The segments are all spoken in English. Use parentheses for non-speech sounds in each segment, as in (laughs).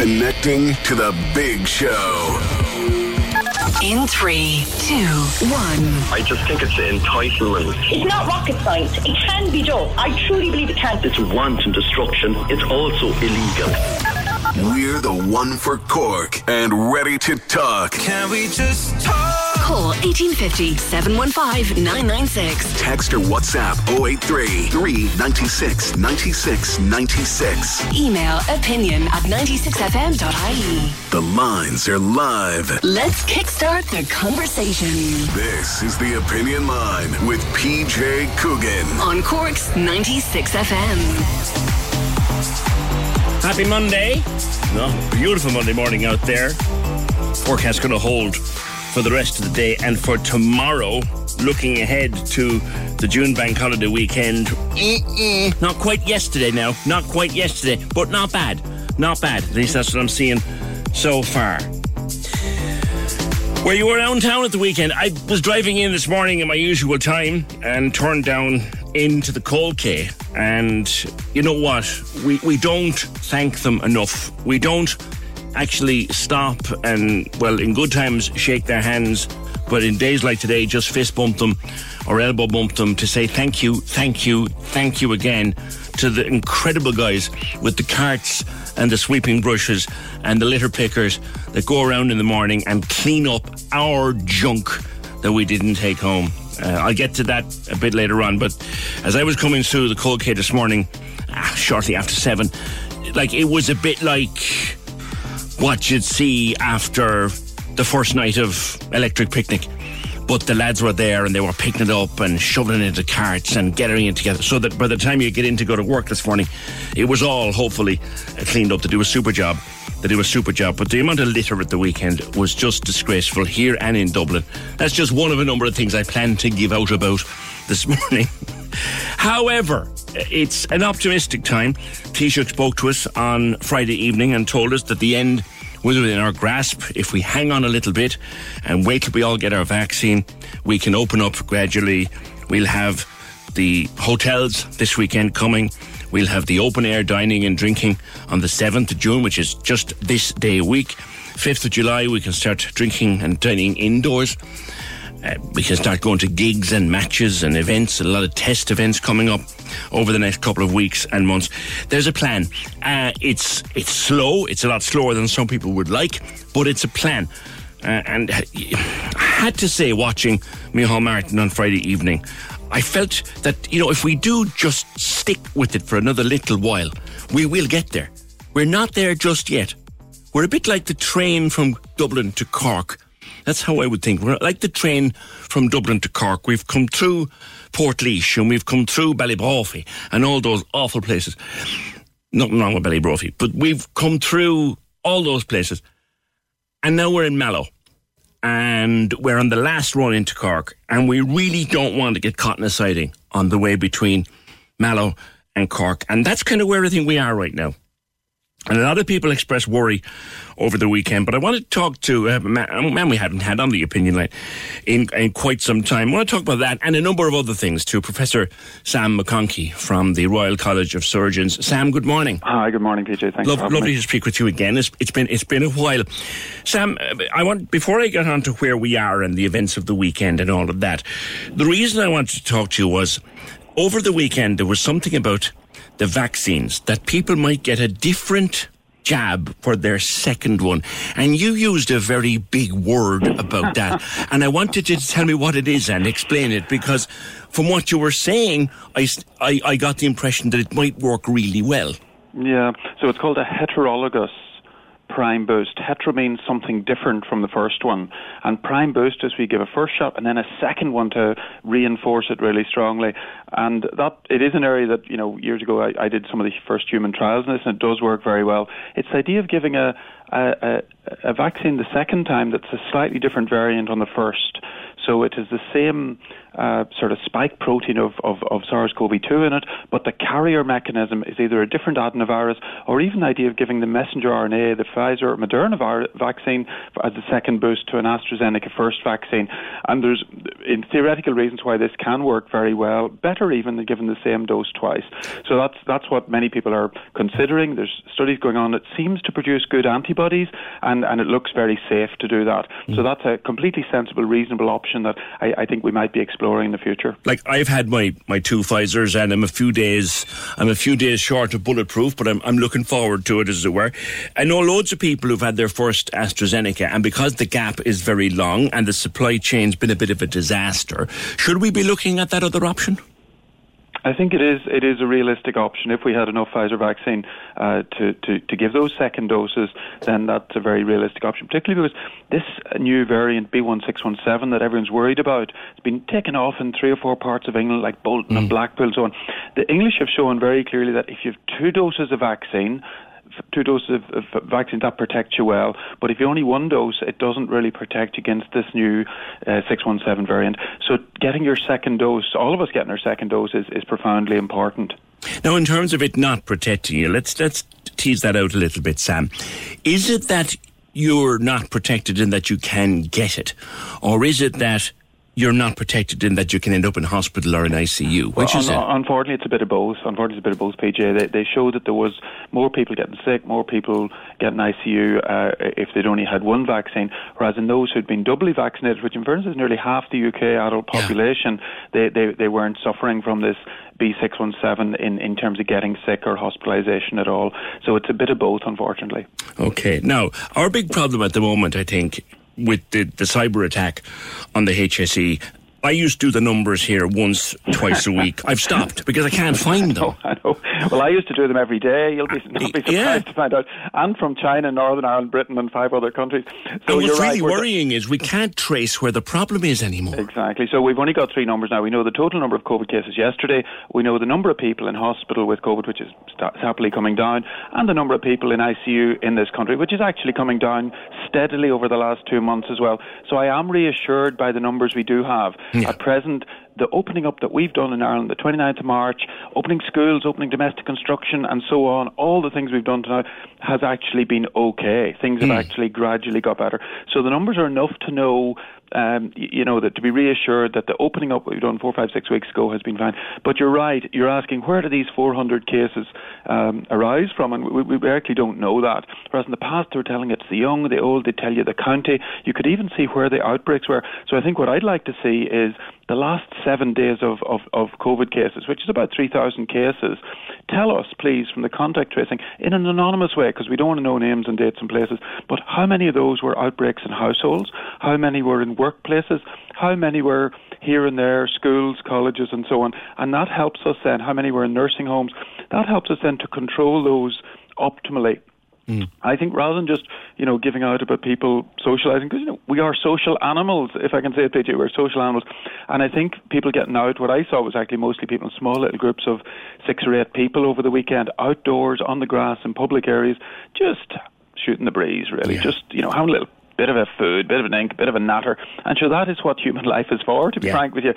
Connecting to the big show. In three, two, one. I just think it's entitlement. It's not rocket science. It can be done. I truly believe it can. It's wanton destruction. It's also illegal. We're the one for Cork and ready to talk. Can we just talk? Call 1850 715 996. Text or WhatsApp 083 396 96 96. Email opinion at 96fm.ie. The lines are live. Let's kickstart the conversation This is the Opinion Line with PJ Coogan. on Cork's 96FM. Happy Monday. No, beautiful Monday morning out there. Forecast going to hold for the rest of the day and for tomorrow. Looking ahead to the June bank holiday weekend. Eh-eh. Not quite yesterday now. Not quite yesterday, but not bad. Not bad. At least that's what I'm seeing so far. Were you were downtown at the weekend? I was driving in this morning at my usual time and turned down into the Coal Quay. And you know what? We, we don't thank them enough. We don't actually stop and, well, in good times, shake their hands. But in days like today, just fist bump them or elbow bump them to say thank you, thank you, thank you again to the incredible guys with the carts and the sweeping brushes and the litter pickers that go around in the morning and clean up our junk that we didn't take home. Uh, I'll get to that a bit later on, but as I was coming through the Coal Quay this morning, ah, shortly after seven, like it was a bit like what you'd see after the first night of Electric Picnic. But the lads were there and they were picking it up and shoving it into carts and getting it together so that by the time you get in to go to work this morning, it was all hopefully uh, cleaned up to do a super job. They do a super job. But the amount of litter at the weekend was just disgraceful here and in Dublin. That's just one of a number of things I plan to give out about this (laughs) morning. However, it's an optimistic time. Taoiseach spoke to us on Friday evening and told us that the end was within our grasp. If we hang on a little bit and wait till we all get our vaccine, we can open up gradually. We'll have the hotels this weekend coming. We'll have the open air dining and drinking on the 7th of June, which is just this day week. 5th of July, we can start drinking and dining indoors. Uh, we can start going to gigs and matches and events, a lot of test events coming up over the next couple of weeks and months. There's a plan. Uh, it's it's slow. It's a lot slower than some people would like, but it's a plan. Uh, and I had to say, watching Micheál Martin on Friday evening, I felt that you know if we do just stick with it for another little while, we will get there. We're not there just yet. We're a bit like the train from Dublin to Cork. That's how I would think. We're like the train from Dublin to Cork. We've come through Port and we've come through Ballybrophy and all those awful places. Nothing wrong with Ballybrophy, but we've come through all those places. And now we're in Mallow. And we're on the last run into Cork. And we really don't want to get caught in a siding on the way between Mallow and Cork. And that's kind of where I think we are right now. And a lot of people expressed worry over the weekend, but I want to talk to uh, a man we haven't had on the opinion line in, in, quite some time. I want to talk about that and a number of other things to Professor Sam McConkey from the Royal College of Surgeons. Sam, good morning. Hi, good morning, PJ. Thanks. Love, lovely me. to speak with you again. It's, it's been it's been a while. Sam, uh, I want before I get on to where we are and the events of the weekend and all of that. The reason I wanted to talk to you was over the weekend there was something about the vaccines, that people might get a different jab for their second one. And you used a very big word about (laughs) that. and I wanted you to tell me what it is and explain it because from what you were saying, I, I, I got the impression that it might work really well. Yeah, so it's called a heterologous prime boost. Hetero means something different from the first one. And prime boost is we give a first shot and then a second one to reinforce it really strongly. And that it is an area that, you know, years ago I, I did some of the first human trials in this and it does work very well. It's the idea of giving a, a, a, a vaccine the second time that's a slightly different variant on the first. So it is the same uh, sort of spike protein of, of, of SARS-CoV-2 in it, but the carrier mechanism is either a different adenovirus or even the idea of giving the messenger RNA, the Pfizer or Moderna vaccine as a second boost to an AstraZeneca first vaccine. And there's in theoretical reasons why this can work very well, better even than given the same dose twice. So that's that's what many people are considering. There's studies going on that seems to produce good antibodies, and, and it looks very safe to do that. Mm. So that's a completely sensible, reasonable option that I, I think we might be exploring exploring in the future. Like I've had my, my two Pfizer's and I'm a few days I'm a few days short of bulletproof, but I'm I'm looking forward to it as it were. I know loads of people who've had their first AstraZeneca and because the gap is very long and the supply chain's been a bit of a disaster, should we be looking at that other option? I think it is it is a realistic option. If we had enough Pfizer vaccine uh, to, to, to give those second doses, then that's a very realistic option, particularly because this new variant B1617 that everyone's worried about has been taken off in three or four parts of England, like Bolton mm. and Blackpool and so on. The English have shown very clearly that if you have two doses of vaccine, two doses of, of, vaccine that protects you well. But if you only one dose, it doesn't really protect against this new uh, 617 variant. So getting your second dose, all of us getting our second dose, is, is profoundly important. Now, in terms of it not protecting you, let's let's tease that out a little bit, Sam. Is it that you're not protected in that you can get it, or is it that you're not protected in that you can end up in hospital or in ICU. Which well, is un- it? Unfortunately, it's a bit of both. Unfortunately, it's a bit of both, PJ. They, they showed that there was more people getting sick, more people getting ICU uh, if they'd only had one vaccine, whereas in those who'd been doubly vaccinated, which in fairness is nearly half the UK adult population, yeah. they, they, they weren't suffering from this B617 in, in terms of getting sick or hospitalisation at all. So it's a bit of both, unfortunately. Okay. Now, our big problem at the moment, I think, with the, the cyber attack on the HSE I used to do the numbers here once, twice a week. I've stopped because I can't find them. (laughs) I know, I know. Well, I used to do them every day. You'll be, uh, you'll be surprised yeah. to find out. And from China, Northern Ireland, Britain, and five other countries. So and what's really right, worrying is we can't trace where the problem is anymore. Exactly. So we've only got three numbers now. We know the total number of COVID cases yesterday. We know the number of people in hospital with COVID, which is happily coming down, and the number of people in ICU in this country, which is actually coming down steadily over the last two months as well. So I am reassured by the numbers we do have. Yeah. At present, the opening up that we've done in Ireland, the 29th of March, opening schools, opening domestic construction, and so on, all the things we've done tonight has actually been okay. Things have mm. actually gradually got better. So the numbers are enough to know um, you know, that to be reassured that the opening up we've done four, five, six weeks ago has been fine. But you're right. You're asking where do these 400 cases um, arise from, and we, we, actually don't know that. Whereas in the past they were telling it's the young, the old. They tell you the county. You could even see where the outbreaks were. So I think what I'd like to see is the last seven days of, of, of COVID cases, which is about 3,000 cases. Tell us, please, from the contact tracing in an anonymous way, because we don't want to know names and dates and places. But how many of those were outbreaks in households? How many were in workplaces, how many were here and there, schools, colleges, and so on. And that helps us then, how many were in nursing homes, that helps us then to control those optimally. Mm. I think rather than just you know giving out about people socialising, because you know we are social animals, if I can say it, PJ, we're social animals, and I think people getting out. What I saw was actually mostly people in small little groups of six or eight people over the weekend, outdoors on the grass in public areas, just shooting the breeze, really, yeah. just you know having a little bit of a food, bit of an ink, bit of a natter. And so that is what human (laughs) life is for, to be yeah. frank with you.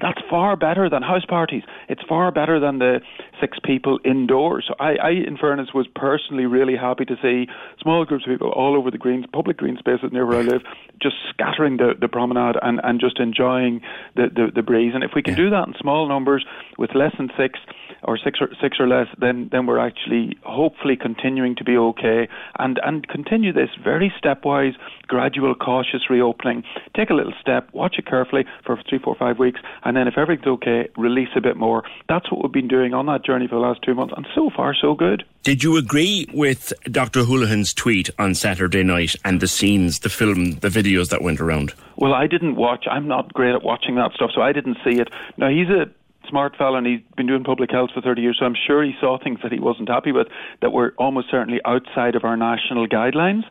That's far better than house parties. It's far better than the six people indoors. So I, I, in fairness, was personally really happy to see small groups of people all over the greens, public green spaces near where I live, just scattering the, the promenade and, and just enjoying the, the, the breeze. And if we can do that in small numbers with less than six or six or six or less, then then we're actually hopefully continuing to be okay and and continue this very stepwise, gradual, cautious reopening. Take a little step, watch it carefully for three, four, five weeks, and then if everything's okay, release a bit more. That's what we've been doing on that journey for the last two months, and so far so good. Did you agree with Dr. Holohan's tweet on Saturday night and the scenes, the film, the videos that went around? Well, I didn't watch. I'm not great at watching that stuff, so I didn't see it. Now he's a smart fellow and he's been doing public health for 30 years, so I'm sure he saw things that he wasn't happy with that were almost certainly outside of our national guidelines.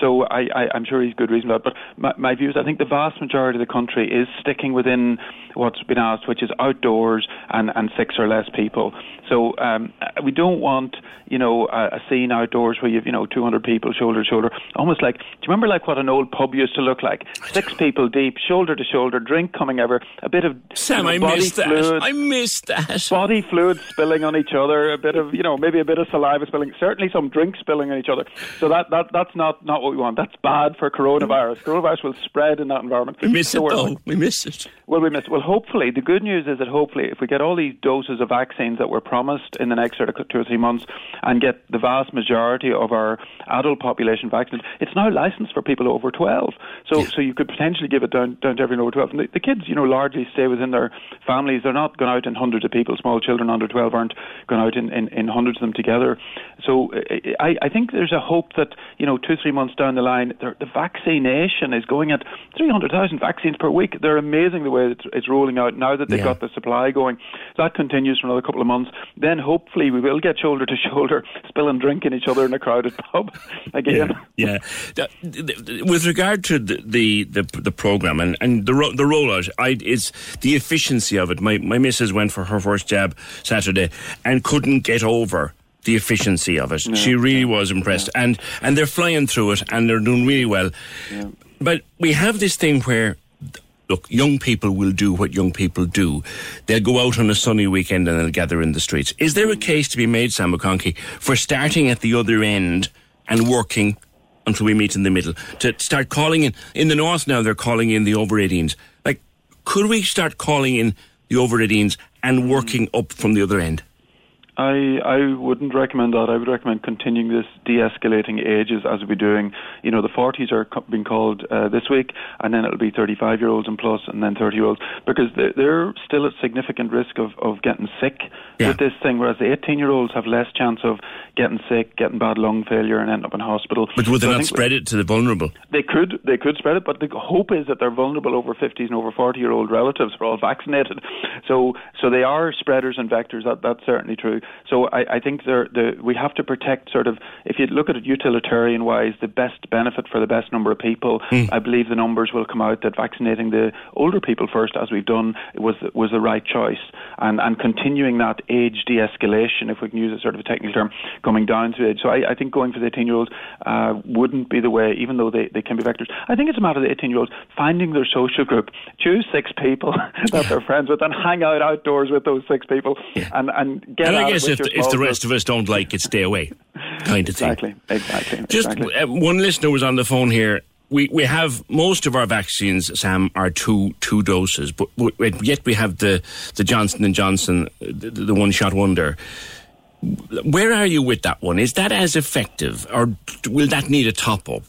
So I, I, am sure he's good reason for that. But my, my view is I think the vast majority of the country is sticking within what's been asked, which is outdoors and, and six or less people. So um, we don't want, you know, a, a scene outdoors where you've, you know, 200 people shoulder to shoulder. Almost like, do you remember like what an old pub used to look like? Six people deep, shoulder to shoulder, drink coming ever, a bit of Sam, you know, I body missed fluid, that. I missed that. Body fluid spilling on each other, a bit of, you know, maybe a bit of saliva spilling, certainly some drink spilling on each other. So that, that that's not, not what we want. That's bad for coronavirus. Coronavirus will spread in that environment. We miss so it though. We miss it. Well, we missed. Well, hopefully, the good news is that hopefully, if we get all these doses of vaccines that were promised in the next sort of two or three months, and get the vast majority of our adult population vaccinated, it's now licensed for people over 12. So, yeah. so you could potentially give it down down to everyone over 12. And the, the, kids, you know, largely stay within their families. They're not going out in hundreds of people. Small children under 12 aren't going out in, in, in hundreds of them together. So, I, I think there's a hope that you know, two three months down the line, the, the vaccination is going at 300,000 vaccines per week. They're amazing the way it's, it's rolling out now that they've yeah. got the supply going. That continues for another couple of months. Then hopefully we will get shoulder to shoulder, spilling drinking each other in a crowded (laughs) pub again. Yeah. yeah. With regard to the the, the, the program and, and the ro- the rollout, I, it's the efficiency of it. My my went for her first jab Saturday and couldn't get over the efficiency of it. she really was impressed, and and they're flying through it, and they're doing really well. But we have this thing where look, young people will do what young people do. They'll go out on a sunny weekend and they'll gather in the streets. Is there a case to be made, Sam McConkey, for starting at the other end and working until we meet in the middle? To start calling in, in the north now, they're calling in the over 18s. Like, could we start calling in the over 18s and working up from the other end? I I wouldn't recommend that. I would recommend continuing this de-escalating ages as we're doing. You know, the 40s are being called uh, this week, and then it'll be 35 year olds and plus, and then 30 year olds because they're, they're still at significant risk of, of getting sick yeah. with this thing, whereas the 18 year olds have less chance of getting sick, getting bad lung failure, and end up in hospital. But would they so not spread it to the vulnerable? They could. They could spread it, but the hope is that they're vulnerable over 50s and over 40 year old relatives are all vaccinated. So so they are spreaders and vectors. That that's certainly true. So I, I think the, we have to protect sort of, if you look at it utilitarian wise, the best benefit for the best number of people. Mm. I believe the numbers will come out that vaccinating the older people first, as we've done, was was the right choice, and and continuing that age de-escalation, if we can use a sort of a technical term, coming down to age. So I, I think going for the 18 year olds uh, wouldn't be the way, even though they, they can be vectors. I think it's a matter of the 18 year olds finding their social group, choose six people (laughs) that they're friends with, and hang out outdoors with those six people, yeah. and and get and I guess if, if the rest of us don't like it, stay away, kind of thing. Exactly, exactly. Just exactly. Uh, one listener was on the phone here. We, we have most of our vaccines, Sam, are two two doses, but, but yet we have the, the Johnson and Johnson, the, the one shot wonder. Where are you with that one? Is that as effective, or will that need a top up?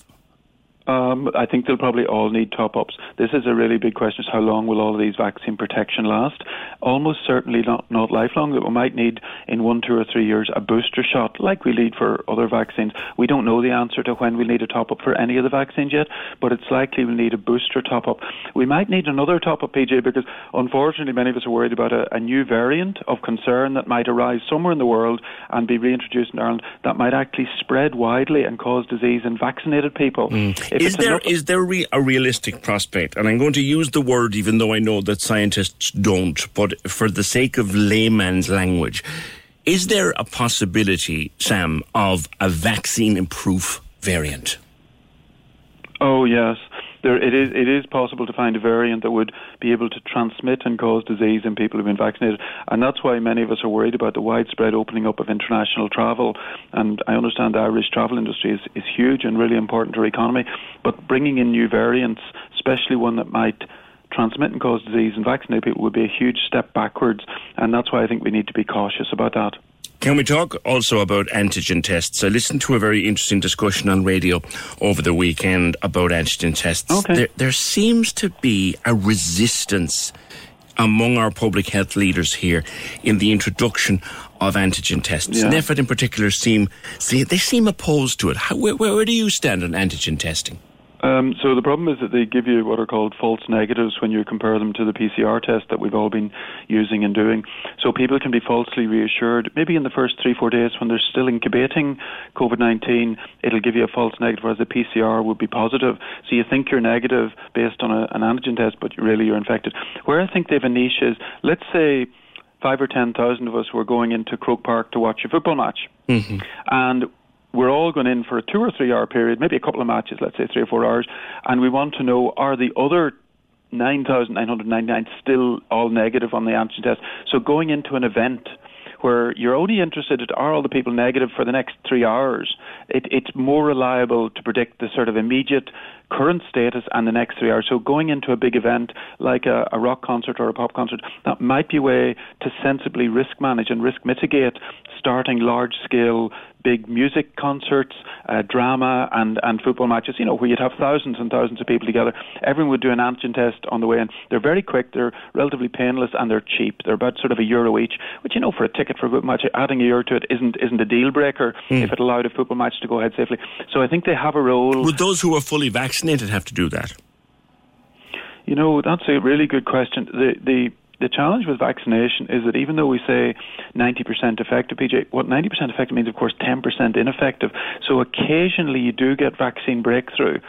Um, I think they'll probably all need top ups. This is a really big question: is how long will all of these vaccine protection last? Almost certainly not not lifelong. That we might need in one, two, or three years a booster shot, like we need for other vaccines. We don't know the answer to when we'll need a top up for any of the vaccines yet, but it's likely we'll need a booster top up. We might need another top up, PJ, because unfortunately many of us are worried about a, a new variant of concern that might arise somewhere in the world and be reintroduced in Ireland that might actually spread widely and cause disease in vaccinated people. Mm is there is there re- a realistic prospect? And I'm going to use the word, even though I know that scientists don't, but for the sake of layman's language, is there a possibility, Sam, of a vaccine-proof variant? Oh yes, there it is it is possible to find a variant that would be able to transmit and cause disease in people who've been vaccinated, and that's why many of us are worried about the widespread opening up of international travel. And I understand the Irish travel industry is, is huge and really important to our economy, but bringing in new variants, especially one that might transmit and cause disease and vaccinate people would be a huge step backwards, and that's why I think we need to be cautious about that. Can we talk also about antigen tests? I listened to a very interesting discussion on radio over the weekend about antigen tests. Okay. There, there seems to be a resistance among our public health leaders here in the introduction of antigen tests. Yeah. In particular seem, see, they seem opposed to it. How, where, where do you stand on antigen testing? Um, so the problem is that they give you what are called false negatives when you compare them to the PCR test that we've all been using and doing. So people can be falsely reassured. Maybe in the first three, four days when they're still incubating COVID-19, it'll give you a false negative, whereas the PCR would be positive. So you think you're negative based on a, an antigen test, but really you're infected. Where I think they've a niche is, let's say five or ten thousand of us were going into Croke Park to watch a football match. Mm-hmm. And we're all going in for a two or three hour period, maybe a couple of matches, let's say three or four hours, and we want to know are the other 9,999 still all negative on the antigen test? So going into an event where you're only interested in are all the people negative for the next three hours, it, it's more reliable to predict the sort of immediate current status and the next three hours. So going into a big event like a, a rock concert or a pop concert, that might be a way to sensibly risk manage and risk mitigate starting large scale big music concerts, uh, drama, and, and football matches, you know, where you'd have thousands and thousands of people together. Everyone would do an antigen test on the way in. They're very quick, they're relatively painless, and they're cheap. They're about sort of a euro each, which, you know, for a ticket for a good match, adding a euro to it isn't, isn't a deal breaker Mm. if it allowed a football match to go ahead safely. So I think they have a role. Would those who are fully vaccinated have to do that? You know, that's a really good question. The the the challenge with vaccination is that even though we say 90% effective, PJ, what 90% effective means, of course, 10% ineffective. So occasionally you do get vaccine breakthrough,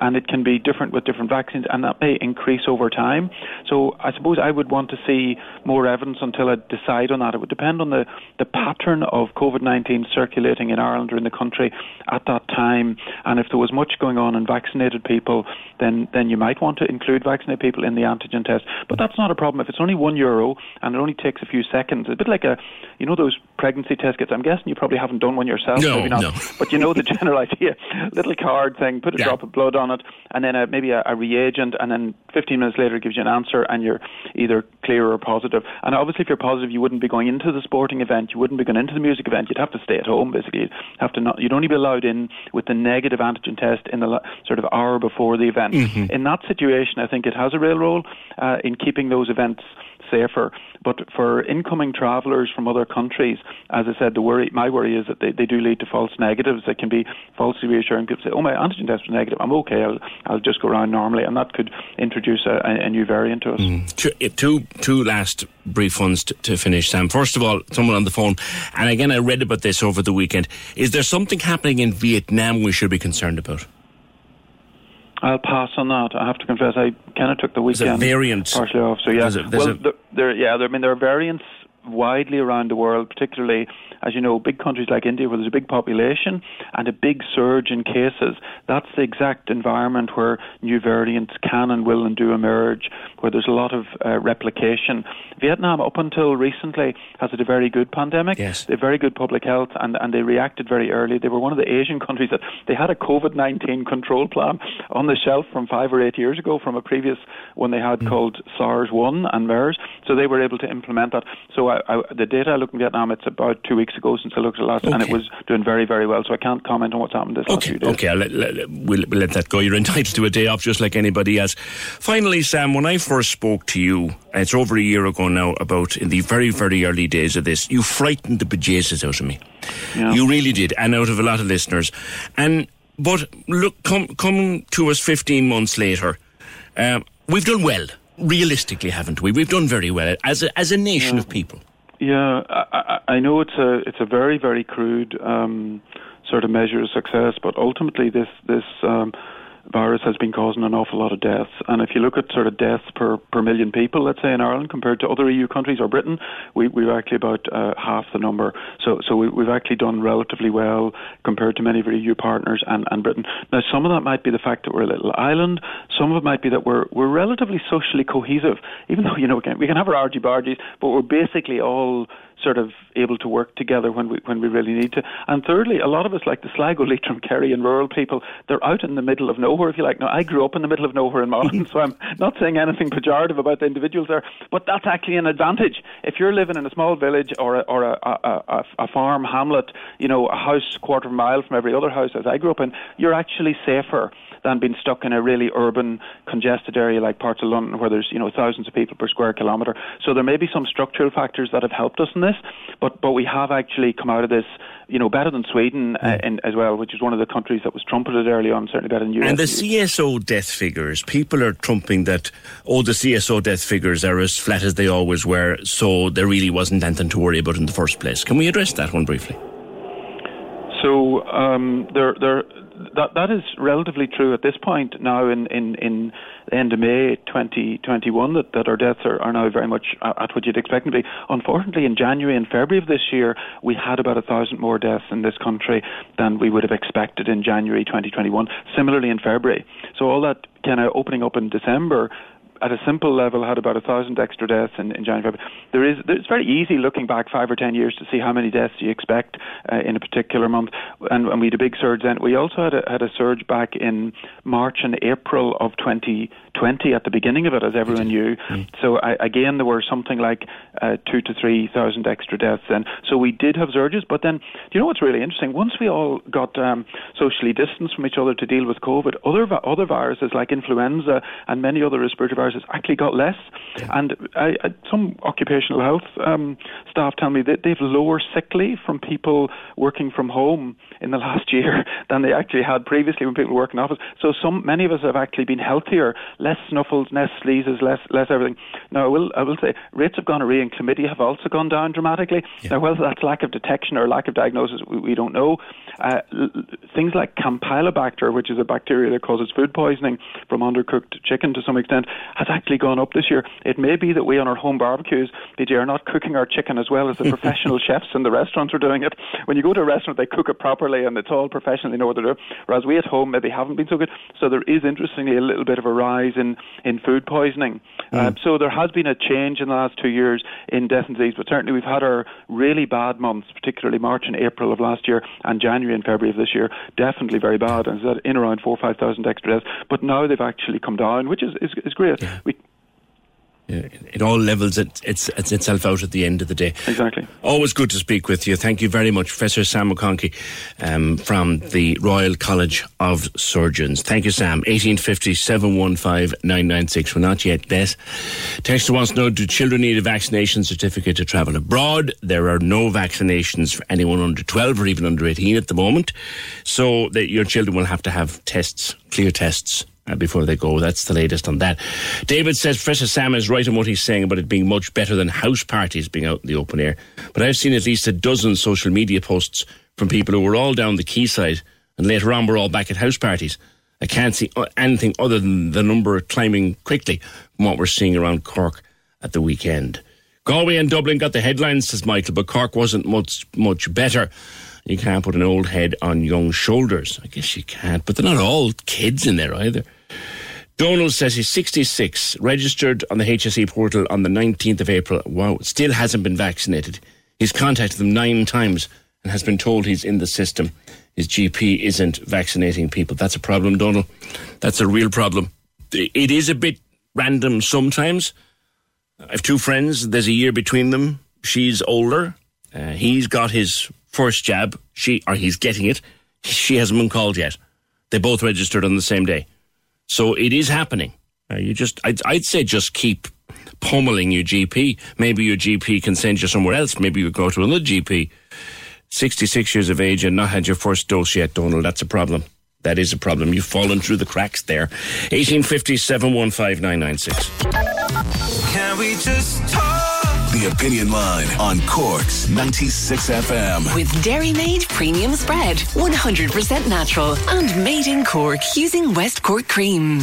and it can be different with different vaccines, and that may increase over time. So I suppose I would want to see more evidence until I decide on that. It would depend on the, the pattern of COVID 19 circulating in Ireland or in the country at that time, and if there was much going on in vaccinated people, then, then you might want to include vaccinated people in the antigen test. But that's not a problem. If it's only one euro and it only takes a few seconds, a bit like a, you know, those pregnancy test kits. I'm guessing you probably haven't done one yourself. No, maybe not. no. (laughs) But you know the general (laughs) idea. Little card thing, put a Yeah. drop of blood on it, and then a, maybe a, a reagent, and then 15 minutes later it gives you an answer, and you're either clear or positive. And obviously, if you're positive, you wouldn't be going into the sporting event, you wouldn't be going into the music event. You'd have to stay at home. Basically, you'd have to not. You'd only be allowed in with the negative antigen test in the sort of hour before the event. In that situation, I think it has a real role uh, in keeping those events safer. But for incoming travellers from other countries, as I said, the worry, my worry is that they, they do lead to false negatives that can be falsely reassuring. People say, "Oh, my antigen test was negative. I'm okay. I'll, I'll just go around normally," and that could introduce a, a, new variant to us. Uh, two, two last brief ones to, to finish, Sam. First of all, someone on the phone, and again, I read about this over the weekend. Is there something happening in Vietnam we should be concerned about? I'll pass on that. I have to confess, I kind of took the There's a weekend variant. partially off. So yeah, There's a- there's well, a- there, there, yeah, there, I mean, there are variants widely around the world, particularly as you know, big countries like India, where there's a big population and a big surge in cases. That's the exact environment where new variants can and will and do emerge, where there's a lot of uh, replication. Vietnam, up until recently, has had a very good pandemic. Yes. They have very good public health, and, and they reacted very early. They were one of the Asian countries that they had a COVID 19 control plan on the shelf from five or eight years ago from a previous one they had called SARS 1 and MERS. So they were able to implement that. So I, I, the data I looked in Vietnam, it's about two weeks ago since I looked at it last, and it was doing very, very well. So I can't comment on what's happened this last Okay, few days. okay, let, let, we'll, we'll let that go. You're entitled to a day off just like anybody else. Finally, Sam, when I first spoke to you, it's over a year ago now, about in the very, very early days of this, you frightened the bejesus out of me. Yeah. You really did, and out of a lot of listeners. And but look, come come to us 15 months later, um, we've done well. Realistically, haven't we? We've done very well as a, as a nation of people. Yeah, I, I know it's a it's a very very crude um, sort of measure of success, but ultimately this this um, virus has been causing an awful lot of deaths. And if you look at sort of deaths per, per million people, let's say in Ireland compared to other EU countries or Britain, we, we're actually about uh, half the number. So, so we, we've actually done relatively well compared to many of our EU partners and, and Britain. Now, some of that might be the fact that we're a little island. Some of it might be that we're, we're relatively socially cohesive, even though, you know, again, we can have our argy-bargies, but we're basically all sort of able to work together when we when we really need to. And thirdly, a lot of us like the Sligo, (laughs) Leitrim, Kerry, and rural people. They're out in the middle of nowhere, if you like. Now, I grew up in the middle of nowhere in Monaghan, (laughs) so I'm not saying anything pejorative about the individuals there, but that's actually an advantage. If you're living in a small village or a, or a, a, a, a farm hamlet, you know, a house quarter of a mile from every other house, as I grew up in, you're actually safer than being stuck in a really urban, congested area like parts of London where there's you know thousands of people per square kilometre. So there may be some structural factors that have helped us in this, but but we have actually come out of this you know better than Sweden uh, in, as well, which is one of the countries that was trumpeted early on, certainly better than US. And the CSO death figures, people are trumping that. Oh, the CSO death figures are as flat as they always were, so there really wasn't anything to worry about in the first place. Can we address that one briefly? So um, there, there, that that is relatively true at this point now in in, in end of May 2021 that, that our deaths are, are now very much at what you'd expect them to be. Unfortunately, in January and February of this year, we had about a thousand more deaths in this country than we would have expected in January 2021. Similarly, in February. So all that kind of opening up in December at a simple level had about a thousand extra deaths in, in January. There is it's very easy looking back five or ten years to see how many deaths you expect uh, in a particular month, and, and we had a big surge then. We also had a, had a surge back in March and April of 2020 at the beginning of it, as everyone knew. Mm. So I, again, there were something like uh, two to three thousand extra deaths then. So we did have surges, but then do you know what's really interesting? Once we all got um, socially distanced from each other to deal with COVID, other other viruses like influenza and many other respiratory viruses actually got less. And I, I, some occupational health um, staff tell me that they've lower sick leave from people working from home in the (laughs) last year than they actually had previously when people work in office. So some many of us have actually been healthier, less snuffles, less sneezes, less less everything. Now I will I will say rates of gonorrhea and chlamydia have also gone down dramatically. Yeah. Now whether that's lack of detection or lack of diagnosis, we, we don't know. Uh, l- things like Campylobacter, which is a bacteria that causes food poisoning from undercooked chicken to some extent, has actually gone up this year. It may be that we on our home barbecues, PJ, are not cooking our chicken as well as the (laughs) professional chefs in the restaurants are doing it. When you go to a restaurant, they cook it properly and it's all professional, they know what they're doing. Whereas we at home maybe haven't been so good. So there is interestingly a little bit of a rise in, in food poisoning. Mm. Uh, so there has been a change in the last two years in death and disease, but certainly we've had our really bad months, particularly March and April of last year and January and February of this year, definitely very bad, and it's in around four or five thousand extra deaths. But now they've actually come down, which is is, is great. Yeah. We it all levels it, it's, it's itself out at the end of the day. Exactly. Always good to speak with you. Thank you very much, Professor Sam McConkey um, from the Royal College of Surgeons. Thank you, Sam. 1850 715 996. We're not yet dead. Texter wants to know Do children need a vaccination certificate to travel abroad? There are no vaccinations for anyone under 12 or even under 18 at the moment. So that your children will have to have tests, clear tests uh, before they go. That's the latest on that. David says Professor Sam is right in what he's saying about it being much better than house parties being out in the open air. But I've seen at least a dozen social media posts from people who were all down the quayside and later on were all back at house parties. I can't see uh, anything other than the number climbing quickly from what we're seeing around Cork at the weekend. Galway and Dublin got the headlines, says Michael, but Cork wasn't much much better. You can't put an old head on young shoulders. I guess you can't, but they're not all kids in there either. Donald says he's 66, registered on the HSE portal on the 19th of April. Wow, still hasn't been vaccinated. He's contacted them nine times and has been told he's in the system. His GP isn't vaccinating people. That's a problem, Donald. That's a real problem. It is a bit random sometimes. I have two friends. There's a year between them. She's older. Uh, he's got his first jab. She or he's getting it. She hasn't been called yet. They both registered on the same day. So it is happening. Uh, you just, I'd, I'd say just keep pummeling your GP. Maybe your GP can send you somewhere else. Maybe you go to another GP. 66 years of age and not had your first dose yet, Donald. That's a problem. That is a problem. You've fallen through the cracks there. 1850 715 996. Can we just talk? The Opinion Line on Cork's 96 FM. With Dairy Made Premium Spread, 100% natural and made in Cork using West Cork cream.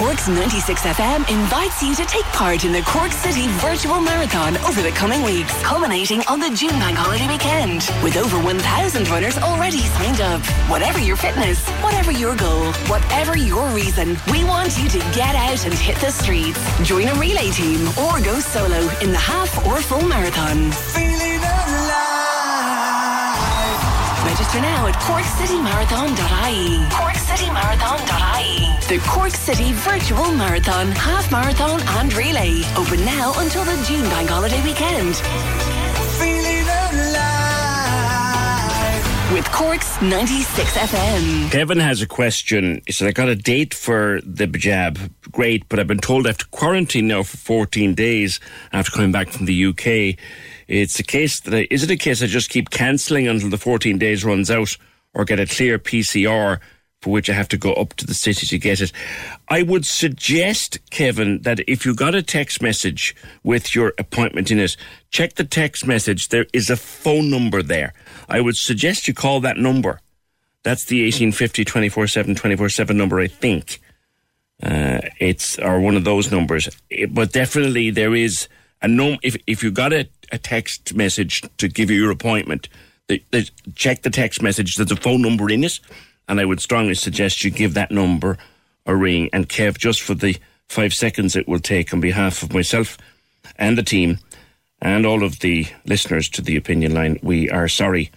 Cork's 96 FM invites you to take part in the Cork City Virtual Marathon over the coming weeks, culminating on the June Bank Holiday weekend. With over 1,000 runners already signed up. Whatever your fitness, whatever your goal, whatever your reason, we want you to get out and hit the streets. Join a relay team or go solo in the half or full marathon. Register now at corkcitymarathon.ie. Corkcitymarathon.ie. The Cork City Virtual Marathon, Half Marathon and Relay. Open now until the June Bank Holiday weekend. With Cork's 96 FM. Kevin has a question. He said, I got a date for the jab. Great, but I've been told I have to quarantine now for 14 days after coming back from the UK. It's a case that I, is it a case I just keep cancelling until the 14 days runs out or get a clear PCR for which I have to go up to the city to get it. I would suggest, Kevin, that if you got a text message with your appointment in it, check the text message. There is a phone number there. I would suggest you call that number. That's the 1850 24 7 24 7 number, I think. Uh, it's or one of those numbers. It, but definitely there is a num. If if you got a, a text message to give you your appointment, check the text message. There's a phone number in it, and I would strongly suggest you give that number a ring. And Kev, just for the five seconds it will take on behalf of myself and the team and all of the listeners to the opinion line, we are sorry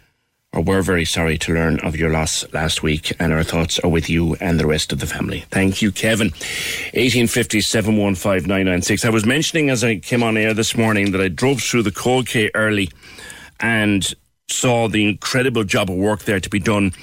or we're very sorry to learn of your loss last week, and our thoughts are with you and the rest of the family. Thank you, Kevin. 1850 715 996. I was mentioning as I came on air this morning that I drove through the Quay early and saw the incredible job of work there to be done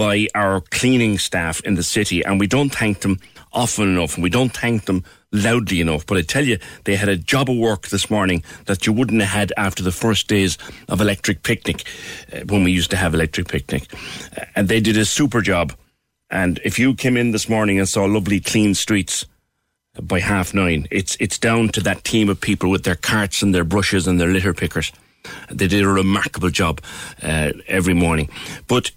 by our cleaning staff in the city, and we don't thank them often enough, and we don't thank them loudly enough. But I tell you, they had a job of work this morning that you wouldn't have had after the first days of Electric Picnic, uh, when we used to have Electric Picnic. Uh, and they did a super job. And if you came in this morning and saw lovely clean streets by half nine, it's it's down to that team of people with their carts and their brushes and their litter pickers. They did a remarkable job uh, every morning. But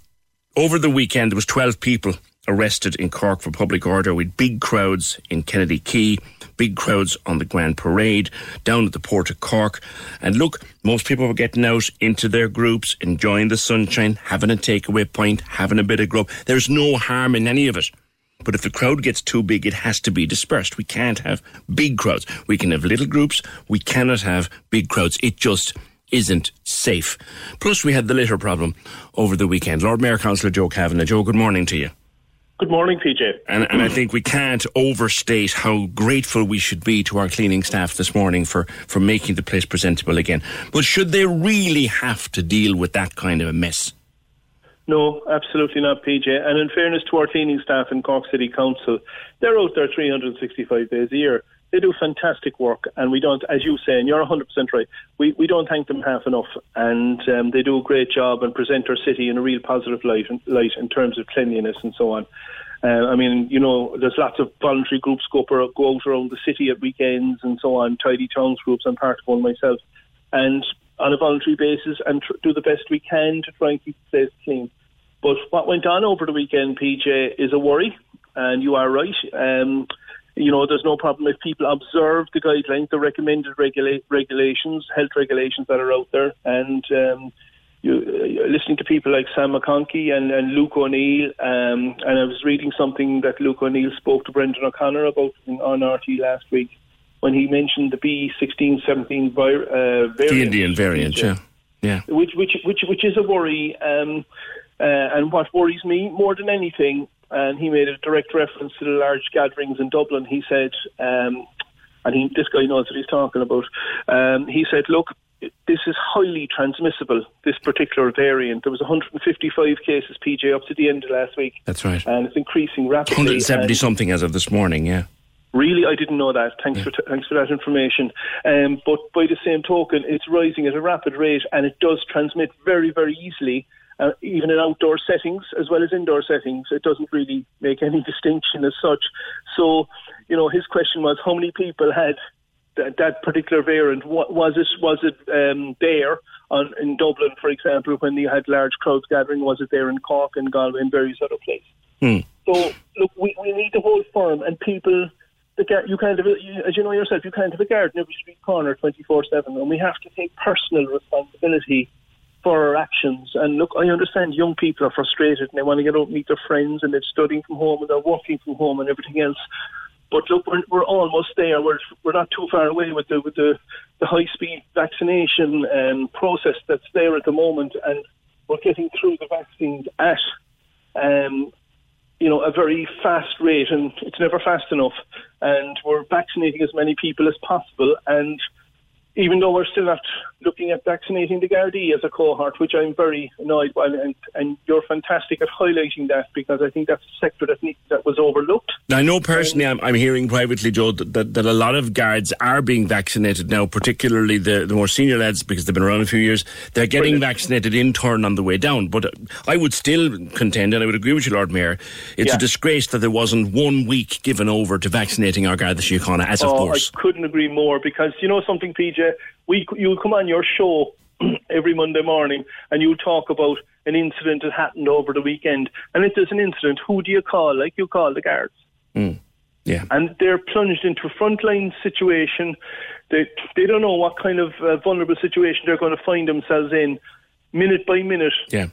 over the weekend, there was 12 people arrested in Cork for public order with big crowds in Kennedy Quay, big crowds on the Grand Parade, down at the Port of Cork. And look, most people were getting out into their groups, enjoying the sunshine, having a takeaway point, having a bit of grub. There's no harm in any of it. But if the crowd gets too big, it has to be dispersed. We can't have big crowds. We can have little groups. We cannot have big crowds. It just isn't safe. Plus, we had the litter problem over the weekend. Lord Mayor Councillor Joe Kavanagh. Joe, good morning to you. Good morning, PJ. And, and I think we can't overstate how grateful we should be to our cleaning staff this morning for, for making the place presentable again. But should they really have to deal with that kind of a mess? No, absolutely not, PJ. And in fairness to our cleaning staff in Cork City Council, they're out there 365 days a year. They do fantastic work, and we don't, as you say, and you're 100% right, we, we don't thank them half enough. And um, they do a great job and present our city in a real positive light, light in terms of cleanliness and so on. Uh, I mean, you know, there's lots of voluntary groups go, go out around the city at weekends and so on, tidy towns groups. I'm part of one myself. And on a voluntary basis and tr- do the best we can to try and keep the place clean. But what went on over the weekend, PJ, is a worry, and you are right. Um, you know, there's no problem if people observe the guidelines, the recommended regula- regulations, health regulations that are out there, and um, you, uh, listening to people like Sam McConkey and, and Luke O'Neill, um, and I was reading something that Luke O'Neill spoke to Brendan O'Connor about on RTÉ last week when he mentioned the B1617 vi- uh, variant. The Indian variant, yeah. Yeah. Which, which, which, which is a worry. Um, uh, and what worries me more than anything and he made a direct reference to the large gatherings in Dublin. He said, um, and he, this guy knows what he's talking about. Um, he said, look, this is highly transmissible, this particular variant. There was 155 cases, PJ, up to the end of last week. That's right. And it's increasing rapidly. 170 something as of this morning, yeah. Really, I didn't know that. Thanks yeah. for t- thanks for that information. Um, but by the same token, it's rising at a rapid rate, and it does transmit very, very easily uh, even in outdoor settings as well as indoor settings. It doesn't really make any (laughs) distinction as such. So, you know, his question was how many people had that, that particular variant was it was it um, there on, in Dublin, for example, when you had large crowds gathering? Was it there in Cork and Galway and various other places? Hmm. So look, we, we need to hold firm, and people. The, you can't have, you, as you know yourself, you can't have a guard in every street corner 24 7, and we have to take personal responsibility for our actions. And look, I understand young people are frustrated and they want to get out and meet their friends and they're studying from home and they're working from home and everything else. But look, we're, we're almost there. We're we're not too far away with the with the, the high speed vaccination um, process that's there at the moment, and we're getting through the vaccines at um, you know a very fast rate, and it's never fast enough. And we're vaccinating as many people as possible, and even though we're still not looking at vaccinating the Gardaí as a cohort, which I'm very annoyed by, and, and you're fantastic at highlighting that because I think that's a sector that need, that was overlooked. Now, I know personally, I'm, I'm hearing privately, Joe, that, that, that, a lot of guards are being vaccinated now, particularly the, the more senior lads because they've been around a few years. They're getting Brilliant. vaccinated in turn on the way down. But uh, I would still contend, and I would agree with you, Lord Mayor, it's yeah. a disgrace that there wasn't one week given over to vaccinating our Garda Síochána as oh, of course. I couldn't agree more because you know something, PJ we you'll come on your show (clears throat) every Monday morning and you'll talk about an incident that happened over the weekend. And if there's an incident, who do you call? Like you call the guards. Mm. Yeah. And they're plunged into a frontline situation. They they don't know what kind of uh, vulnerable situation they're going to find themselves in, minute by minute. Yeah.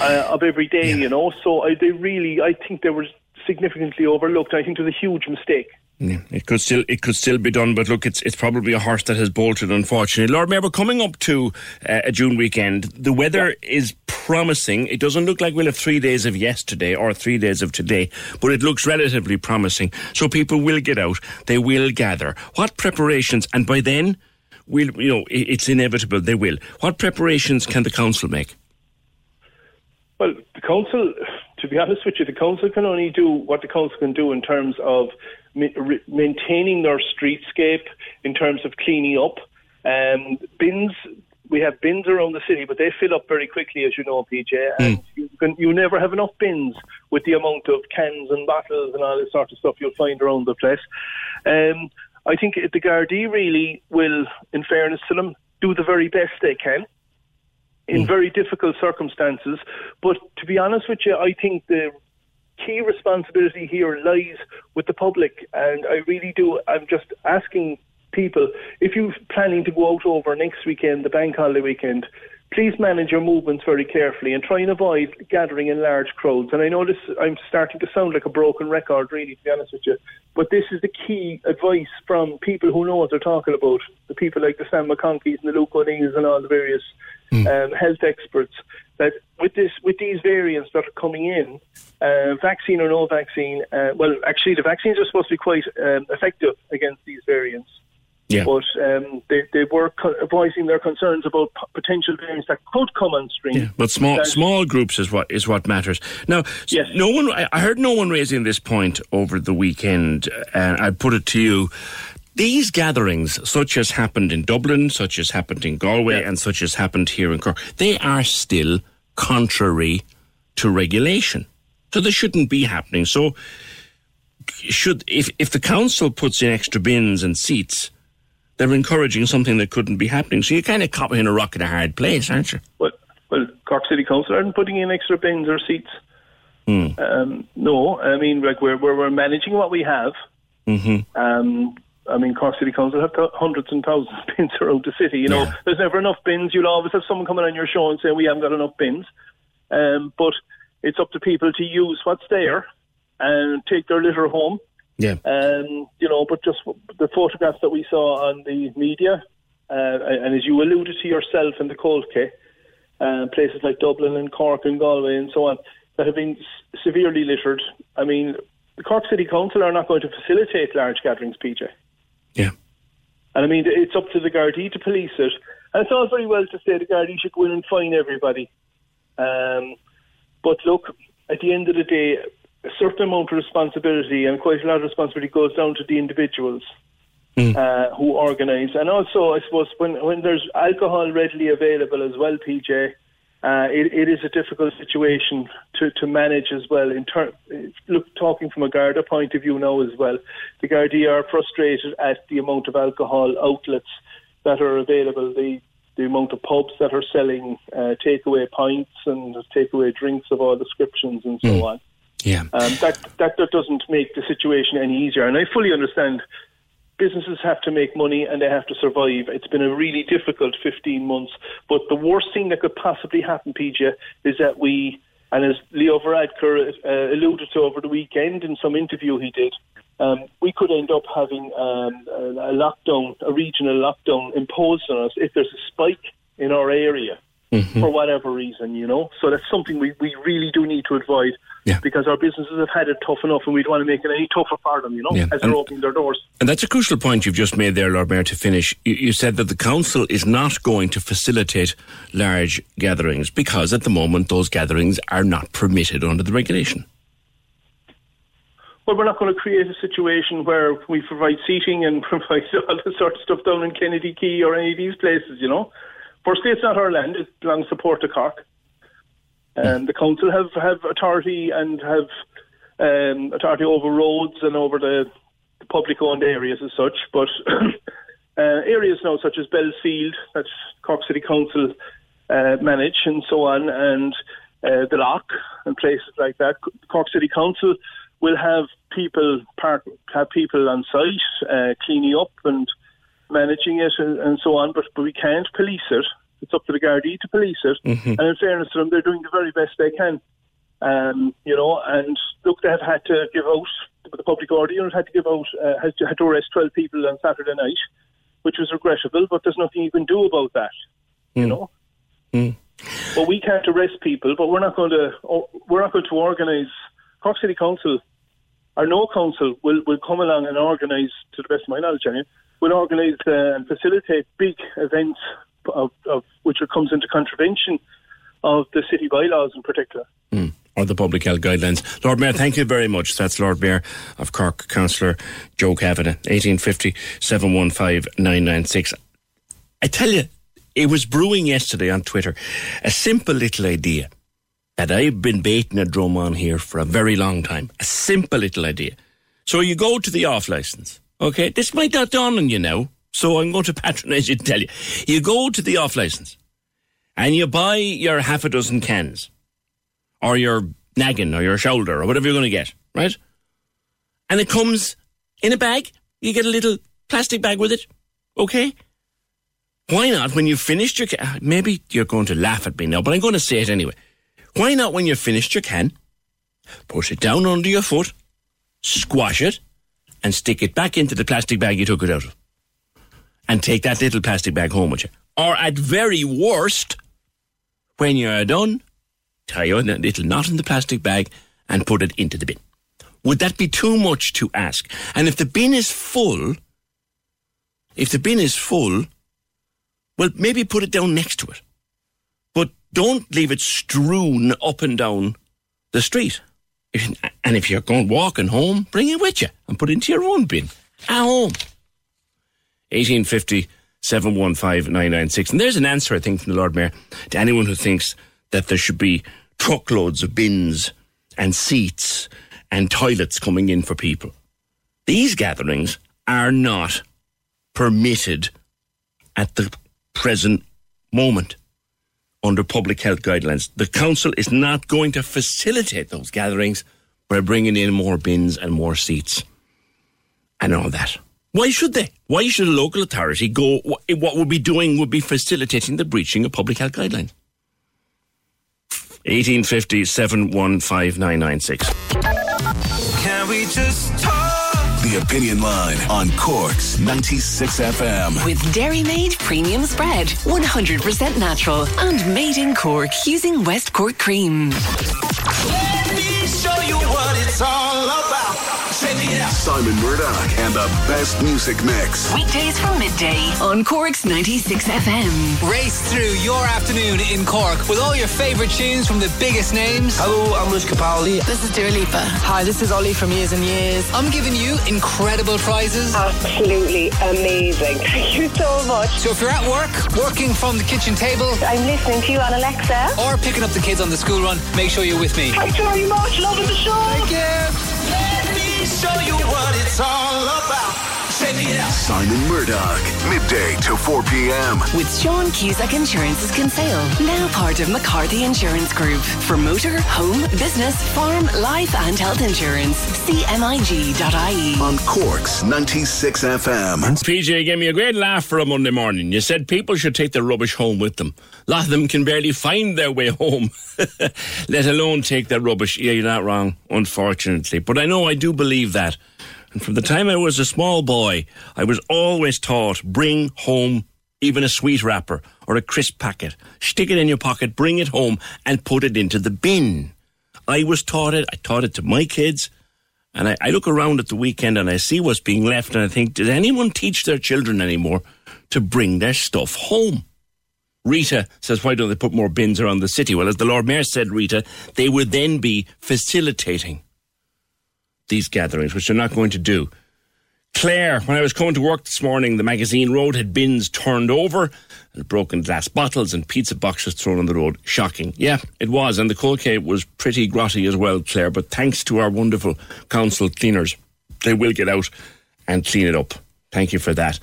Uh, of every day, yeah. you know. So I, they really, I think they were significantly overlooked. I think it was a huge mistake. Yeah, it could still it could still be done, but look, it's it's probably a horse that has bolted, unfortunately. Lord Mayor, we're coming up to uh, a June weekend. The weather yeah. is promising. It doesn't look like we'll have three days of yesterday or three days of today, but it looks relatively promising. So people will get out, they will gather. What preparations? And by then, we'll you know it's inevitable they will. What preparations can the council make? Well, the council, to be honest with you, the council can only do what the council can do in terms of maintaining their streetscape in terms of cleaning up. Um, bins, we have bins around the city, but they fill up very quickly, as you know, PJ. And mm. you, can, you never have enough bins with the amount of cans and bottles and all this sort of stuff you'll find around the place. Um, I think the Gardaí really will, in fairness to them, do the very best they can in mm. very difficult circumstances. But to be honest with you, I think the key responsibility here lies with the public, and I really do. I'm just asking people if you're planning to go out over next weekend, the bank holiday weekend, please manage your movements very carefully and try and avoid gathering in large crowds. And I know this, I'm starting to sound like a broken record, really, to be honest with you, but this is the key advice from people who know what they're talking about, the people like the Sam McConkeys and the Luke O'Neills and all the various mm. um, health experts, that with this, with these variants that are coming in, uh, vaccine or no vaccine, uh, well, actually, the vaccines are supposed to be quite um, effective against these variants. Yeah. But um, they, they were co- voicing their concerns about p- potential variants that could come on stream. Yeah, but small small groups is what is what matters. Now, yes. no one. I heard no one raising this point over the weekend, and I put it to you. These gatherings, such as happened in Dublin, such as happened in Galway, yeah. and such as happened here in Cork, they are still contrary to regulation. So they shouldn't be happening. So should if if the council puts in extra bins and seats they're encouraging something that couldn't be happening. So you're kind of caught in a rock in a hard place, aren't you? Well, well, Cork City Council aren't putting in extra bins or seats. Mm. Um, no, I mean, like we're, we're, we're managing what we have. Mm-hmm. Um, I mean, Cork City Council have hundreds and thousands of (laughs) bins around the city. You know, yeah. there's never enough bins. You'll always have someone coming on your show and saying we haven't got enough bins. Um, but it's up to people to use what's there and take their litter home yeah. Um, you know, but just the photographs that we saw on the media, uh, and as you alluded to yourself in the Coal Quay, uh, places like Dublin and Cork and Galway and so on, that have been s- severely littered. I mean, the Cork City Council are not going to facilitate large gatherings, PJ. Yeah. And I mean, it's up to the Gardaí to police it. And it's all very well to say the Gardaí should go in and fine everybody. Um, but look, at the end of the day, a certain amount of responsibility and quite a lot of responsibility goes down to the individuals mm. uh, who organise. And also, I suppose, when, when there's alcohol readily available as well, PJ, uh, it, it is a difficult situation to, to manage as well. In ter- look, talking from a Garda point of view now as well, the Gardaí are frustrated at the amount of alcohol outlets that are available, the the amount of pubs that are selling uh, takeaway pints and takeaway drinks of all descriptions and so Mm. on. Yeah. Um, that, that that doesn't make the situation any easier, and I fully understand. Businesses have to make money and they have to survive. It's been a really difficult 15 months, but the worst thing that could possibly happen, PJ, is that we, and as Leo Varadkar uh, alluded to over the weekend in some interview he did, um, we could end up having um, a, lockdown, a regional lockdown imposed on us if there's a spike in our area for whatever reason, you know. So that's something we, we really do need to avoid Yeah. because our businesses have had it tough enough and we don't want to make it any tougher for them, you know, Yeah. as they're opening their doors. And that's a crucial point you've just made there, Lord Mayor, to finish. You, you said that the council is not going to facilitate large gatherings because at the moment those gatherings are not permitted under the regulation. Well, we're not going to create a situation where we provide seating and (laughs) provide all this sort of stuff down in Kennedy Quay or any of these places, you know. Firstly, it's not our land, it belongs to Port of Cork. And the council have, have authority and have um, authority over roads and over the, the public owned areas as such. But (coughs) uh, areas now, such as Bellsfield, that Cork City Council uh, manage, and so on, and uh, the Lough and places like that, Cork City Council will have people park, have people on site uh, cleaning up and managing it and, and so on. But, but we can't police it. It's up to the Gardaí to police it. And in fairness to them, they're doing the very best they can. Um, you know, and look, they've had to give out, the public order unit had to give out, uh, had, to, had to arrest 12 people on Saturday night, which was regrettable, but there's nothing you can do about that, you know. But we can't arrest people, but we're not going to, we're not going to organise, Cork City Council, or no council will, will come along and organise, to the best of my knowledge, anyway, will organise uh, and facilitate big events of, of which comes into contravention of the city bylaws in particular. Hmm. or the public health guidelines. Lord Mayor, thank you very much. That's Lord Mayor of Cork, Councillor Joe Kavanagh, 1850 715 996. I tell you, it was brewing yesterday on Twitter. A simple little idea that I've been baiting a drum on here for a very long time. A simple little idea. So you go to the off license. Okay, this might not dawn on you now, so I'm going to (laughs) patronise you and tell you. You go to the off license and you buy your half a dozen cans or your naggin or your shoulder or whatever you're going to get, right? And it comes in a bag. You get a little plastic bag with it, okay? Why not when you've finished your can? Maybe you're going to laugh at me now, but I'm going to say it anyway. Why not when you've finished your can, push it down under your foot, squash it, and stick it back into the plastic bag you took it out of? And take that little plastic bag home with you. Or at very worst, when you're done, tie a little knot in the plastic bag and put it into the bin. Would that be too much to ask? And if the bin is full, if the bin is full, well, maybe put it down next to it. But don't leave it strewn up and down the street. And if you're going walking home, bring it with you and put it into your own bin at home. 1850 715 996. And there's an answer, I think, from the Lord Mayor to anyone who thinks that there should be truckloads of bins and seats and toilets coming in for people. These gatherings are not permitted at the present moment under public health guidelines. The council is not going to facilitate those gatherings by bringing in more bins and more seats and all that. Why should they? Why should a local authority go? What would be doing would be facilitating the breaching of public health guidelines. 1850 715 Can we just talk? The Opinion Line on Cork's 96 FM. With Dairy Made Premium Spread, 100% natural and made in Cork using West Cork cream. Let me show you what it's all about. Simon Murdoch and the best music mix. Weekdays from midday on Cork's 96 FM. Race through your afternoon in Cork with all your favourite tunes from the biggest names. Hello, I'm Lewis Capaldi. This is Dua Lipa. Hi, this is Ollie from Years and Years. I'm giving you incredible prizes. Absolutely amazing. (laughs) Thank you so much. So if you're at work, working from the kitchen table, I'm listening to you on Alexa, or picking up the kids on the school run, make sure you're with me. Thanks very much. Loving the show. Thank you. Show you what it's all about. Check it out. Simon Murdoch, midday to 4 p.m. With Sean Cusack Insurance's Kinsale, now part of McCarthy Insurance Group. For motor, home, business, farm, life and health insurance. CMIG.ie. On Cork's 96 FM. PJ gave me a great laugh for a Monday morning. You said people should take their rubbish home with them. A lot of them can barely find their way home, (laughs) let alone take their rubbish. Yeah, you're not wrong, unfortunately. But I know I do believe that. And from the time I was a small boy, I was always taught bring home even a sweet wrapper or a crisp packet. Stick it in your pocket, bring it home, and put it into the bin. I was taught it. I taught it to my kids. And I, I look around at the weekend and I see what's being left, and I think, did anyone teach their children anymore to bring their stuff home? Rita says, why don't they put more bins around the city? Well, as the Lord Mayor said, Rita, they would then be facilitating these gatherings, which they're not going to do. Claire, when I was coming to work this morning, the magazine road had bins turned over and broken glass bottles and pizza boxes thrown on the road. Shocking. Yeah, it was. And the Coal Quay was pretty grotty as well, Claire. But thanks to our wonderful council cleaners, they will get out and clean it up. Thank you for that.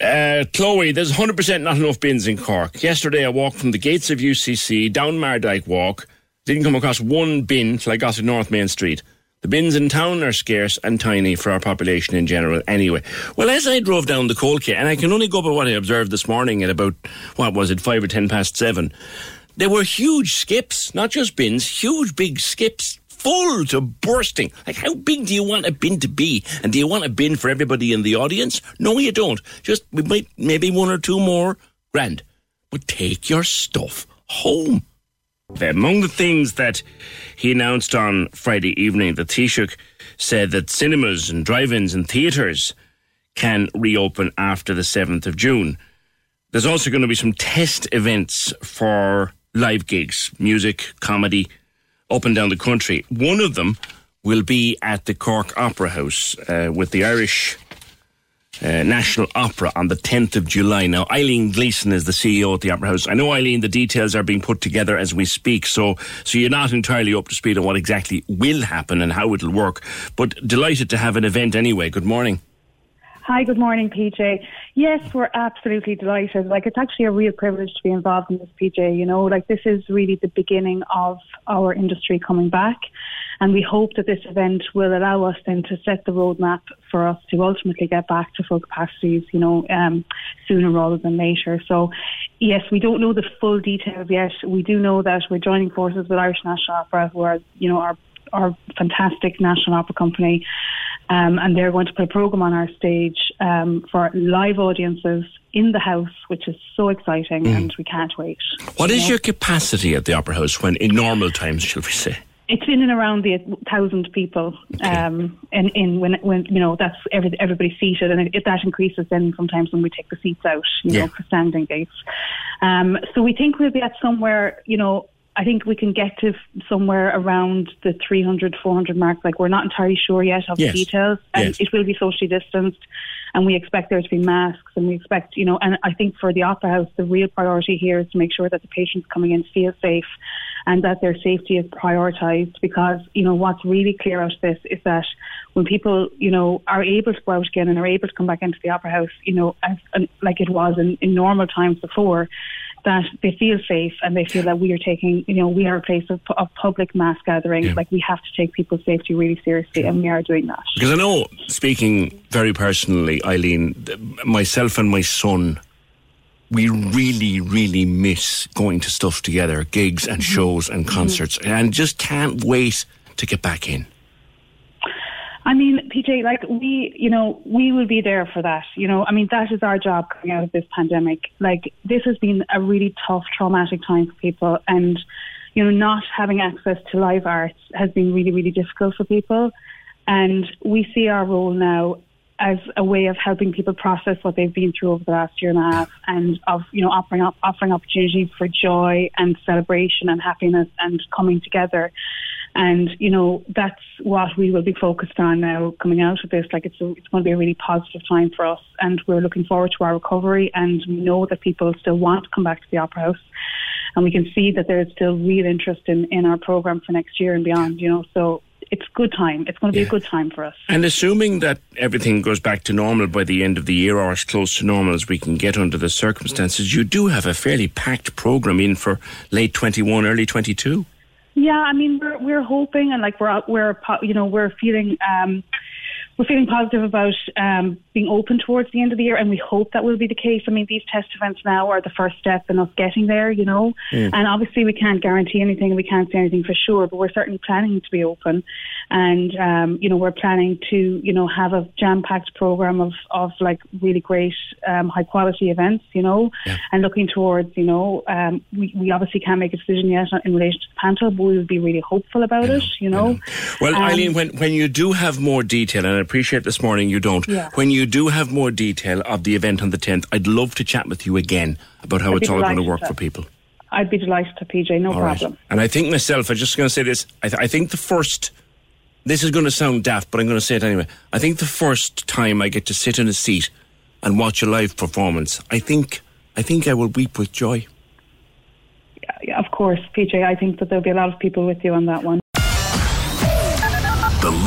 Uh, Chloe, there's 100% not enough bins in Cork. Yesterday I walked from the gates of UCC down Mardyke Walk. Didn't come across one bin till I got to North Main Street. The bins in town are scarce and tiny for our population in general anyway. Well, as I drove down the Coal Quay, and I can only go by what I observed this morning at about, what was it, five or ten past seven, there were huge skips, not just bins, huge big skips full to bursting. Like, how big do you want a bin to be? And do you want a bin for everybody in the audience? No, you don't. Just, we might, maybe one or two more. Grand. But take your stuff home. Among the things that he announced on Friday evening, the Taoiseach said that cinemas and drive-ins and theatres can reopen after the 7th of June. There's also going to be some test events for live gigs, music, comedy, up and down the country. One of them will be at the Cork Opera House uh, with the Irish uh, National Opera on the 10th of July. Now, Eileen Gleeson is the CEO at the Opera House. I know, Eileen, the details are being put together as we speak, so, so you're not entirely up to speed on what exactly will happen and how it'll work, but delighted to have an event anyway. Good morning. Hi, good morning, PJ. Yes, we're absolutely delighted. Like, it's actually a real privilege to be involved in this, PJ. You know, like, this is really the beginning of our industry coming back. And we hope that this event will allow us then to set the roadmap for us to ultimately get back to full capacities, you know, um, sooner rather than later. So, yes, we don't know the full details yet. We do know that we're joining forces with Irish National Opera, who are, you know, our our fantastic national opera company, um, and they're going to put a program on our stage um, for live audiences in the house, which is so exciting, Mm. and we can't wait. What You is know? your capacity at the Opera House when in normal times, shall we say? It's in and around the thousand people, um, in, in when when you know that's every, everybody seated, and it, that increases then sometimes when we take the seats out, you Yeah. know, for standing gates. Um, so we think we'll be at somewhere, you know. I think we can get to somewhere around the 300, 400 mark. Like we're not entirely sure yet of Yes. the details, and Yes. it will be socially distanced, and we expect there to be masks, and we expect, you know, and I think for the Opera House, the real priority here is to make sure that the patients coming in feel safe, and that their safety is prioritised. Because you know what's really clear out of this is that when people, you know, are able to go out again and are able to come back into the Opera House, you know, as, like it was in, in normal times before. That they feel safe and they feel that we are taking, you know, we are a place of, of public mass gathering. Like we have to take people's safety really seriously, and we are doing that. Because I know, speaking very personally, Eileen, myself and my son, we really, really miss going to stuff together, gigs and mm-hmm. shows and mm-hmm. concerts, and just can't wait to get back in. I mean, PJ, like we, you know, we will be there for that. You know, I mean, that is our job coming out of this pandemic. Like this has been a really tough, traumatic time for people, and you know, not having access to live arts has been really, really difficult for people. And we see our role now as a way of helping people process what they've been through over the last year and a half and of, you know, offering up, offering opportunities for joy and celebration and happiness and coming together. And, you know, that's what we will be focused on now coming out of this. Like it's, a, it's going to be a really positive time for us and we're looking forward to our recovery and we know that people still want to come back to the Opera House and we can see that there is still real interest in, in our program for next year and beyond, you know, so it's good time. It's going to be yeah. a good time for us. And assuming that everything goes back to normal by the end of the year, or as close to normal as we can get under the circumstances, you do have a fairly packed program in for late twenty one, early twenty two. Yeah, I mean we're we're hoping and like we're we're you know we're feeling um, we're feeling positive about um, being open towards the end of the year, and we hope that will be the case. I mean, these test events now are the first step in us getting there, you know. Mm. And obviously, we can't guarantee anything, we can't say anything for sure, but we're certainly planning to be open, and um, you know, we're planning to you know have a jam-packed program of of like really great, um, high-quality events, you know, yeah. and looking towards, you know, um, we we obviously can't make a decision yet in relation to the panto, but we would be really hopeful about it, you know. know. Well, um, Eileen, when when you do have more detail, and I appreciate this morning you don't. Yeah. When you do have more detail of the event on the 10th, I'd love to chat with you again about how I'd it's all going to work for people. I'd be delighted to, PJ, no all problem. Right. And I think myself, I'm just going to say this, I, th- I think the first, this is going to sound daft, but I'm going to say it anyway. I think the first time I get to sit in a seat and watch a live performance, I think, I think I will weep with joy. Yeah, of course, PJ. I think that there'll be a lot of people with you on that one.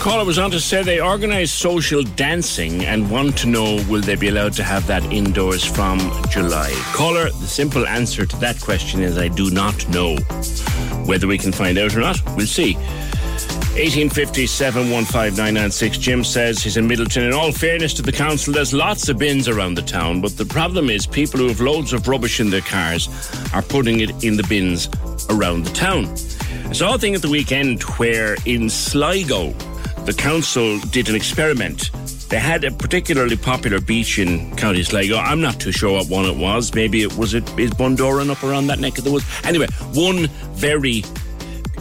Caller was on to say they organise social dancing and want to know will they be allowed to have that indoors from July. Caller, the simple answer to that question is I do not know. Whether we can find out or not, we'll see. 1850 Jim says he's in Midleton. In all fairness to the council, there's lots of bins around the town, but the problem is people who have loads of rubbish in their cars are putting it in the bins around the town. I saw a thing at the weekend where in Sligo, the council did an experiment. They had a particularly popular beach in County Sligo. Oh, I'm not too sure what one it was. Maybe it was it is Bundoran up around that neck of the woods. Anyway, one very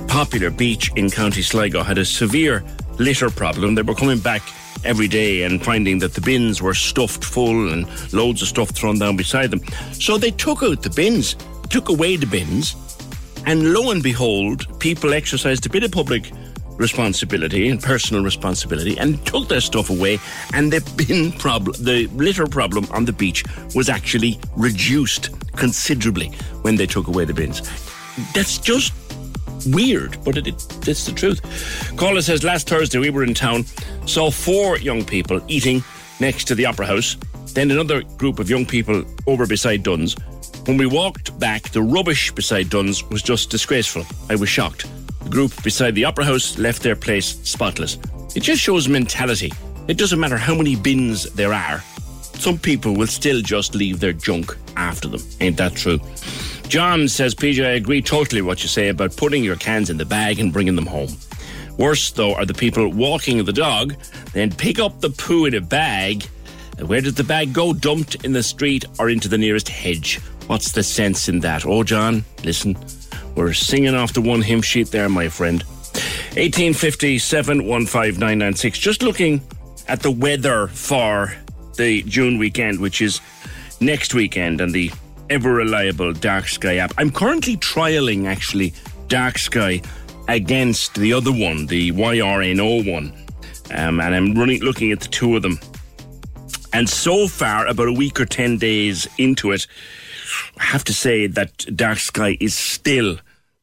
popular beach in County Sligo oh, had a severe litter problem. They were coming back every day and finding that the bins were stuffed full and loads of stuff thrown down beside them. So they took out the bins, took away the bins, and lo and behold, people exercised a bit of public responsibility and personal responsibility and took their stuff away. And the bin problem the litter problem on the beach was actually reduced considerably when they took away the bins. That's just weird but it, it, it's the truth. Caller says last thursday we were in town saw four young people eating next to the opera house then another group of young people over beside Dunnes. When we walked back the rubbish beside Dunnes was just disgraceful. I was shocked group beside the Opera House left their place spotless. It just shows mentality. It doesn't matter how many bins there are, some people will still just leave their junk after them. Ain't that true? John says, PJ, I agree totally what you say about putting your cans in the bag and bringing them home. Worse, though, are the people walking the dog, then pick up the poo in a bag. Where does the bag go? Dumped in the street or into the nearest hedge? What's the sense in that? Oh, John, listen, we're singing off the one hymn sheet there, my friend. 1857 15996. Just looking at the weather for the June weekend, which is next weekend, and the ever reliable Dark Sky app. I'm currently trialing actually Dark Sky against the other one, the YRNO one. Um, and I'm running looking at the two of them. And so far, about a week or 10 days into it, I have to say that Dark Sky is still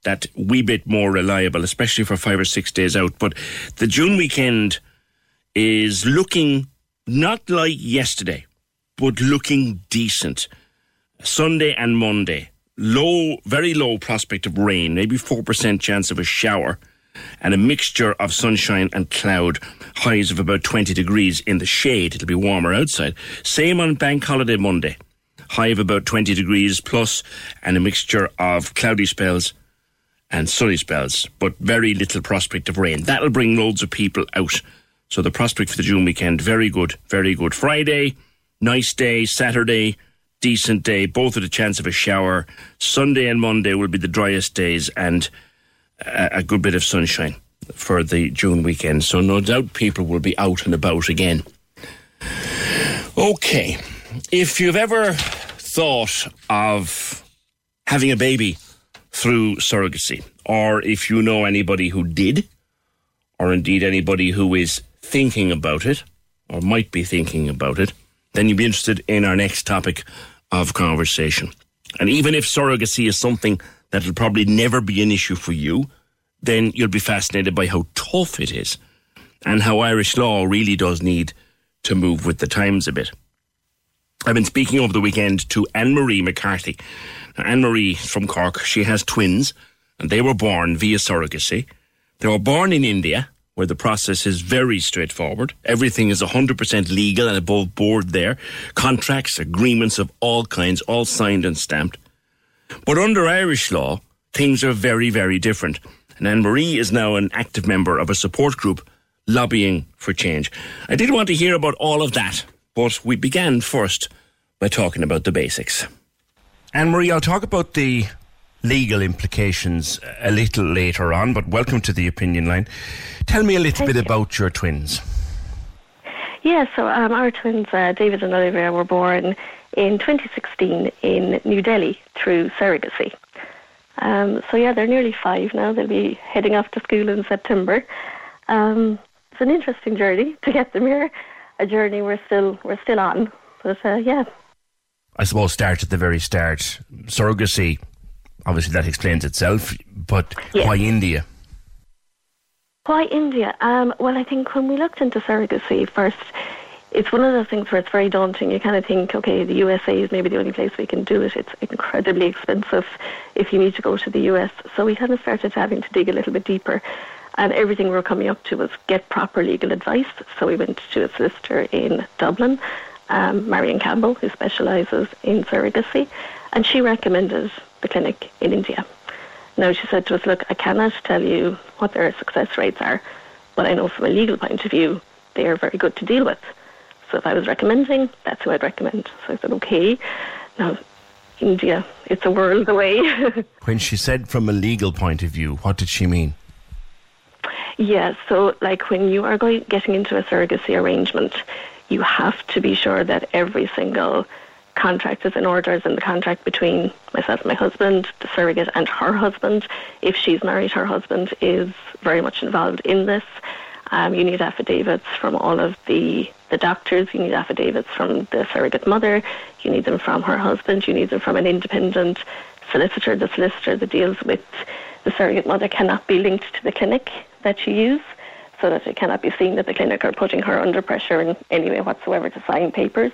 that wee bit more reliable, especially for five or six days out. But the June weekend is looking not like yesterday, but looking decent. Sunday and Monday, low, very low prospect of rain, maybe 4% chance of a shower, and a mixture of sunshine and cloud, highs of about 20 degrees in the shade. It'll be warmer outside. Same on Bank Holiday Monday high of about 20 degrees plus, and a mixture of cloudy spells and sunny spells, but very little prospect of rain. That'll bring loads of people out. So the prospect for the June weekend, very good, very good. Friday, nice day. Saturday, decent day. Both with a chance of a shower. Sunday and Monday will be the driest days and a, a good bit of sunshine for the June weekend. So no doubt people will be out and about again. Okay. If you've ever thought of having a baby through surrogacy, or if you know anybody who did, or indeed anybody who is thinking about it, or might be thinking about it, then you'd be interested in our next topic of conversation. And even if surrogacy is something that'll probably never be an issue for you, then you'll be fascinated by how tough it is and how Irish law really does need to move with the times a bit. I've been speaking over the weekend to Anne Marie McCarthy. Anne Marie from Cork, she has twins, and they were born via surrogacy. They were born in India, where the process is very straightforward. Everything is 100% legal and above board there. Contracts, agreements of all kinds, all signed and stamped. But under Irish law, things are very, very different. And Anne Marie is now an active member of a support group lobbying for change. I did want to hear about all of that, but we began first by talking about the basics. Anne Marie, I'll talk about the legal implications a little later on, but welcome to the opinion line. Tell me a little Thank bit you. about your twins. Yeah, so um, our twins, uh, David and Olivia, were born in 2016 in New Delhi through surrogacy. Um, so yeah, they're nearly five now. They'll be heading off to school in September. Um, it's an interesting journey (laughs) to get them here. A journey we're still we're still on, but uh, yeah. I suppose start at the very start. Surrogacy, obviously that explains itself, but yeah. why India? Why India? Um, well, I think when we looked into surrogacy first, it's one of those things where it's very daunting. You kind of think, okay, the USA is maybe the only place we can do it. It's incredibly expensive if you need to go to the US. So we kind of started having to dig a little bit deeper. And everything we were coming up to was get proper legal advice. So we went to a solicitor in Dublin, um, Marion Campbell, who specialises in surrogacy, and she recommended the clinic in India. Now she said to us, look, I cannot tell you what their success rates are, but I know from a legal point of view, they are very good to deal with. So if I was recommending, that's who I'd recommend. So I said, okay. Now, India, it's a world away. (laughs) when she said from a legal point of view, what did she mean? Yeah, so like when you are going getting into a surrogacy arrangement, you have to be sure that every single contract is in order, is in the contract between myself and my husband, the surrogate and her husband. If she's married, her husband is very much involved in this. Um, you need affidavits from all of the, the doctors. You need affidavits from the surrogate mother. You need them from her husband. You need them from an independent solicitor. The solicitor that deals with the surrogate mother cannot be linked to the clinic that you use so that it cannot be seen that the clinic are putting her under pressure in any way whatsoever to sign papers.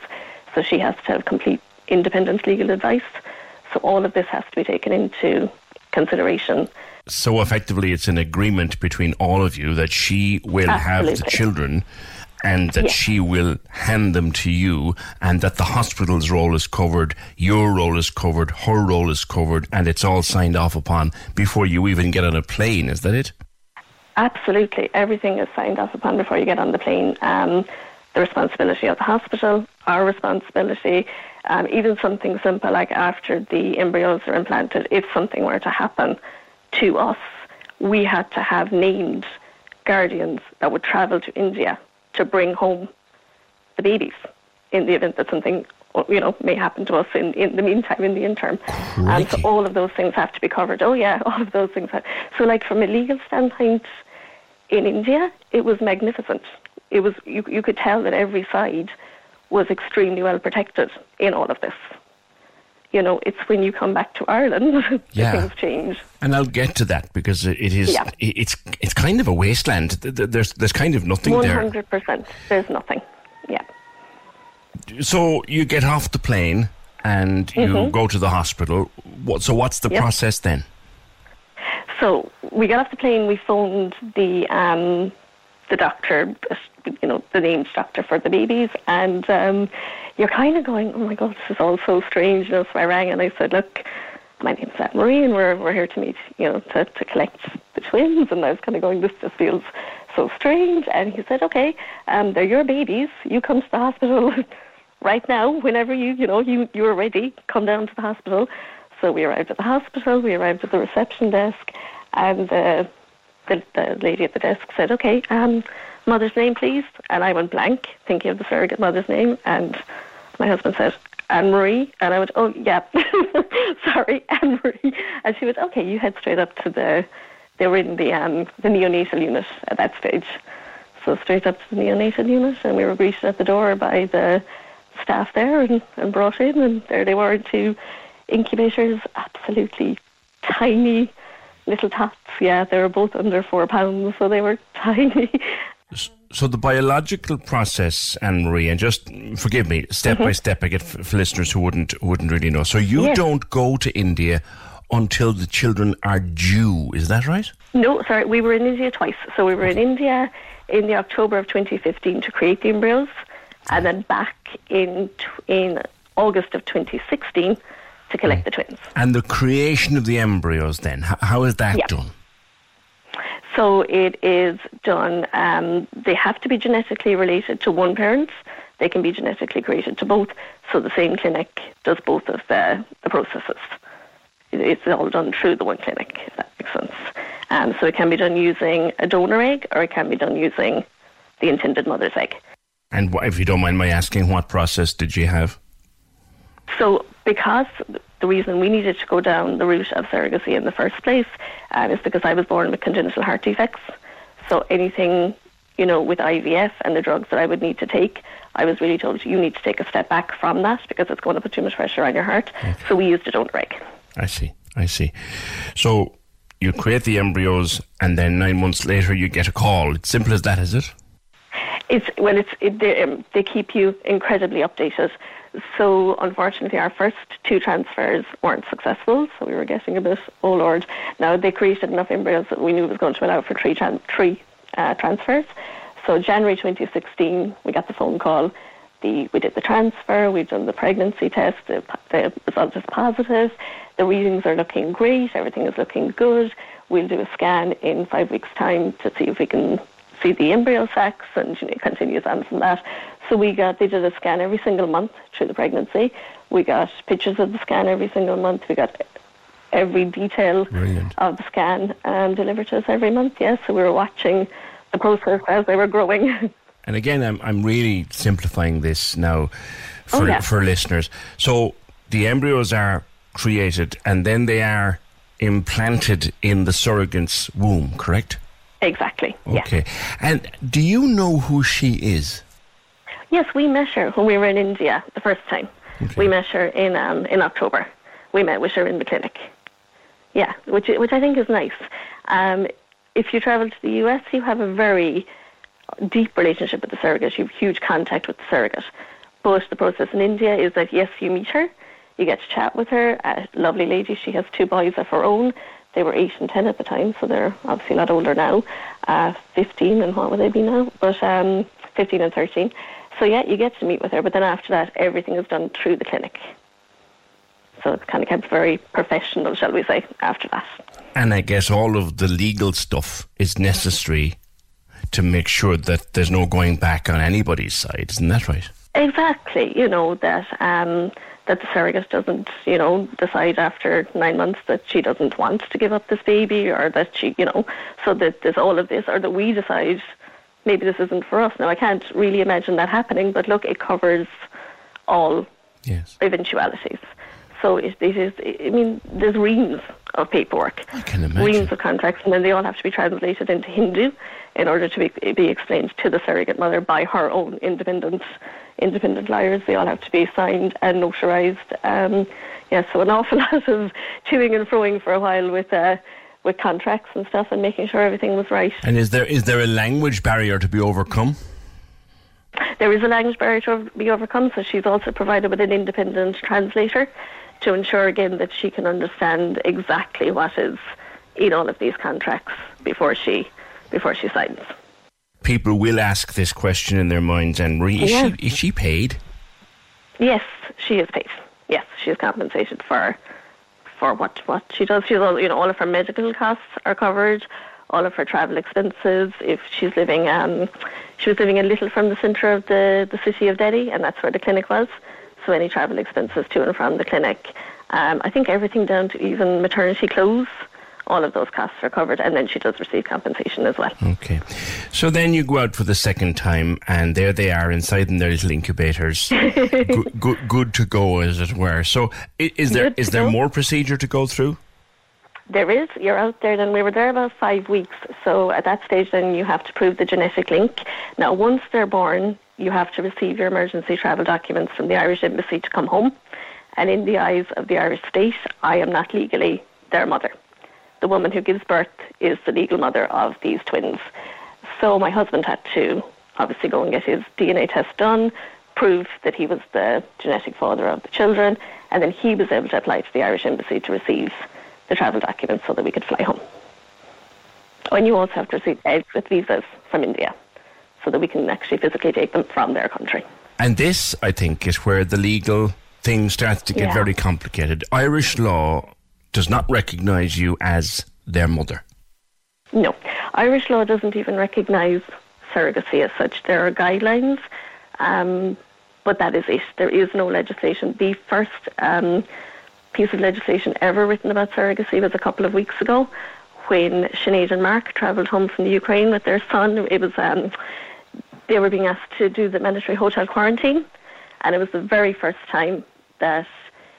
So she has to have complete independent legal advice. So all of this has to be taken into consideration so effectively, it's an agreement between all of you that she will Absolutely. have the children and that yes. she will hand them to you and that the hospital's role is covered, your role is covered, her role is covered, and it's all signed off upon before you even get on a plane. Is that it? Absolutely. Everything is signed off upon before you get on the plane. Um, the responsibility of the hospital, our responsibility, um, even something simple like after the embryos are implanted, if something were to happen, to us, we had to have named guardians that would travel to India to bring home the babies in the event that something you know may happen to us in, in the meantime in the interim and so all of those things have to be covered oh yeah (laughs) all of those things have, so like from a legal standpoint in India it was magnificent it was you, you could tell that every side was extremely well protected in all of this you know, it's when you come back to Ireland (laughs) yeah. things change. And I'll get to that because it is yeah. it's it's kind of a wasteland. There's there's kind of nothing 100%, there. 100%. There's nothing. Yeah. So you get off the plane and you mm-hmm. go to the hospital. What so what's the yep. process then? So we got off the plane, we phoned the um, the doctor, you know, the named doctor for the babies, and um, you're kind of going, oh my God, this is all so strange. You know, so I rang and I said, look, my name's Anne Marie and we're, we're here to meet, you know, to, to collect the twins. And I was kind of going, this just feels so strange. And he said, okay, um, they're your babies. You come to the hospital (laughs) right now, whenever you, you know, you, you're ready, come down to the hospital. So we arrived at the hospital, we arrived at the reception desk, and uh, the, the lady at the desk said, okay, um, mother's name, please. And I went blank, thinking of the surrogate mother's name, and my husband said, Anne Marie. And I went, oh, yeah, (laughs) sorry, Anne Marie. And she went, okay, you head straight up to the, they were in the, um, the neonatal unit at that stage. So straight up to the neonatal unit, and we were greeted at the door by the staff there and, and brought in, and there they were, two incubators, absolutely tiny little tots. Yeah, they were both under four pounds, so they were (laughs) tiny. So the biological process, Anne Marie, and just forgive me, step by mm-hmm. step, I get for listeners who wouldn't who wouldn't really know. So you Yes. don't go to India until the children are due, is that right? No, sorry, we were in India twice. So we were in India in the October of 2015 to create the embryos, and then back in in August of 2016 to collect the twins. And the creation of the embryos, then, how is that Yeah. done? So it is done. Um, they have to be genetically related to one parent. They can be genetically created to both. So the same clinic does both of the, the processes. It's all done through the one clinic, if that makes sense. Um, so it can be done using a donor egg, or it can be done using the intended mother's egg. And if you don't mind my asking, what process did you have? So, because the reason we needed to go down the route of surrogacy in the first place um, is because I was born with congenital heart defects. So, anything, you know, with IVF and the drugs that I would need to take, I was really told you need to take a step back from that because it's going to put too much pressure on your heart. So, we used a donor egg. I see, I see. So you create the embryos, and then nine months later you get a call. It's simple as that, is it? It's well, it's it, they, um, they keep you incredibly updated. So unfortunately, our first two transfers weren't successful. So we were getting a bit, oh lord. Now they created enough embryos that we knew it was going to allow for three tran- three uh, transfers. So January 2016, we got the phone call. The, we did the transfer. We've done the pregnancy test. The, the result is positive. The readings are looking great. Everything is looking good. We'll do a scan in five weeks' time to see if we can see the embryo sacs and you know, continues on from that. So we got they did a scan every single month through the pregnancy. We got pictures of the scan every single month. We got every detail Brilliant. of the scan um, delivered to us every month. Yes, so we were watching the process as they were growing. (laughs) And again, I'm I'm really simplifying this now for Oh, yeah. for listeners. So the embryos are created, and then they are implanted in the surrogate's womb. Correct? exactly. Yeah. Okay. And do you know who she is? Yes, we met her when we were in India the first time. We met her in um, in October. We met with her in the clinic. Yeah, which which I think is nice. Um, if you travel to the US, you have a very deep relationship with the surrogate. You have huge contact with the surrogate. But the process in India is that yes, you meet her, you get to chat with her. A lovely lady. She has two boys of her own. They were eight and ten at the time, so they're obviously a lot older now. Uh, Fifteen and what would they be now? But um, fifteen and thirteen. So yeah, you get to meet with her. But then after that, everything is done through the clinic. So it's kind of kept very professional, shall we say, after that. And I guess all of the legal stuff is necessary to make sure that there's no going back on anybody's side. Isn't that right? Exactly. You know that um, that the surrogate doesn't, you know, decide after nine months that she doesn't want to give up this baby, or that she, you know, so that there's all of this, or that we decide maybe this isn't for us. Now I can't really imagine that happening, but look, it covers all yes. eventualities. So it, it is. I mean, there's reams of paperwork, I can imagine. reams of contracts, and then they all have to be translated into Hindu in order to be, be explained to the surrogate mother by her own independent independent lawyers. They all have to be signed and notarized. Um, yeah, so an awful (laughs) lot of chewing and froing for a while with uh, with contracts and stuff, and making sure everything was right. And is there is there a language barrier to be overcome? There is a language barrier to be overcome, so she's also provided with an independent translator to ensure again that she can understand exactly what is in all of these contracts before she before she signs. People will ask this question in their minds, and is, Yeah. she, is she paid? Yes, she is paid. Yes, she is compensated for for what what she does. She's all you know all of her medical costs are covered, all of her travel expenses. If she's living, um, she was living a little from the centre of the the city of Delhi, and that's where the clinic was. So any travel expenses to and from the clinic, um, I think everything down to even maternity clothes all of those costs are covered, and then she does receive compensation as well. Okay. So then you go out for the second time, and there they are inside in their little incubators, (laughs) good, good, good, to go, as it were. So is there is there go. more procedure to go through? There is. You're out there. Then we were there about five weeks. So at that stage, then you have to prove the genetic link. Now, once they're born, you have to receive your emergency travel documents from the Irish Embassy to come home. And in the eyes of the Irish state, I am not legally their mother the woman who gives birth is the legal mother of these twins. So my husband had to obviously go and get his DNA test done, prove that he was the genetic father of the children, and then he was able to apply to the Irish Embassy to receive the travel documents so that we could fly home. Oh, and you also have to receive exit visas from India so that we can actually physically take them from their country. And this, I think, is where the legal thing starts to get yeah. very complicated. Irish law does not recognise you as their mother. No. Irish law doesn't even recognise surrogacy as such. There are guidelines, um, but that is it. There is no legislation. The first um, piece of legislation ever written about surrogacy was a couple of weeks ago when Sinead and Mark travelled home from the Ukraine with their son. It was um, they were being asked to do the mandatory hotel quarantine, and it was the very first time that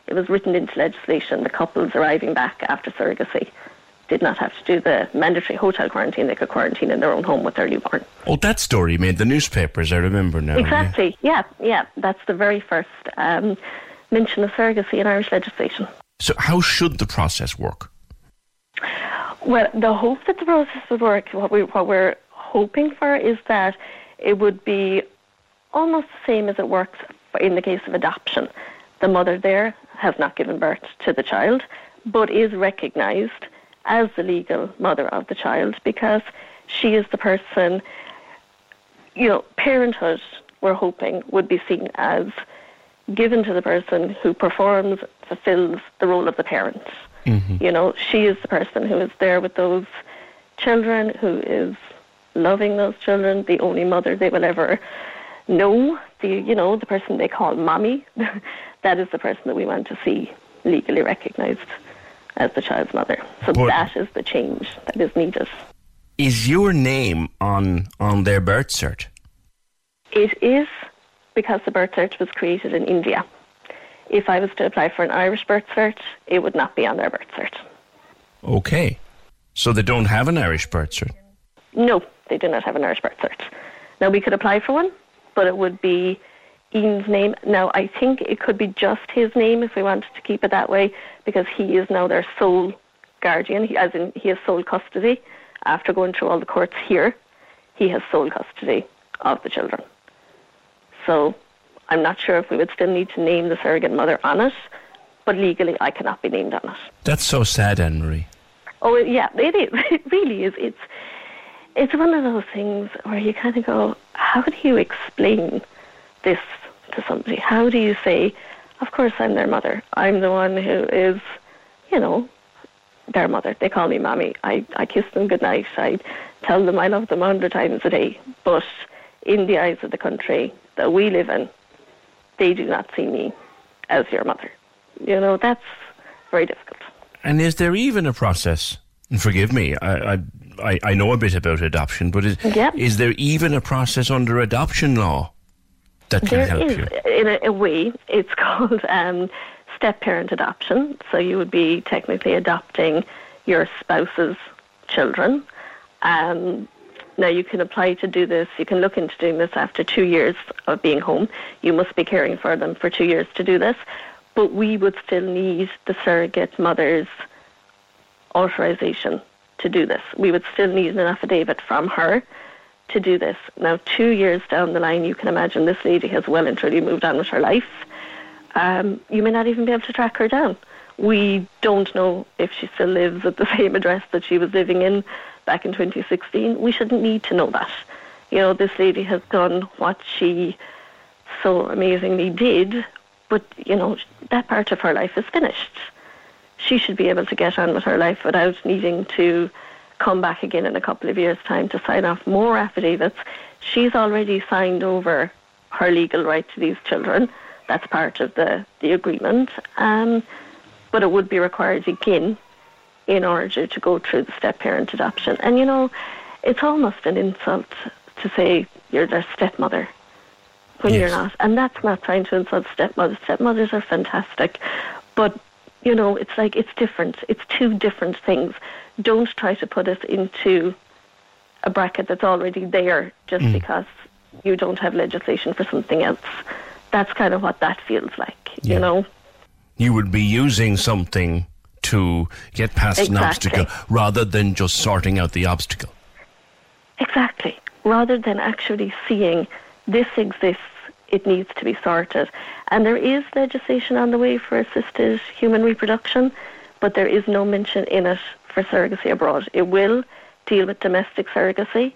it was written into legislation the couples arriving back after surrogacy did not have to do the mandatory hotel quarantine. They could quarantine in their own home with their newborn. Oh, that story made the newspapers, I remember now. Exactly, yeah, yeah. yeah. That's the very first um, mention of surrogacy in Irish legislation. So, how should the process work? Well, the hope that the process would work, what, we, what we're hoping for is that it would be almost the same as it works in the case of adoption. The mother there has not given birth to the child, but is recognised as the legal mother of the child because she is the person, you know, parenthood, we're hoping, would be seen as given to the person who performs, fulfills the role of the parent. Mm-hmm. You know, she is the person who is there with those children, who is loving those children, the only mother they will ever know, the you know, the person they call mommy. (laughs) that is the person that we want to see legally recognised as the child's mother. So but that is the change that is needed. Is your name on on their birth cert? It is because the birth cert was created in India. If I was to apply for an Irish birth cert, it would not be on their birth cert. Okay. So they don't have an Irish birth cert? No, they do not have an Irish birth cert. Now we could apply for one, but it would be Ian's name. Now, I think it could be just his name if we wanted to keep it that way, because he is now their sole guardian, he, as in he has sole custody. After going through all the courts here, he has sole custody of the children. So I'm not sure if we would still need to name the surrogate mother on it, but legally I cannot be named on it. That's so sad, Anne Marie. Oh yeah, it is. (laughs) It really is. It's it's one of those things where you kind of go, how do you explain this to somebody? How do you say, of course I'm their mother. I'm the one who is, you know, their mother. They call me mommy. I, I kiss them goodnight. I tell them I love them a hundred times a day. But in the eyes of the country that we live in, they do not see me as your mother. You know, that's very difficult. And is there even a process? Forgive me, I, I, I know a bit about adoption, but is, yep. is there even a process under adoption law that can there help is, you? In a, a way, (laughs) it's called um, step parent adoption. So you would be technically adopting your spouse's children. Um, now you can apply to do this. You can look into doing this after two years of being home. You must be caring for them for two years to do this. But we would still need the surrogate mother's authorization to do this. We would still need an affidavit from her to do this. Now, two years down the line, you can imagine this lady has well and truly moved on with her life. Um, you may not even be able to track her down. We don't know if she still lives at the (laughs) same address that she was living in back in 2016. We shouldn't need to know that. You know, this lady has done what she so amazingly did but you know that part of her life is finished. She should be able to get on with her life without needing to come back again in a couple of years' time to sign off more affidavits. She's already signed over her legal right to these children. That's part of the, the agreement. Um, but it would be required again in order to go through the step parent adoption. And you know, it's almost an insult to say you're their stepmother when yes. you're not. And that's not trying to insult stepmothers. Stepmothers are fantastic. But, you know, it's like it's different. It's two different things. Don't try to put us into a bracket that's already there just mm. because you don't have legislation for something else. That's kind of what that feels like, yeah. you know. You would be using something to get past exactly. an obstacle rather than just sorting out the obstacle. Exactly. Rather than actually seeing this exists, it needs to be sorted. And there is legislation on the way for assisted human reproduction, but there is no mention in it for surrogacy abroad. It will deal with domestic surrogacy,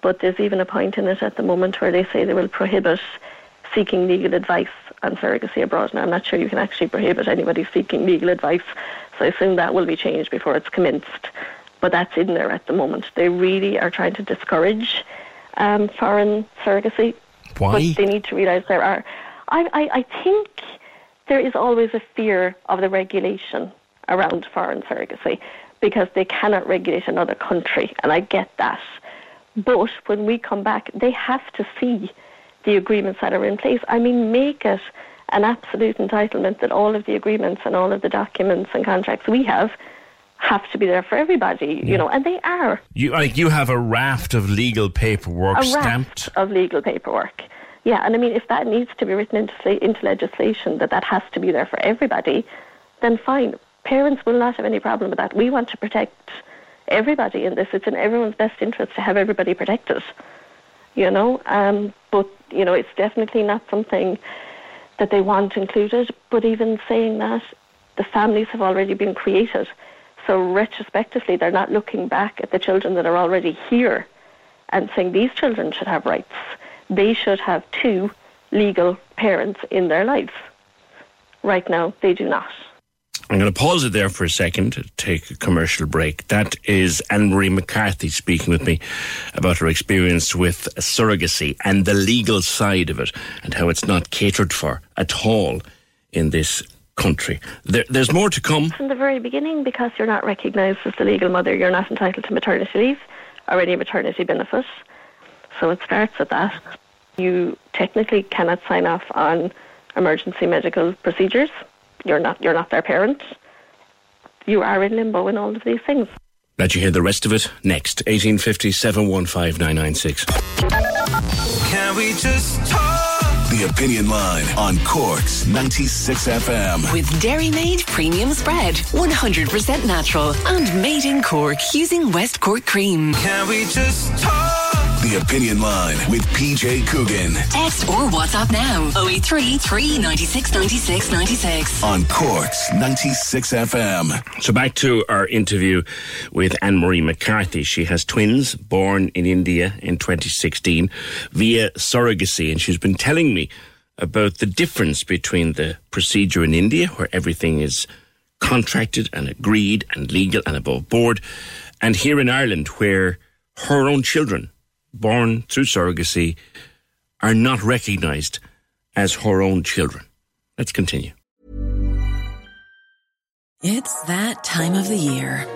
but there's even a point in it at the moment where they say they will prohibit seeking legal advice on surrogacy abroad. Now, I'm not sure you can actually prohibit anybody seeking legal advice, so I assume that will be changed before it's commenced. But that's in there at the moment. They really are trying to discourage um, foreign surrogacy. Why? But they need to realise there are. I, I, I think there is always a fear of the regulation around foreign surrogacy because they cannot regulate another country, and I get that. But when we come back, they have to see the agreements that are in place. I mean, make it an absolute entitlement that all of the agreements and all of the documents and contracts we have have to be there for everybody, yeah. you know, and they are. You like you have a raft of legal paperwork a stamped of legal paperwork. Yeah, and I mean, if that needs to be written into into legislation that that has to be there for everybody, then fine. Parents will not have any problem with that. We want to protect everybody in this. It's in everyone's best interest to have everybody protected. You know, um, but you know, it's definitely not something that they want included. But even saying that, the families have already been created. So retrospectively, they're not looking back at the children that are already here and saying these children should have rights. They should have two legal parents in their lives. Right now, they do not. I'm going to pause it there for a second to take a commercial break. That is Anne Marie McCarthy speaking with me about her experience with surrogacy and the legal side of it and how it's not catered for at all in this country. There, there's more to come. From the very beginning, because you're not recognised as the legal mother, you're not entitled to maternity leave or any maternity benefits. So it starts at that. You technically cannot sign off on emergency medical procedures you're not you're not their parent. You are in limbo in all of these things. Let you hear the rest of it next. 1850 715 Can we just talk? The Opinion Line on Cork's 96 FM. With Dairymaid Premium Spread, 100% natural and made in Cork using West Cork cream. Can we just talk? The Opinion Line with PJ Coogan. Text or WhatsApp now 083 396 96 96. On Cork's 96 FM. So back to our interview with Anne Marie McCarthy. She has twins born in India in 2016 via surrogacy, and she's been telling me about the difference between the procedure in India, where everything is contracted and agreed and legal and above board, and here in Ireland, where her own children born through surrogacy are not recognised as her own children. Let's continue. It's that time of the year.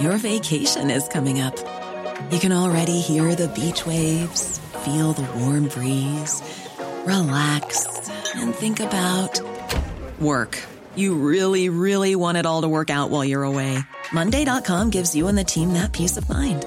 Your vacation is coming up. You can already hear the beach waves, feel the warm breeze, relax, and think about work. You really, really want it all to work out while you're away. Monday.com gives you and the team that peace of mind.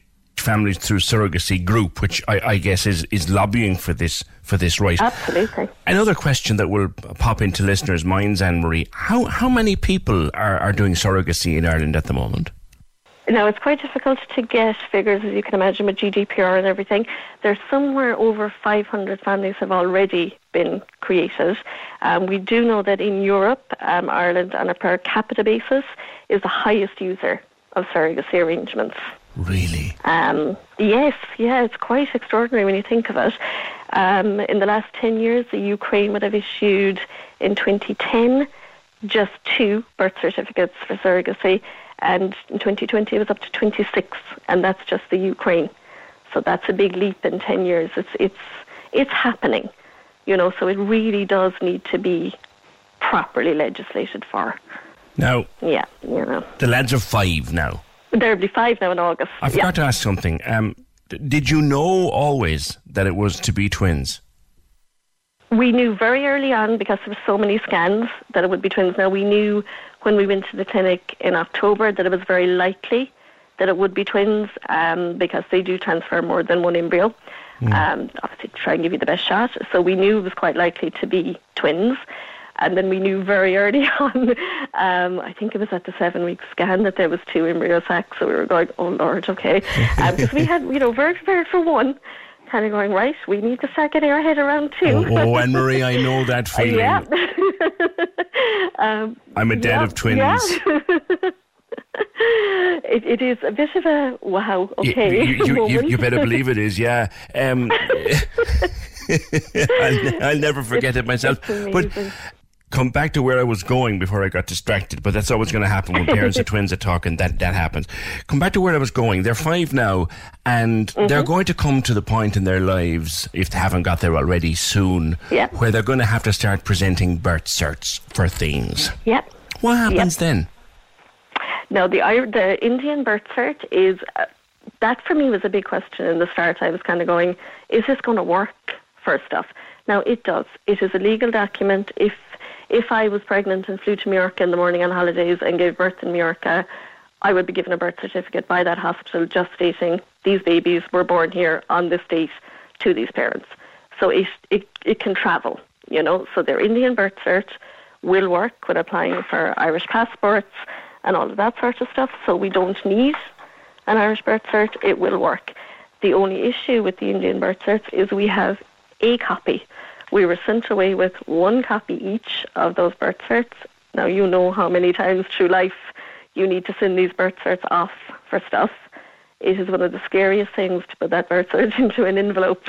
Families Through Surrogacy group, which I, I guess is, is lobbying for this for this right. Absolutely. Another question that will pop into listeners' minds, Anne Marie: How how many people are, are doing surrogacy in Ireland at the moment? Now, it's quite difficult to get figures, as you can imagine, with GDPR and everything. There's somewhere over 500 families have already been created. Um, we do know that in Europe, um, Ireland, on a per capita basis, is the highest user of surrogacy arrangements. Really? Um, yes, yeah, it's quite extraordinary when you think of it. Um, in the last 10 years, the Ukraine would have issued in 2010 just two birth certificates for surrogacy, and in 2020 it was up to 26, and that's just the Ukraine. So that's a big leap in 10 years. It's it's it's happening, you know. So it really does need to be properly legislated for. Now, Yeah, you know. the lads are five now. There'll be five now in August. I forgot to ask something. Um, did you know always that it was to be twins? We knew very early on because there were so many scans that it would be twins. Now we knew when we went to the clinic in October that it was very likely that it would be twins um, because they do transfer more than one embryo. Um, obviously, to try and give you the best shot. So we knew it was quite likely to be twins. And then we knew very early (laughs) on, um, I think it was at the seven week scan, that there was two embryo sacs. So we were going, oh Lord, okay. Because we had, you know, very prepared for one, kind of going, right, we need to start getting our head around two. Oh, oh Anne Marie, I know that (laughs) feeling. Yeah. (laughs) um, I'm a dad yeah, of twins. Yeah. it, it is a bit of a wow. Okay. You, you, you, you better believe it is, yeah. Um, I'll, I'll never forget it myself. But. Come back to where I was going before I got distracted. But that's always going to happen when parents of (laughs) twins are talking. That that happens. Come back to where I was going. They're five now, and they're going to come to the point in their lives, if they haven't got there already, soon, Yeah. where they're going to have to start presenting birth certs for things. Yep. What happens then? No, the the Indian birth cert is uh, that for me was a big question in the start. I was kind of going, is this going to work? First off, now it does. It is a legal document. If if I was pregnant and flew to Mallorca in the morning on holidays and gave birth in Mallorca, I would be given a birth certificate by that hospital just stating these babies were born here on this date to these parents. So it it it can travel, you know. So their Indian birth cert will work when applying for Irish passports and all of that sort of stuff. So we don't need an Irish birth cert. It will work. The only issue with the Indian birth certs is we have a copy. We were sent away with one copy each of those birth certs. Now you know how many times through life you need to send these birth certs off for stuff. It is one of the scariest things to put that birth cert (laughs) into an envelope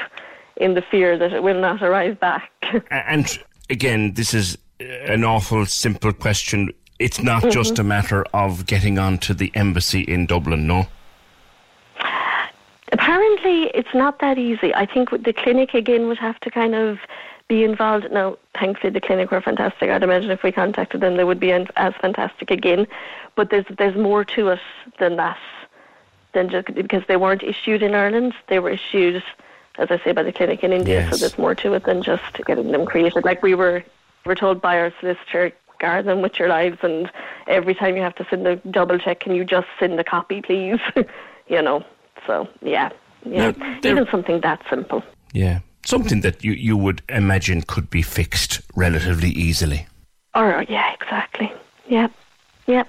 in the fear that it will not arrive back. (laughs) And again, this is uh, an awful simple question. It's not just a matter of getting onto the embassy in Dublin, no? Apparently, it's not that easy. I think the clinic again would have to kind of be involved. Now, thankfully, the clinic were fantastic. I'd imagine if we contacted them, they would be as fantastic again. But there's there's more to it than that. Than just because they weren't issued in Ireland, they were issued, as I say, by the clinic in India. Yes. So there's more to it than just getting them created. Like we were, were told by our solicitor, guard them with your lives, and every time you have to send a double check, can you just send a copy, please? (laughs) you know. So yeah, yeah. Now, Even something that simple. Yeah. Something that you, you would imagine could be fixed relatively easily. Or yeah, exactly. Yep, yep.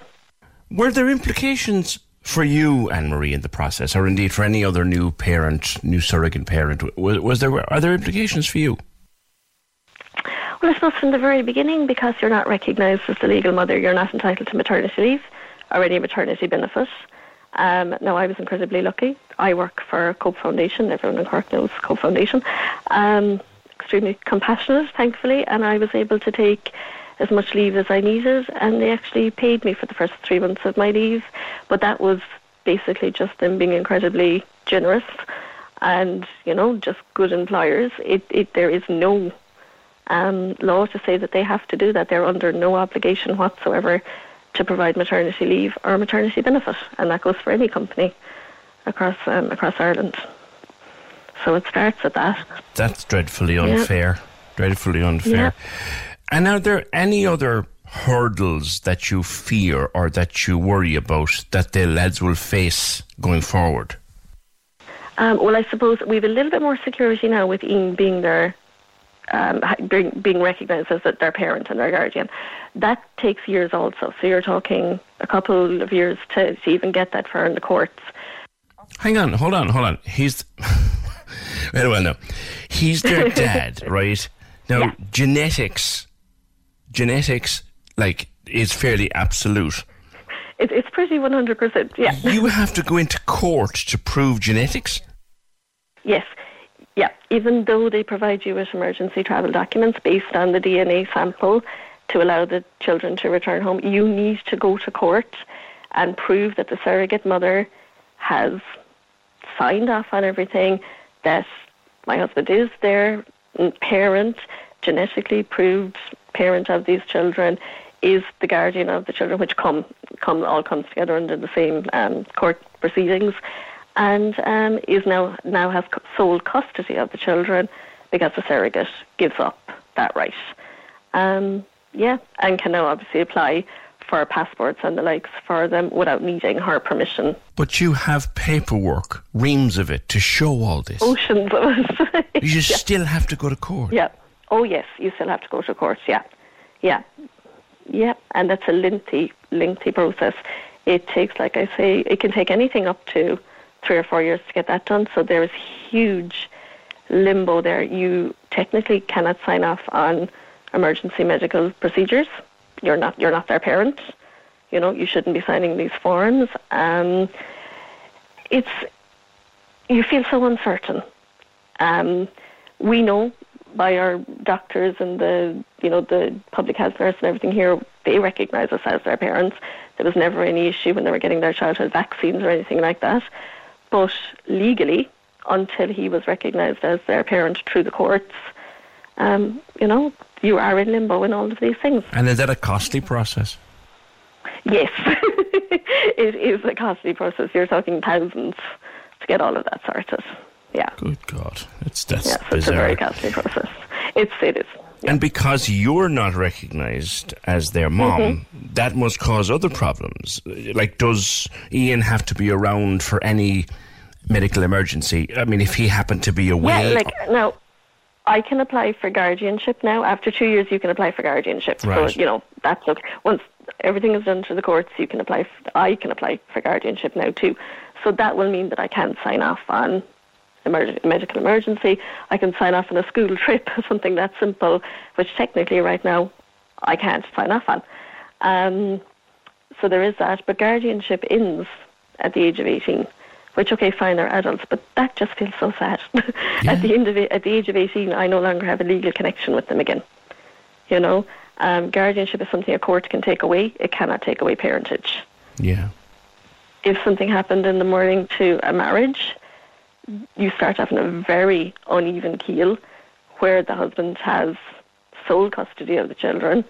Were there implications for you, Anne Marie, in the process, or indeed for any other new parent, new surrogate parent? Was, was there are there implications for you? Well, I suppose from the very beginning, because you're not recognised as the legal mother, you're not entitled to maternity leave or any maternity benefit. Um, now, I was incredibly lucky. I work for Cope Foundation. Everyone in Cork knows Cope Foundation. Um, extremely compassionate, thankfully, and I was able to take as much leave as I needed, and they actually paid me for the first three months of my leave. But that was basically just them being incredibly generous and, you know, just good employers. It, it, there is no um, law to say that they have to do that. They're under no obligation whatsoever to provide maternity leave or maternity benefit, and that goes for any company across um, across Ireland. So it starts at that. That's dreadfully unfair. Yeah. Dreadfully unfair. Yeah. And are there any other hurdles that you fear or that you worry about that the lads will face going forward? Um, well, I suppose we have a little bit more security now with Ian being there um, being, being recognised as their parent and their guardian. That takes years also. So you're talking a couple of years to, to even get that far in the courts. Hang on, hold on, hold on. He's (laughs) very well now. He's their (laughs) dad, right? Now yeah. genetics, genetics, like is fairly absolute. It, it's pretty one hundred percent. Yeah. You have to go into court to prove genetics. Yes. Yeah, even though they provide you with emergency travel documents based on the DNA sample to allow the children to return home, you need to go to court and prove that the surrogate mother has signed off on everything, that my husband is their parent, genetically proved parent of these children, is the guardian of the children, which come, come all comes together under the same um, court proceedings and um, is now now has sole custody of the children because the surrogate gives up that right. Um, yeah, and can now obviously apply for passports and the likes for them without needing her permission. But you have paperwork, reams of it, to show all this. Oceans of it. (laughs) you yeah. still have to go to court. Yeah. Oh yes, you still have to go to court. Yeah, yeah, yeah, and that's a lengthy, lengthy process. It takes, like I say, it can take anything up to three or four years to get that done. So there is huge limbo there. You technically cannot sign off on emergency medical procedures. You're not you're not their parent. You know you shouldn't be signing these forms. Um, it's you feel so uncertain. Um, we know by our doctors and the you know the public health nurse and everything here, they recognise us as their parents. There was never any issue when they were getting their childhood vaccines or anything like that. But legally, until he was recognised as their parent through the courts, um, you know, you are in limbo in all of these things. And is that a costly process? Yes, (laughs) it is a costly process. You're talking thousands to get all of that sorted. Yeah. Good God, it's that's yes, bizarre. it's a very costly process. It's it is. And because you're not recognised as their mom, mm-hmm. That must cause other problems. Like, does Ian have to be around for any medical emergency? I mean, if he happened to be away. Yeah, like, no, I can apply for guardianship now. After two years, you can apply for guardianship. Right. So, you know, that's okay. Once everything is done through the courts, you can apply, for, I can apply for guardianship now too. So that will mean that I can sign off on emerg- medical emergency. I can sign off on a school (laughs) trip, or something that simple, which technically right now I can't sign off on. Um, so there is that. But guardianship ends at the age of 18, which, okay, fine, they're adults, but that just feels so sad. (laughs) Yeah. at, the end of it, at the age of 18, I no longer have a legal connection with them again. You know, um, guardianship is something a court can take away. It cannot take away parentage. Yeah. If something happened in the morning to a marriage, you start having a very uneven keel where the husband has sole custody of the children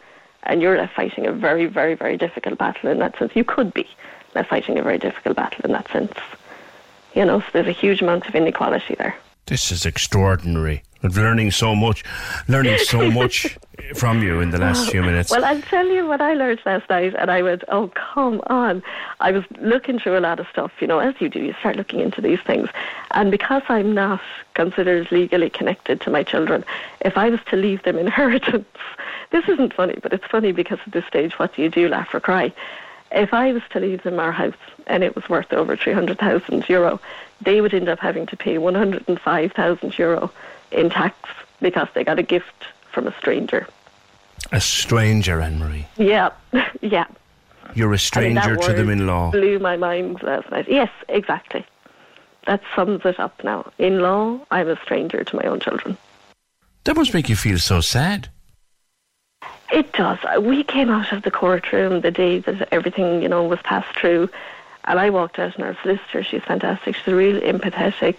and you're left fighting a very, very, very difficult battle in that sense. You could be left fighting a very difficult battle in that sense. You know, so there's a huge amount of inequality there. This is extraordinary I'm learning so much, learning so (laughs) much from you in the last few minutes. Well, I'll tell you what I learned last night, and I went, "Oh, come on!" I was looking through a lot of stuff, you know, as you do. You start looking into these things, and because I'm not considered legally connected to my children, if I was to leave them (laughs) inheritance, this isn't funny, but it's funny because at this stage, what do you do? Laugh or cry? If I was to leave them our house and it was worth over 300,000 euro, they would end up having to pay 105,000 euro in tax because they got a gift from a stranger. A stranger, Anne Marie. Yeah, (laughs) yeah. You're a stranger to them in law. Blew my mind last night. Yes, exactly. That sums it up now. In law, I'm a stranger to my own children. That must make you feel so sad. It does. We came out of the courtroom the day that everything, you know, was passed through, and I walked out, and our solicitor, she's fantastic. She's a real empathetic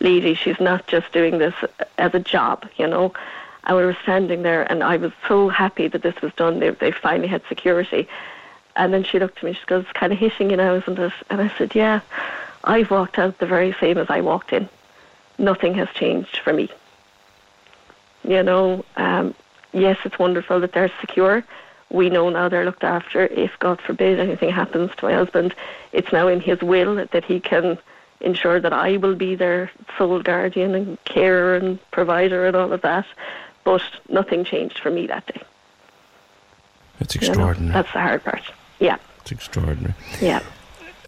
lady. She's not just doing this as a job, you know. And we were standing there, and I was so happy that this was done. They, they finally had security. And then she looked at me, she goes, kind of hitting you now, isn't it? And I said, yeah, I've walked out the very same as I walked in. Nothing has changed for me. You know, um, yes, it's wonderful that they're secure. We know now they're looked after. If, God forbid, anything happens to my husband, it's now in his will that he can ensure that I will be their sole guardian and carer and provider and all of that. But nothing changed for me that day. It's You know, extraordinary. that's the hard part. Yeah, It's extraordinary. yeah.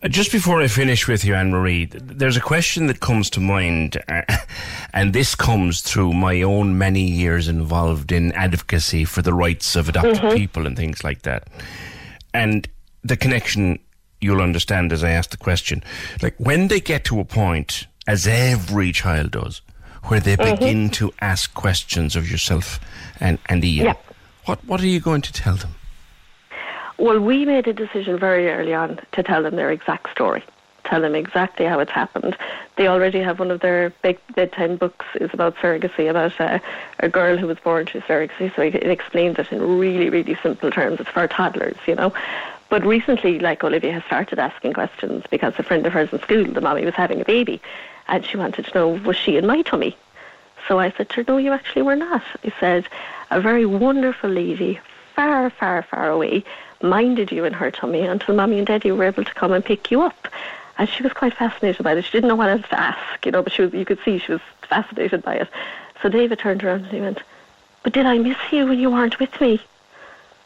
Just before I finish with you, Anne Marie, there's a question that comes to mind, uh, (laughs) and this comes through my own many years involved in advocacy for the rights of adopted Mhm. people and things like that. And the connection you'll understand as I ask the question. Like when they get to a point, as every child does, where they Mhm. begin to ask questions of yourself and, and Ian, Yeah. what, what are you going to tell them? Well, we made a decision very early on to tell them their exact story, tell them exactly how it's happened. They already have one of their big bedtime books is about surrogacy, about a, girl who was born through surrogacy. So it, it explains it in really, really simple terms. It's for toddlers, you know. But recently, like Olivia has started asking questions because a friend of hers in school, the mommy was having a baby, and she wanted to know was she in my tummy. So I said to her, No, you actually were not. I said, A very wonderful lady, far, far, far away, minded you in her tummy until mommy and daddy were able to come and pick you up. And she was quite fascinated by it. She didn't know what else to ask, you know, but she was, you could see she was fascinated by it. So David turned around and he went, But did I miss you when you weren't with me?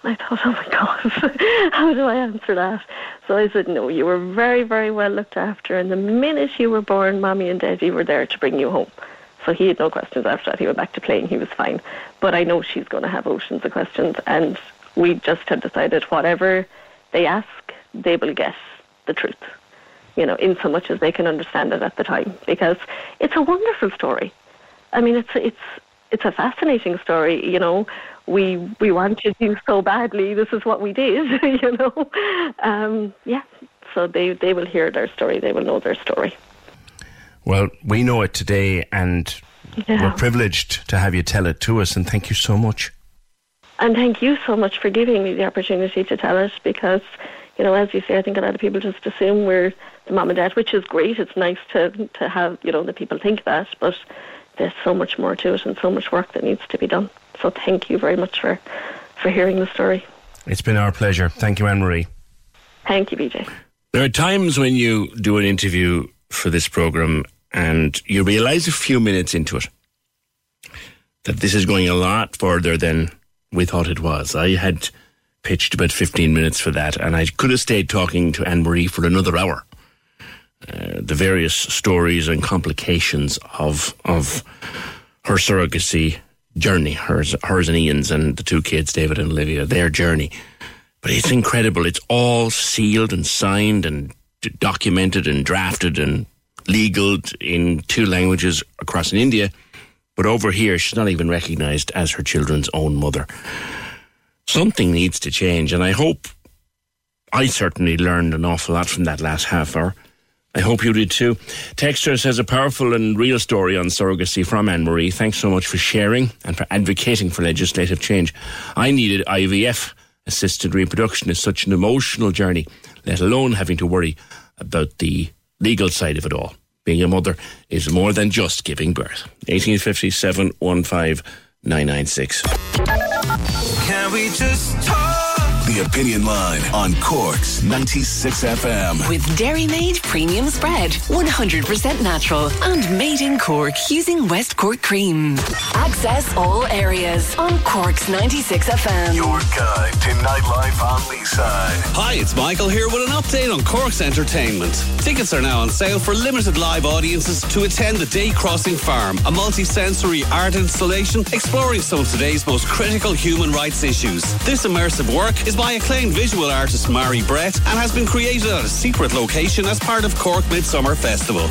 I thought, oh my God, (laughs) how do I answer that? So I said, no, you were very, very well looked after. And the minute you were born, mommy and daddy were there to bring you home. So he had no questions after that. He went back to playing. He was fine. But I know she's going to have oceans of questions. And we just have decided whatever they ask, they will get the truth. You know, in so much as they can understand it at the time. Because it's a wonderful story. I mean, it's it's it's a fascinating story. You know, we we wanted you to do so badly. This is what we did. (laughs) You know, um, yeah. So they they will hear their story. They will know their story. Well, we know it today, and Yeah. we're privileged to have you tell it to us, and thank you so much. And thank you so much for giving me the opportunity to tell it because, you know, as you say, I think a lot of people just assume we're the mom and dad, which is great. It's nice to to have you know that people think that, but there's so much more to it and so much work that needs to be done. So thank you very much for for hearing the story. It's been our pleasure. Thank you, Anne Marie. Thank you, PJ. There are times when you do an interview for this program and you realize a few minutes into it that this is going a lot further than we thought it was. I had pitched about 15 minutes for that and I could have stayed talking to Anne Marie for another hour. Uh, the various stories and complications of of her surrogacy journey, hers, hers and Ian's, and the two kids, David and Olivia, their journey. But it's incredible. It's all sealed and signed and documented and drafted and legal in two languages across in India. But over here, she's not even recognized as her children's own mother. Something needs to change, and I hope I certainly learned an awful lot from that last half hour. I hope you did too. Texter says a powerful and real story on surrogacy from Anne Marie. Thanks so much for sharing and for advocating for legislative change. I needed IVF. Assisted reproduction is such an emotional journey, let alone having to worry about the legal side of it all. Being a mother is more than just giving birth. 1857 15996. Can we just talk? The Opinion Line on Cork's 96 FM. With Dairymaid Premium Spread, 100% natural and made in Cork using West Cork cream. Access all areas on Cork's 96 FM. Your guide to nightlife on Leeside. Hi, it's Michael here with an update on Cork's entertainment. Tickets are now on sale for limited live audiences to attend the Day Crossing Farm, a multi-sensory art installation exploring some of today's most critical human rights issues. This immersive work is by acclaimed visual artist Mari Brett and has been created at a secret location as part of Cork Midsummer Festival.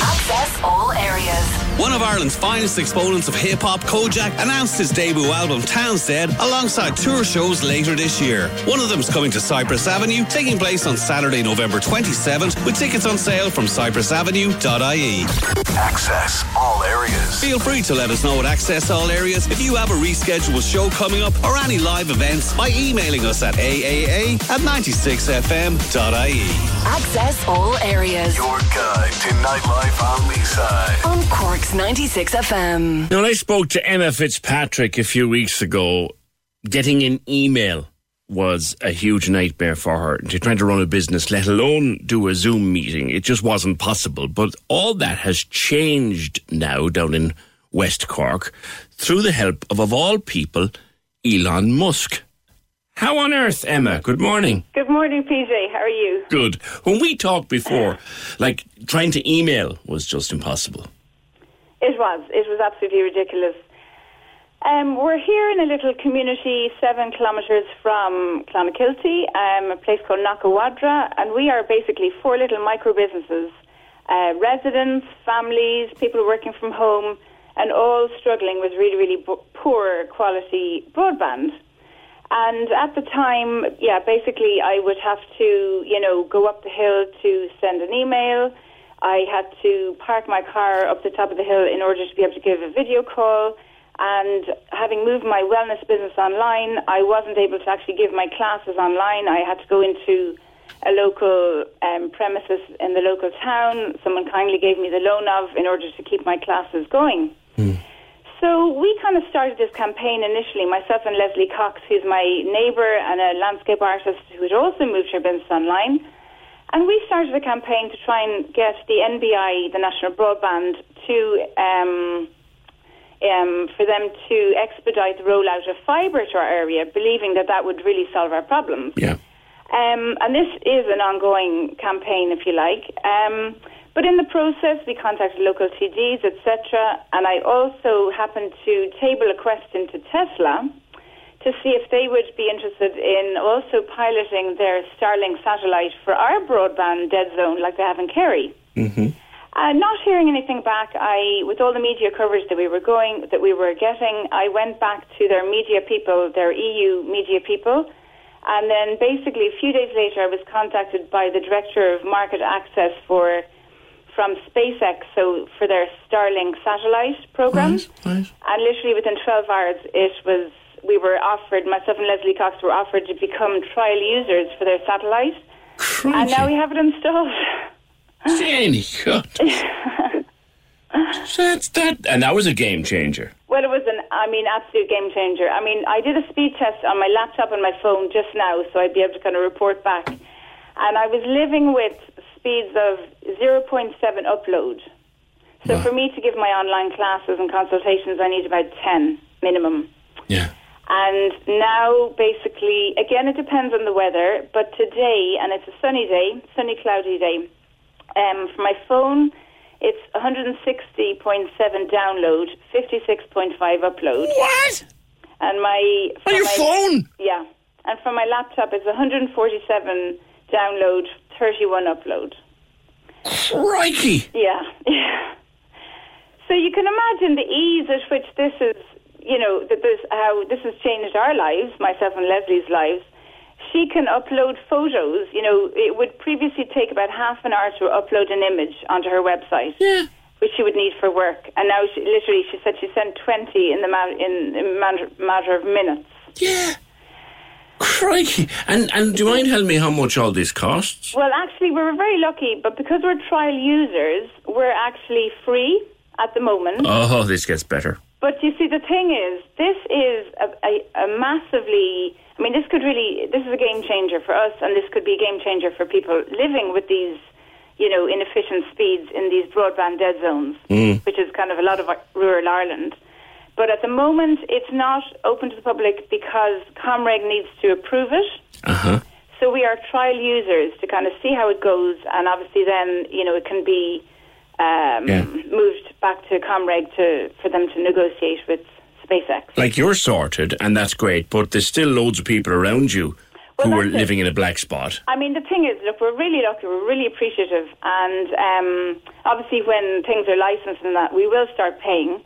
Access all areas. One of Ireland's finest exponents of hip hop, Kojaque, announced his debut album Town's Dead alongside tour shows later this year. One of them's coming to Cypress Avenue, taking place on Saturday, November 27th, with tickets on sale from cypressavenue.ie. Access all areas. Feel free to let us know at Access All Areas if you have a rescheduled show coming up or any live events by emailing us at aaa at 96fm.ie. Access all areas. Your guide to nightlife on Leeside. On Cork's 96 FM. Now, when I spoke to Emma Fitzpatrick a few weeks ago, getting an email was a huge nightmare for her. She's trying to run a business, let alone do a Zoom meeting. It just wasn't possible. But all that has changed now down in West Cork through the help of, of all people, Elon Musk. How on earth, Emma? Good morning. Good morning, PJ. How are you? Good. When we talked before, like trying to email was just impossible. It was. It was absolutely ridiculous. Um, we're here in a little community seven kilometres from Clonakilty, um, a place called Nakawadra, and we are basically four little micro businesses, uh, residents, families, people working from home, and all struggling with really, really b- poor quality broadband. And at the time, yeah, basically I would have to, you know, go up the hill to send an email. I had to park my car up the top of the hill in order to be able to give a video call. And having moved my wellness business online, I wasn't able to actually give my classes online. I had to go into a local um, premises in the local town. Someone kindly gave me the loan of in order to keep my classes going. So we kind of started this campaign initially, myself and Leslie Cox, who's my neighbour and a landscape artist who had also moved her business online. And we started a campaign to try and get the NBI, the National Broadband, to um, um, for them to expedite the rollout of fibre to our area, believing that that would really solve our problems. Yeah. Um, and this is an ongoing campaign, if you like. Um, but in the process, we contacted local TDs, etc. And I also happened to table a question to Tesla to see if they would be interested in also piloting their Starlink satellite for our broadband dead zone, like they have in Kerry. Mm-hmm. Uh, not hearing anything back, I, with all the media coverage that we were going, that we were getting, I went back to their media people, their EU media people, and then basically a few days later, I was contacted by the director of market access for from SpaceX, so for their Starlink satellite program, and literally within 12 hours, it was we were offered, myself and Leslie Cox were offered to become trial users for their satellite, and now we have it installed. Jenny, God. (laughs) That's that, and that was a game changer. Well, it was an, I mean, absolute game changer. I mean, I did a speed test on my laptop and my phone just now, so I'd be able to kind of report back. And I was living with speeds of 0.7 upload. So for me to give my online classes and consultations, I need about 10 minimum. Yeah. And now, basically, again, it depends on the weather, but today, and it's a sunny day, sunny, cloudy day, um, for my phone, it's 160.7 download, 56.5 upload. What? And my On your my- phone? Yeah, and for my laptop, it's 147 download, 31 upload. Crikey! Yeah, yeah. (laughs) So you can imagine the ease at which this is, you know, that this how this has changed our lives, myself and Leslie's lives. She can upload photos. You know, it would previously take about half an hour to upload an image onto her website, yeah. which she would need for work. And now, she, literally, she said she sent twenty in the ma- in, in matter, matter of minutes. Yeah. Crikey! And and do you mind telling me how much all this costs? Well, actually, we're very lucky, but because we're trial users, we're actually free at the moment. Oh, this gets better. But you see, the thing is, this is a, a, a massively. I mean, this could really. This is a game changer for us, and this could be a game changer for people living with these, you know, inefficient speeds in these broadband dead zones, Mm. which is kind of a lot of rural Ireland. But at the moment, it's not open to the public because Comreg needs to approve it. Uh huh. So we are trial users to kind of see how it goes, and obviously then you know it can be um, Yeah. moved back to Comreg to for them to negotiate with SpaceX. Like you're sorted, and that's great, but there's still loads of people around you Well, who are that's it. living in a black spot. I mean, the thing is, look, we're really lucky. We're really appreciative, and um, obviously, when things are licensed and that, we will start paying,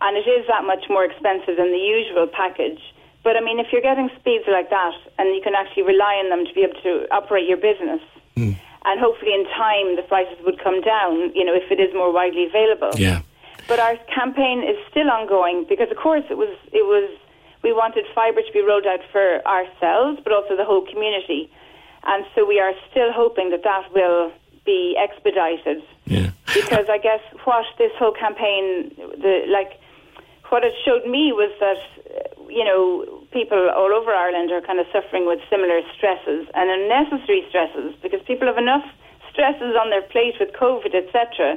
and it is that much more expensive than the usual package. But I mean, if you're getting speeds like that, and you can actually rely on them to be able to operate your business, hmm. and hopefully in time the prices would come down. You know, if it is more widely available. Yeah. But our campaign is still ongoing because, of course, it was it was we wanted fibre to be rolled out for ourselves, but also the whole community, and so we are still hoping that that will be expedited. Yeah. Because I guess what this whole campaign, the like, what it showed me was that you know people all over Ireland are kind of suffering with similar stresses and unnecessary stresses because people have enough stresses on their plate with COVID, etc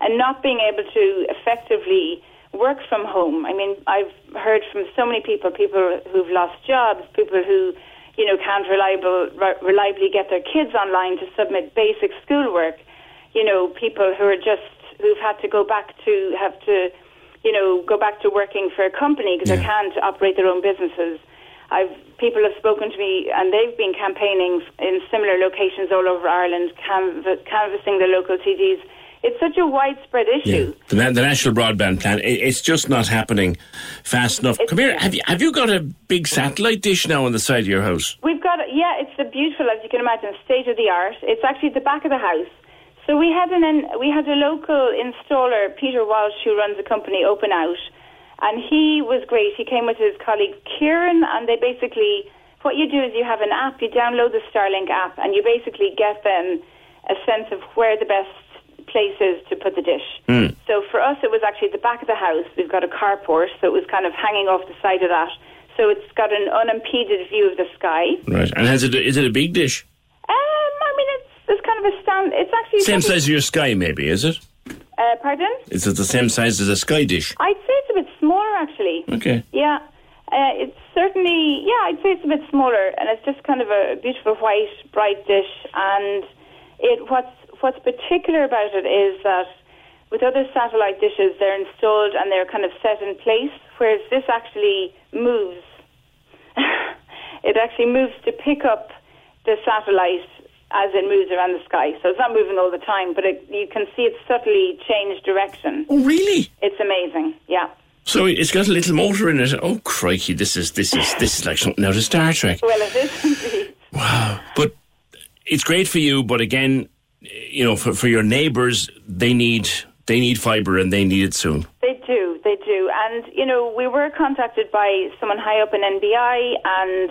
and not being able to effectively work from home. I mean, I've heard from so many people, people who've lost jobs, people who, you know, can't reliable, reliably get their kids online to submit basic schoolwork. You know, people who are just who've had to go back to have to, you know, go back to working for a company because they can't operate their own businesses. I've people have spoken to me and they've been campaigning in similar locations all over Ireland, canv- canvassing the local TDs. It's such a widespread issue. The, the national broadband plan, it, it's just not happening fast enough. Come here, have you, have you got a big satellite dish now on the side of your house? We've got yeah, it's a beautiful, as you can imagine, state of the art. It's actually at the back of the house. So we had an we had a local installer, Peter Walsh, who runs a company, Open Out, and he was great. He came with his colleague Kieran, and they basically what you do is you have an app, you download the Starlink app, and you basically get them a sense of where the best place is to put the dish. So for us, it was actually at the back of the house. We've got a carport, so it was kind of hanging off the side of that. So it's got an unimpeded view of the sky. Right. And has it, is it a big dish? Um, I mean, it's, it's kind of a stand. It's actually Same size as your Sky, maybe, is it? Uh, pardon? Is it the same size as a Sky dish? I'd say it's a bit smaller, actually. Okay. Yeah. Uh, it's certainly, yeah, I'd say it's a bit smaller, and it's just kind of a beautiful white, bright dish. And it what's what's particular about it is that with other satellite dishes, they're installed and they're kind of set in place, whereas this actually moves. (laughs) it actually moves to pick up the satellite as it moves around the sky. So it's not moving all the time, but it, you can see it subtly change direction. Oh, really? It's amazing. Yeah. So it's got a little motor in it. Oh, crikey! This is this is this is like something out of Star Trek. Well, it is (laughs) indeed. Wow! But it's great for you. But again, you know, for, for your neighbours, they need they need fibre and they need it soon. They do, they do. And, you know, we were contacted by someone high up in NBI and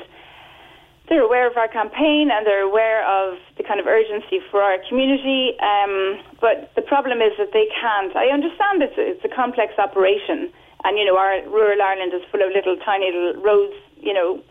they're aware of our campaign and they're aware of the kind of urgency for our community. Um, but the problem is that they can't. I understand it's a, it's a complex operation. And, you know, our rural Ireland is full of little tiny little roads, you know.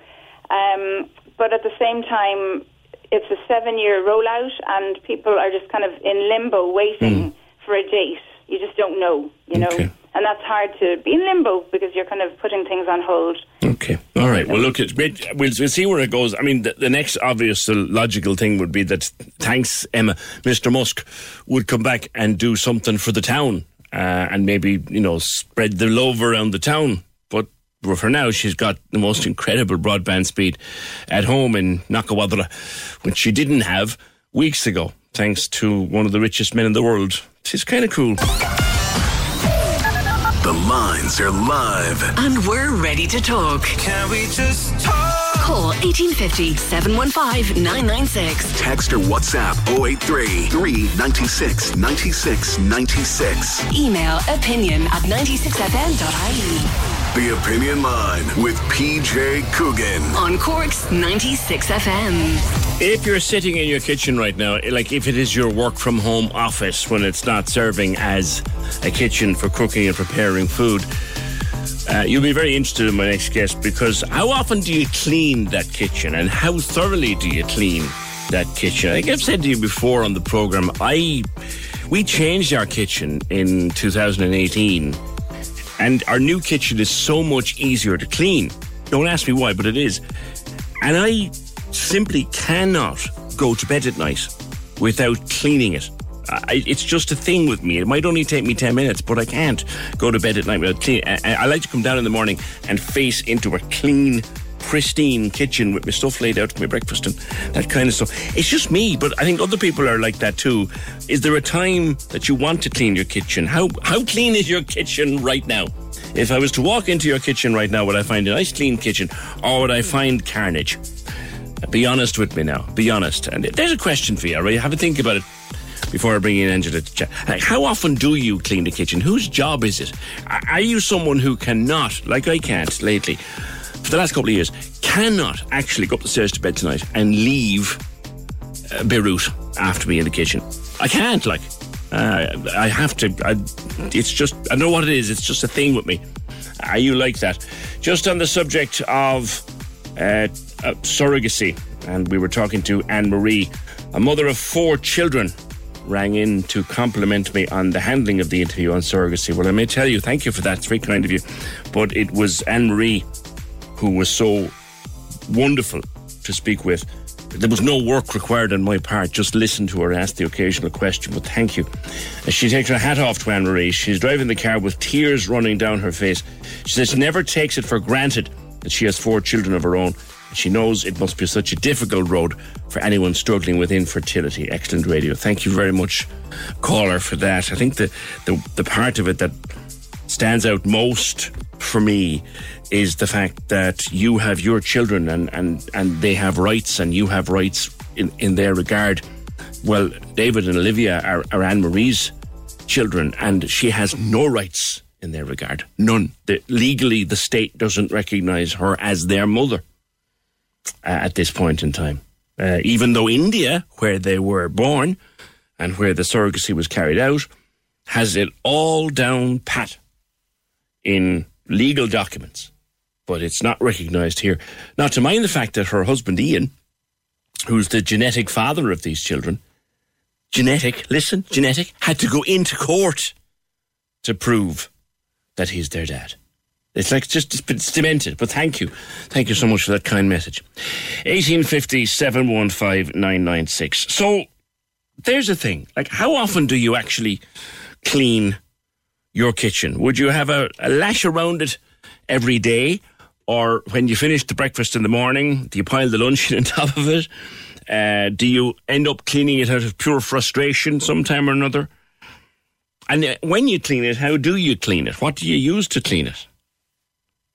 Um, but at the same time, it's a seven year rollout and people are just kind of in limbo waiting for a date. You just don't know, you know. And that's hard to be in limbo because you're kind of putting things on hold. Okay. All right. Well, look, it's great. We'll, we'll see where it goes. I mean, the, the next obvious uh, logical thing would be that, thanks, Emma, Mr. Musk would come back and do something for the town uh, and maybe, you know, spread the love around the town. But for now, she's got the most incredible broadband speed at home in Nakawadra, which she didn't have weeks ago, thanks to one of the richest men in the world. She's kind of cool. The lines are live. And we're ready to talk. Can we just talk? Call 1850 715 996. Text or WhatsApp 083 396 96 96. Email opinion at 96fm.ie. The Opinion Line with PJ Coogan. On Cork's 96 FM. If you're sitting in your kitchen right now, like if it is your work from home office when it's not serving as a kitchen for cooking and preparing food, uh, you'll be very interested in my next guest because how often do you clean that kitchen and how thoroughly do you clean that kitchen? I think I've said to you before on the program, I we changed our kitchen in 2018 and our new kitchen is so much easier to clean. Don't ask me why, but it is. And I simply cannot go to bed at night without cleaning it. I, it's just a thing with me. It might only take me 10 minutes, but I can't go to bed at night clean. I, I like to come down in the morning and face into a clean, pristine kitchen with my stuff laid out for my breakfast and that kind of stuff. It's just me, but I think other people are like that too. Is there a time that you want to clean your kitchen? How how clean is your kitchen right now? If I was to walk into your kitchen right now, would I find a nice clean kitchen or would I find carnage? Be honest with me now. Be honest. And there's a question for you, all right? Have a think about it before I bring in Angela to chat. How often do you clean the kitchen? Whose job is it? Are you someone who cannot, like I can't lately, for the last couple of years, cannot actually go up the stairs to bed tonight and leave uh, Beirut after me in the kitchen? I can't, like. Uh, I have to. I, it's just, I know what it is. It's just a thing with me. Are you like that? Just on the subject of uh, uh, surrogacy, and we were talking to Anne Marie, a mother of four children, rang in to compliment me on the handling of the interview on surrogacy. Well, I may tell you, thank you for that. It's very kind of you. But it was Anne Marie who was so wonderful to speak with. There was no work required on my part, just listen to her, ask the occasional question, but thank you. She takes her hat off to Anne Marie. She's driving the car with tears running down her face. She says she never takes it for granted that she has four children of her own. She knows it must be such a difficult road for anyone struggling with infertility. Excellent radio. Thank you very much, caller, for that. I think the, the, the part of it that stands out most for me is the fact that you have your children and, and, and they have rights and you have rights in, in their regard. Well, David and Olivia are, are Anne Marie's children and she has no rights in their regard. None. The, legally, the state doesn't recognize her as their mother at this point in time. Uh, even though India, where they were born and where the surrogacy was carried out, has it all down pat in legal documents, but it's not recognized here. Not to mind the fact that her husband Ian, who's the genetic father of these children, genetic, listen, genetic, had to go into court to prove that he's their dad. It's like just it's cemented. But thank you. Thank you so much for that kind message. 1850 715 996. So there's a thing. Like, how often do you actually clean your kitchen? Would you have a, a lash around it every day? Or when you finish the breakfast in the morning, do you pile the lunch in (laughs) on top of it? Uh, do you end up cleaning it out of pure frustration sometime or another? And uh, when you clean it, how do you clean it? What do you use to clean it?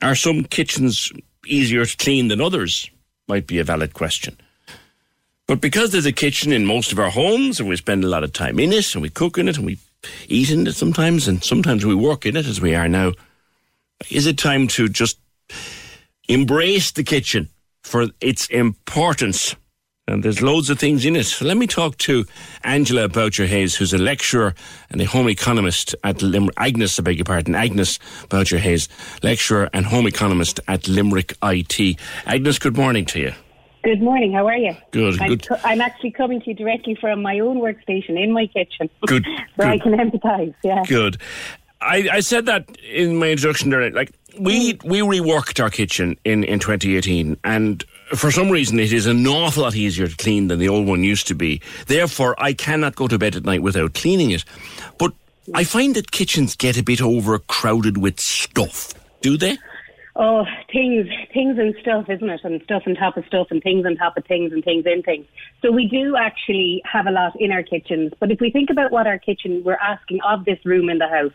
Are some kitchens easier to clean than others? Might be a valid question. But because there's a kitchen in most of our homes and we spend a lot of time in it and we cook in it and we eat in it sometimes and sometimes we work in it as we are now, is it time to just embrace the kitchen for its importance and there's loads of things in it. So let me talk to Angela Boucher Hayes, who's a lecturer and a home economist at Limerick. Agnes, I beg your pardon, Agnes Boucher Hayes, lecturer and home economist at Limerick IT. Agnes, good morning to you. Good morning. How are you? Good. I'm, good. Co- I'm actually coming to you directly from my own workstation in my kitchen. Good. (laughs) so. I can empathise. Yeah. Good. I, I said that in my introduction there. Like we mm. we reworked our kitchen in in 2018, and for some reason it is an awful lot easier to clean than the old one used to be. Therefore, I cannot go to bed at night without cleaning it. But I find that kitchens get a bit overcrowded with stuff. Do they? Oh, things, things and stuff, isn't it? And stuff on top of stuff, and things on top of things, and things in things. So we do actually have a lot in our kitchens. But if we think about what our kitchen we're asking of this room in the house,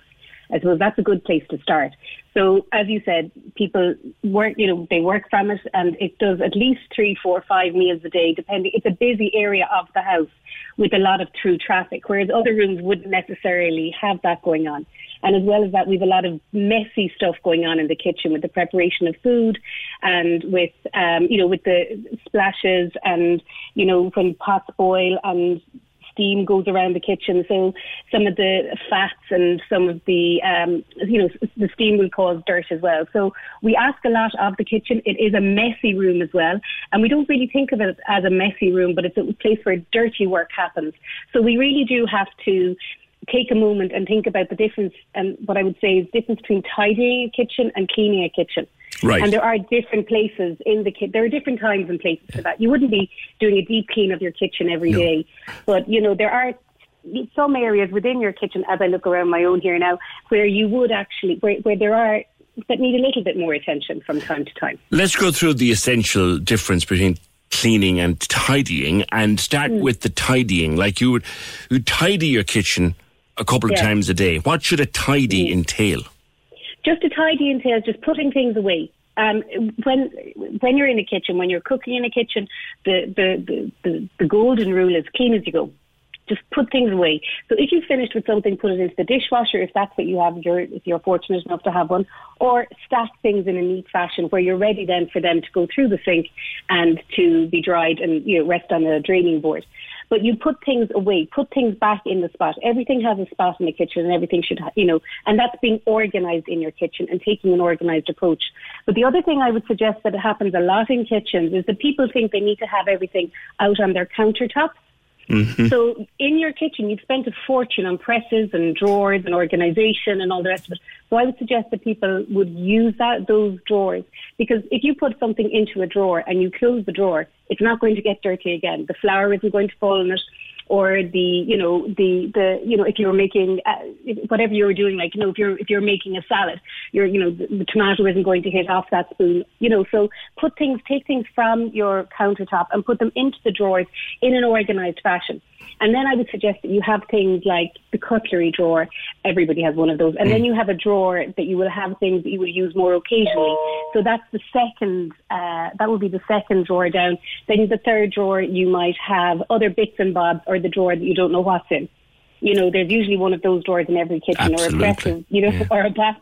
I suppose that's a good place to start. So, as you said, people work, you know, they work from it and it does at least three, four, five meals a day, depending. It's a busy area of the house with a lot of through traffic, whereas other rooms wouldn't necessarily have that going on. And as well as that, we've a lot of messy stuff going on in the kitchen with the preparation of food and with, um, you know, with the splashes and, you know, when pots boil and steam goes around the kitchen. So some of the fats and some of the, um, you know, the steam will cause dirt as well. So we ask a lot of the kitchen. It is a messy room as well. And we don't really think of it as a messy room, but it's a place where dirty work happens. So we really do have to take a moment and think about the difference and what I would say is difference between tidying a kitchen and cleaning a kitchen. Right. And there are different places in the kitchen. There are different times and places for that. You wouldn't be doing a deep clean of your kitchen every No. day, but you know there are some areas within your kitchen, as I look around my own here now, where you would actually, where, where there are that need a little bit more attention from time to time. Let's go through the essential difference between cleaning and tidying and start Hmm. with the tidying. Like you would you tidy your kitchen a couple of Yeah. Hmm. times a day. What should a tidy entail? Just a tidy entails just putting things away. Um, when when you're in a kitchen, when you're cooking in a kitchen, the the, the, the the golden rule is clean as you go. Just put things away. So if you've finished with something, put it into the dishwasher if that's what you have. If you're if you're fortunate enough to have one, or stack things in a neat fashion where you're ready then for them to go through the sink and to be dried and you know rest on a draining board. But you put things away, put things back in the spot. Everything has a spot in the kitchen, and everything should, ha- you know, and that's being organised in your kitchen and taking an organised approach. But the other thing I would suggest that happens a lot in kitchens is that people think they need to have everything out on their countertop. Mm-hmm. So in your kitchen, you've spent a fortune on presses and drawers and organisation and all the rest of it. So I would suggest that people would use that those drawers because if you put something into a drawer and you close the drawer, it's not going to get dirty again. The flour isn't going to fall in it. Or the, you know, the, the, you know, if you're making uh, whatever you're doing, like, you know, if you're if you're making a salad, you're, you know, the, the tomato isn't going to hit off that spoon, you know. So put things, take things from your countertop and put them into the drawers in an organised fashion. And then I would suggest that you have things like the cutlery drawer. Everybody has one of those. And then you have a drawer that you will have things that you will use more occasionally. So that's the second, uh, that would be the second drawer down. Then the third drawer, you might have other bits and bobs or the drawer that you don't know what's in. You know, there's usually one of those drawers in every kitchen or a Absolutely. you know, (laughs) or a box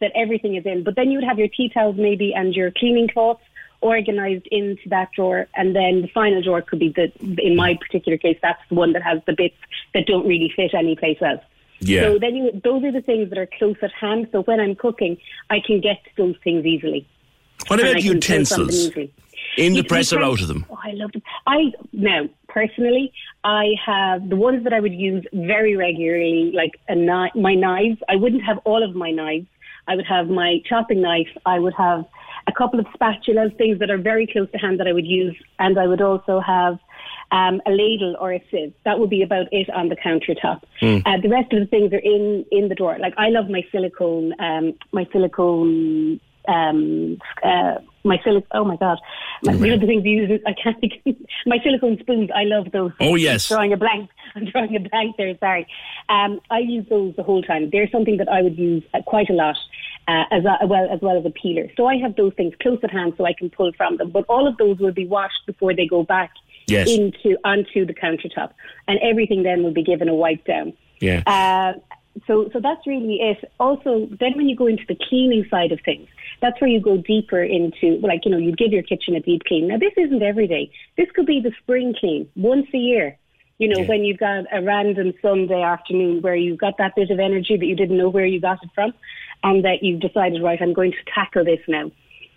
that everything is in. But then you would have your tea towels maybe and your cleaning cloths organized into that drawer and then the final drawer could be the in my particular case that's the one that has the bits that don't really fit anyplace else Yeah. so then you those are the things that are close at hand so when i'm cooking i can get to those things easily What about I can pull something utensils? In the Ut- press or out of them? Oh, I love them. I now personally, I have the ones that I would use very regularly, like a knife, my knives. I wouldn't have all of my knives. I would have my chopping knife. I would have a couple of spatulas, things that are very close to hand that I would use, and I would also have. Um, a ladle or a sieve. That would be about it on the countertop. Hmm. Uh, the rest of the things are in in the drawer. Like I love my silicone, um, my silicone, um, uh, my silicone. Oh my god, my, you know the things you use. I can't think. my silicone spoons. I love those. Oh, yes. I'm drawing a blank. (laughs) I'm drawing a blank there. Sorry. Um, I use those the whole time. They're something that I would use uh, quite a lot. Uh, as a, well as well as a peeler, so I have those things close at hand, so I can pull from them. But all of those will be washed before they go back Yes. into onto the countertop, and everything then will be given a wipe down. Yeah. Uh, so, so that's really it. Also, then when you go into the cleaning side of things, that's where you go deeper into, like, you know, you give your kitchen a deep clean. Now, this isn't every day. This could be the spring clean once a year. You know, when you've got a random Sunday afternoon where you've got that bit of energy that you didn't know where you got it from, and that you've decided, right, I'm going to tackle this now.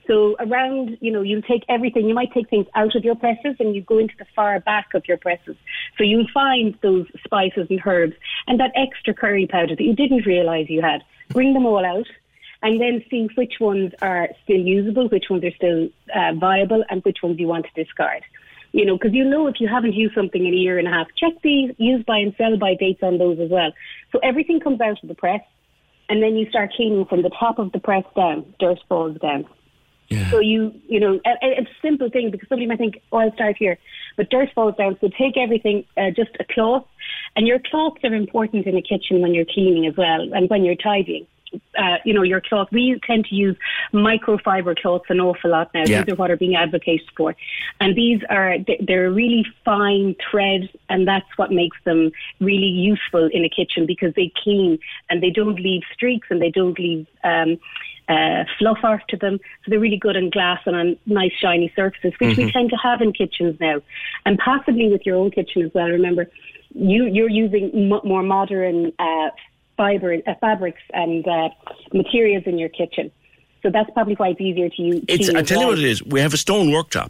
So around, you know, you'll take everything. You might take things out of your presses and you go into the far back of your presses. So you'll find those spices and herbs and that extra curry powder that you didn't realise you had. Bring them all out and then see which ones are still usable, which ones are still uh, viable, and which ones you want to discard. You know, because you know if you haven't used something in a year and a half, check the use by and sell by dates on those as well. So everything comes out of the press, and then you start cleaning from the top of the press down. Dirt falls down. So you, you know, it's a simple thing because somebody might think, oh, I'll start here. But dirt falls down. So take everything, uh, just a cloth. And your cloths are important in a kitchen when you're cleaning as well and when you're tidying. Uh, you know, your cloth. We tend to use microfiber cloths an awful lot now. Yeah. These are what are being advocated for. And these are, they- they're really fine thread and that's what makes them really useful in a kitchen because they clean and they don't leave streaks and they don't leave, um, uh, fluff after them. So they're really good on glass and on nice shiny surfaces, which we Mhm. tend to have in kitchens now. And possibly with your own kitchen as well. Remember, you, you're using m- more modern uh, fiber, uh, fabrics and uh, materials in your kitchen. So that's probably why it's easier to use. It's, clean I tell you what it is. We have a stone worktop,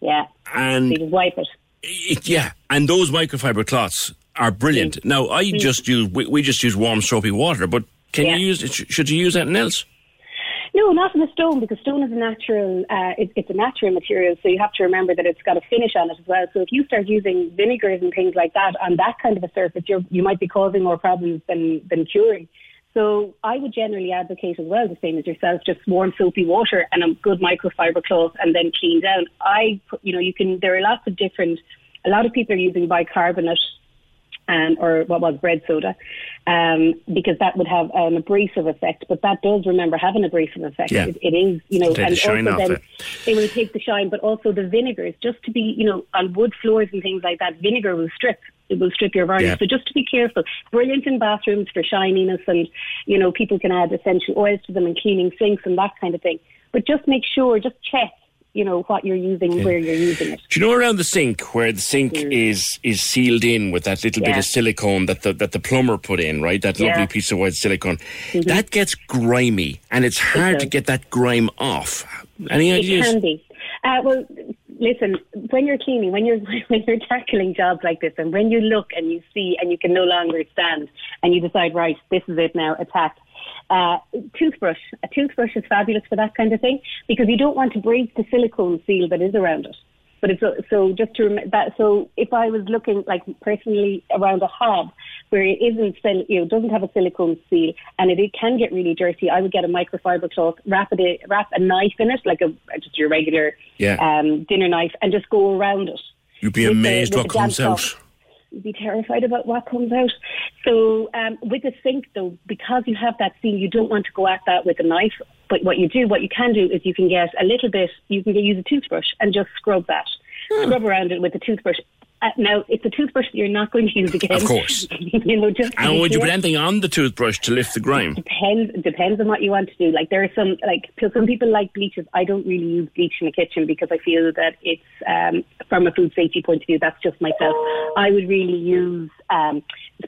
Yeah. and you just wipe it. it, yeah, and those microfiber cloths are brilliant. Now, I Mm. just use we, we just use warm soapy water, but can Yeah. you use? sh- Should you use anything else? No, not in a stone because stone is a natural. Uh, it, it's a natural material, so you have to remember that it's got a finish on it as well. So if you start using vinegars and things like that on that kind of a surface, you're, you might be causing more problems than than curing. So I would generally advocate as well, the same as yourself, just warm soapy water and a good microfiber cloth, and then clean down. I, you know, you can. There are lots of different. A lot of people are using bicarbonate um, or what was bread soda, um, because that would have an abrasive effect. But that does, remember, have an abrasive effect. Yeah. It, it is, you know, the and shine also then it. it will take the shine, but also the vinegars, just to be, you know, on wood floors and things like that, vinegar will strip. It will strip your varnish. Yeah. So just to be careful. Brilliant in bathrooms for shininess and, you know, people can add essential oils to them and cleaning sinks and that kind of thing. But just make sure, just check, you know, what you're using, where you're using it. Do you know around the sink where the sink is is sealed in with that little bit Mm. Of silicone that the that the plumber put in, right? That lovely Yeah. piece of white silicone. Mhm. That gets grimy, and it's hard to get that grime off. Any It ideas? can be. Uh, well, listen, when you're cleaning, when you're (laughs) when you're tackling jobs like this, and when you look and you see and you can no longer stand, and you decide, right, this is it now, attack. Uh, toothbrush. A toothbrush is fabulous for that kind of thing because you don't want to break the silicone seal that is around it. But it's so, so just to remember that. So if I was looking like personally around a hob where it isn't, you know, doesn't have a silicone seal and it, it can get really dirty, I would get a microfiber cloth, wrap it, wrap a knife in it, like a just your regular Yeah. um, dinner knife, and just go around it. You'd be with the- amazed what comes out. cloth. You'd be terrified about what comes out. So um, with the sink, though, because you have that seal, you don't want to go at that with a knife. But what you do, what you can do, is you can get a little bit. You can use a toothbrush and just scrub that, Hmm. scrub around it with a toothbrush. Uh, now, it's a toothbrush that you're not going to use again. Of course. (laughs) you know, just And would you put anything on the toothbrush to lift the grime? depends depends on what you want to do. Like there are some like some people like bleaches. I don't really use bleach in the kitchen because I feel that it's um, from a food safety point of view. That's just myself. I would really use um,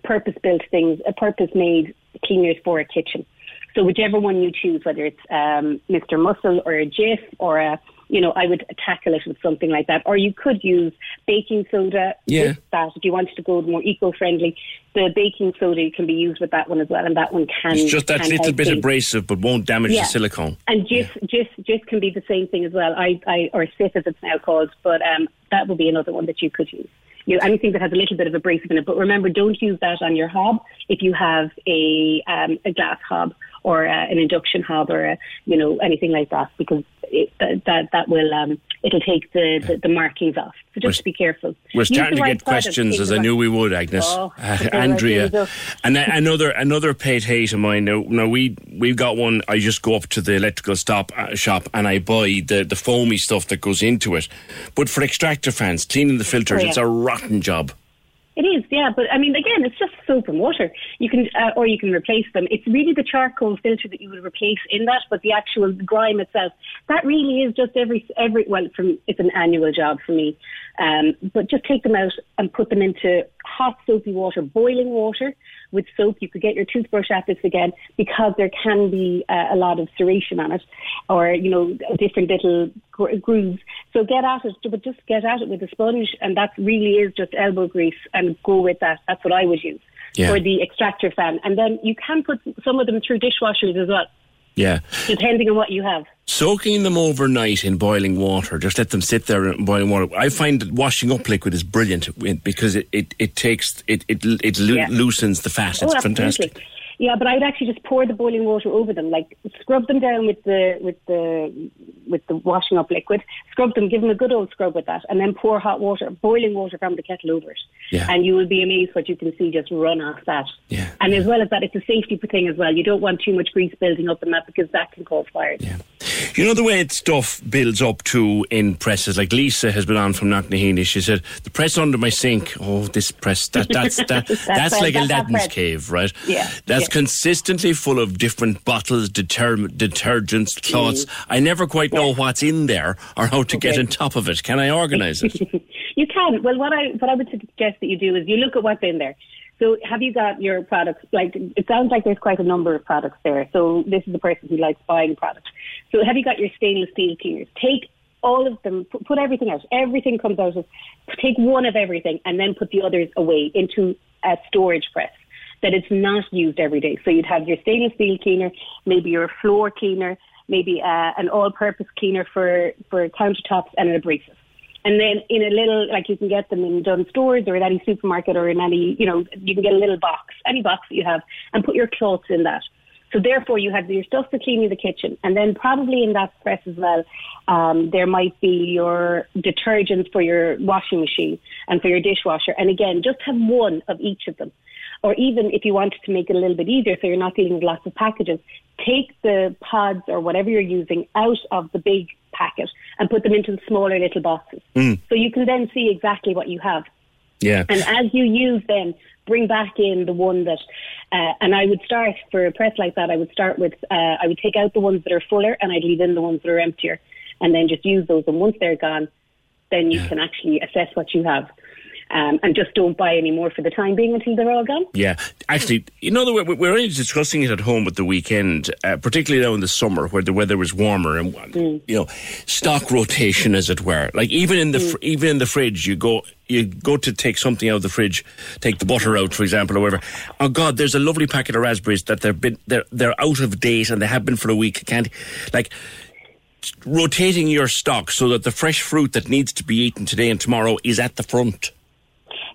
purpose built things, a purpose made cleaners for a kitchen. So whichever one you choose, whether it's um, Mr. Muscle or a Jif or a you know, I would tackle it with something like that. Or you could use baking soda Yeah. with that if you wanted to go more eco-friendly. The baking soda can be used with that one as well, and that one can. It's just that little bit things. abrasive, but won't damage Yeah. the silicone. And Jif, Jif, Jif can be the same thing as well. I, I or Cif as it's now called, but um, that would be another one that you could use. You know, anything that has a little bit of abrasive in it. But remember, don't use that on your hob if you have a um, a glass hob or uh, an induction hob or a, you know anything like that, because it, that that that will um, it'll take the, the, the markings off. So just to be careful. We're starting to right get questions, as I knew we would, Agnes. Oh, Uh, put the right (laughs) Andrea. And another another pet hate of mine. Now, now we we've got one. I just go up to the electrical stop uh, shop and I buy the the foamy stuff that goes into it. But for extractor fans, cleaning the filters, Oh, yeah. it's a rotten job. It is, yeah, but I mean, again, it's just soap and water. You can, uh, or you can replace them. It's really the charcoal filter that you would replace in that, but the actual grime itself, that really is just every every. Well, from it's an annual job for me, um, but just take them out and put them into hot soapy water, boiling water with soap. You could get your toothbrush at this again because there can be uh, a lot of serration on it, or you know, different little gr- grooves. So get at it, but just get at it with a sponge, and that really is just elbow grease, and go with that. That's what I would use Yeah. for the extractor fan, and then you can put some of them through dishwashers as well, Yeah. depending on what you have. Soaking them overnight in boiling water, just let them sit there in boiling water. I find that washing up liquid is brilliant because it, it, it takes it it, it Yeah. loosens the fat. It's oh, fantastic. Yeah, but I'd actually just pour the boiling water over them, like scrub them down with the with the with the washing up liquid. Scrub them, give them a good old scrub with that, and then pour hot water, boiling water from the kettle over it. Yeah. And you will be amazed what you can see just run off that. Yeah. And as well as that, it's a safety thing as well. You don't want too much grease building up in that because that can cause fires. You know the way stuff builds up to in presses. Like Lisa has been on from Knocknaheeny. She said the press under my sink. Oh, this press that that's that, (laughs) that's, That's like a that's Aladdin's cave, right? Yeah, That's yeah. consistently full of different bottles, deter- detergents, cloths. I never quite know what's in there or how to get Mm. On top of it. Can I organise it? (laughs) You can. Well, what I what I would suggest that you do is you look at what's in there. So, have you got your products? Like, it sounds like there's quite a number of products there. So, this is a person who likes buying products. So, have you got your stainless steel cleaners? Take all of them, pu- put everything out. Everything comes out of. Take one of everything, and then put the others away into a storage press that it's not used every day. So, you'd have your stainless steel cleaner, maybe your floor cleaner. maybe uh, an all-purpose cleaner for for countertops, and an abrasive. And then in a little, like you can get them in Dunnes Stores or in any supermarket or in any, you know, you can get a little box, any box that you have, and put your clothes in that. So therefore, you have your stuff for cleaning the kitchen, and then probably in that press as well, um, there might be your detergents for your washing machine and for your dishwasher. And again, just have one of each of them. Or even if you wanted to make it a little bit easier, so you're not dealing with lots of packages, take the pods or whatever you're using out of the big packet and put them into the smaller little boxes. Mm. So you can then see exactly what you have. Yeah. And as you use them, bring back in the one that, uh, and I would start for a press like that. I would start with, uh, I would take out the ones that are fuller, and I'd leave in the ones that are emptier, and then just use those. And once they're gone, then you can actually assess what you have. Um, and just don't buy any more for the time being until they're all gone. Yeah, actually, you know, way- we're only discussing it at home at the weekend, uh, particularly now in the summer where the weather was warmer and you know, stock rotation, as it were. Like even in the fr- even in the fridge, you go you go to take something out of the fridge, take the butter out, for example, or whatever. Oh God, there's a lovely packet of raspberries that they're been they're they're out of date and they have been for a week. Can't like rotating your stock so that the fresh fruit that needs to be eaten today and tomorrow is at the front.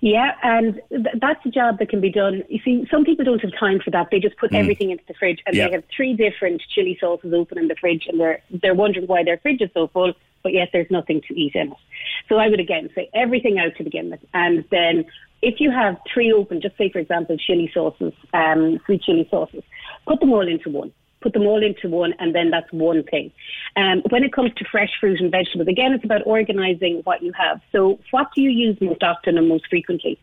Yeah, and th- that's a job that can be done. You see, some people don't have time for that. They just put Mm. everything into the fridge, and Yeah. they have three different chili sauces open in the fridge, and they're they're wondering why their fridge is so full, but yet there's nothing to eat in it. So I would again say everything out to begin with, and then if you have three open, just say for example chili sauces, um, sweet chili sauces, put them all into one. Put them all into one, and then that's one thing. Um, when it comes to fresh fruit and vegetables, again, it's about organising what you have. So, what do you use most often and most frequently?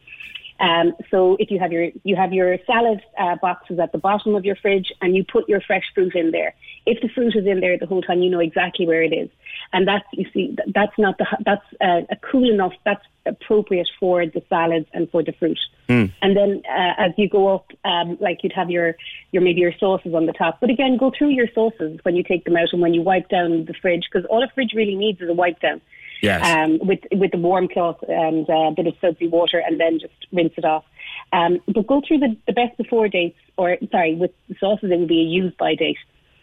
Um, so if you have your you have your salad uh, boxes at the bottom of your fridge, and you put your fresh fruit in there. If the fruit is in there the whole time, you know exactly where it is, and that's you see that's not the that's uh, a cool enough. That's appropriate for the salads and for the fruit. And then uh, as you go up, um, like you'd have your your maybe your sauces on the top. But again, go through your sauces when you take them out and when you wipe down the fridge, because all a fridge really needs is a wipe down Yes. um, with with the warm cloth and uh, a bit of soapy water, and then just rinse it off. Um, but go through the, the best before dates, or sorry, with sauces, it would be a use by date.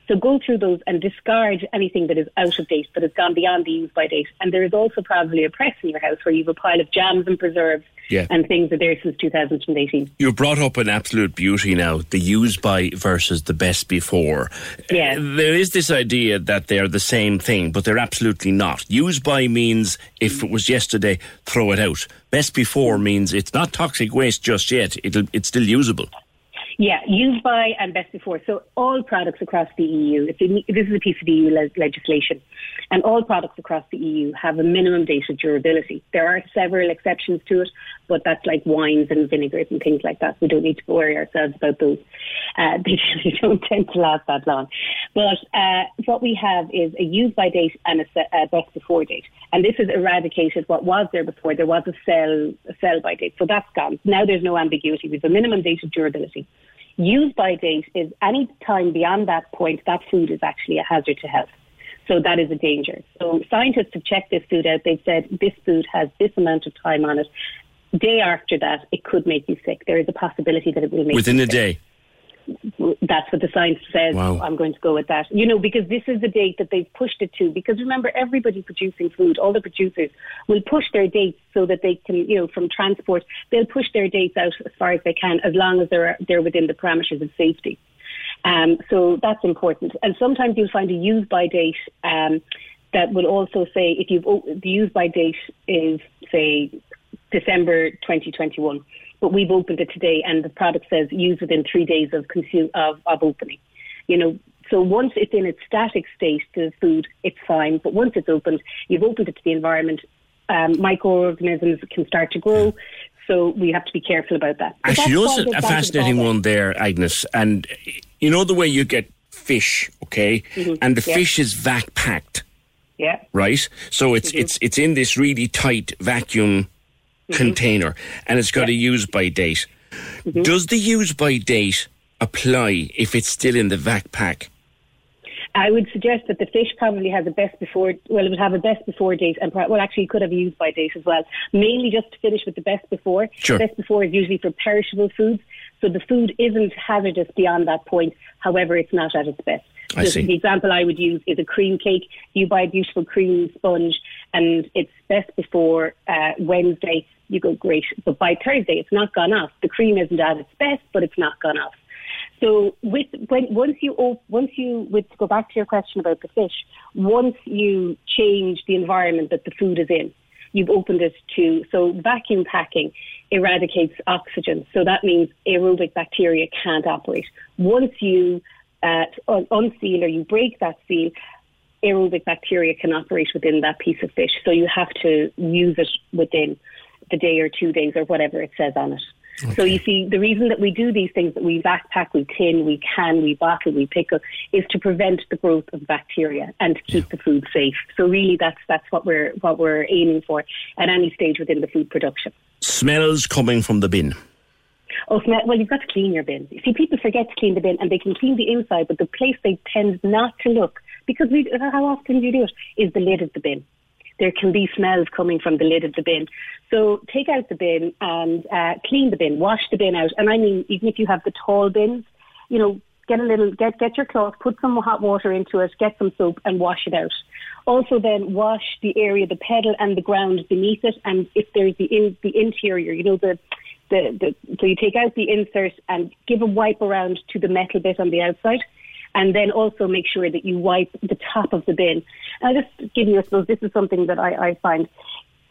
So go through those and discard anything that is out of date, that has gone beyond the use by date. And there is also probably a press in your house where you have a pile of jams and preserves Yeah. and things that are there since 2018. You brought up an absolute beauty now, the use by versus the best before. Yeah. Uh, There is this idea that they're the same thing, but they're absolutely not. Use by means if it was yesterday, throw it out. Best before means it's not toxic waste just yet. It'll, it's still usable. Yeah, use by and best before. So all products across the EU, this is a piece of EU le- legislation, and all products across the EU have a minimum date of durability. There are several exceptions to it, but that's like wines and vinegars and things like that. We don't need to worry ourselves about those. Uh, (laughs) they, they don't tend to last that long. But uh, what we have is a use by date and a, a best before date, and this has eradicated what was there before. There was a sell a sell by date, so that's gone. Now there's no ambiguity. We have a minimum date of durability. Use by date is any time beyond that point, that food is actually a hazard to health. So that is a danger. So scientists have checked this food out. They've said this food has this amount of time on it. Day after that, it could make you sick. There is a possibility that it will make you sick. Within a day. that's what the science says. Wow. I'm going to go with that. You know, because this is the date that they've pushed it to. Because remember, everybody producing food, all the producers will push their dates so that they can, you know, from transport, they'll push their dates out as far as they can, as long as they're they're within the parameters of safety. Um, so that's important. And sometimes you'll find a use by date um, that will also say if you've o- the use by date is say December 2021, but we've opened it today, and the product says use within three days of consume of, of opening. You know, so once it's in its static state, the food, it's fine. But once it's opened, you've opened it to the environment. Um, microorganisms can start to grow, so we have to be careful about that. But Actually, you that's a, a goes back to the fascinating one there, Agnes? And you know the way you get fish, okay? Mhm. And the Yeah. fish is vac packed, Yeah. right? So it's Mhm. it's it's in this really tight vacuum Mm-hmm. container, and it's got a use by date. Mm-hmm. Does the use by date apply if it's still in the vac pack? I would suggest that the fish probably has a best before. Well, it would have a best before date, and well, actually, it could have a use by date as well. Mainly just to finish with the best before. Sure. Best before is usually for perishable foods. So the food isn't hazardous beyond that point. However, it's not at its best. I So. The example I would use is a cream cake. You buy a beautiful cream sponge, and it's best before uh, Wednesday. You go great, but by Thursday it's not gone off. The cream isn't at its best, but it's not gone off. So with when once you once you with to go back to your question about the fish, once you change the environment that the food is in, you've opened it to so vacuum packing eradicates oxygen. So that means aerobic bacteria can't operate. Once you uh, un- unseal or you break that seal, aerobic bacteria can operate within that piece of fish. So you have to use it within the day or two days or whatever it says on it. So you see, the reason that we do these things that we vac pack, we tin, we can, we bottle, we pickle, is to prevent the growth of bacteria and to keep the food safe. So really, that's that's what we're what we're aiming for at any stage within the food production. Smells coming from the bin. Oh, smell, well, you've got to clean your bin. You see, people forget to clean the bin, and they can clean the inside, but the place they tend not to look because we how often do you do it is the lid of the bin. There can be smells coming from the lid of the bin. So take out the bin and uh, clean the bin, wash the bin out. And I mean, even if you have the tall bins, you know, get a little, get get your cloth, put some hot water into it, get some soap, and wash it out. Also, then wash the area, the pedal and the ground beneath it, and if there's the in, the interior, you know, the the, the so you take out the insert and give a wipe around to the metal bit on the outside. And then also make sure that you wipe the top of the bin. And I'll just give you, I suppose, this is something that I, I find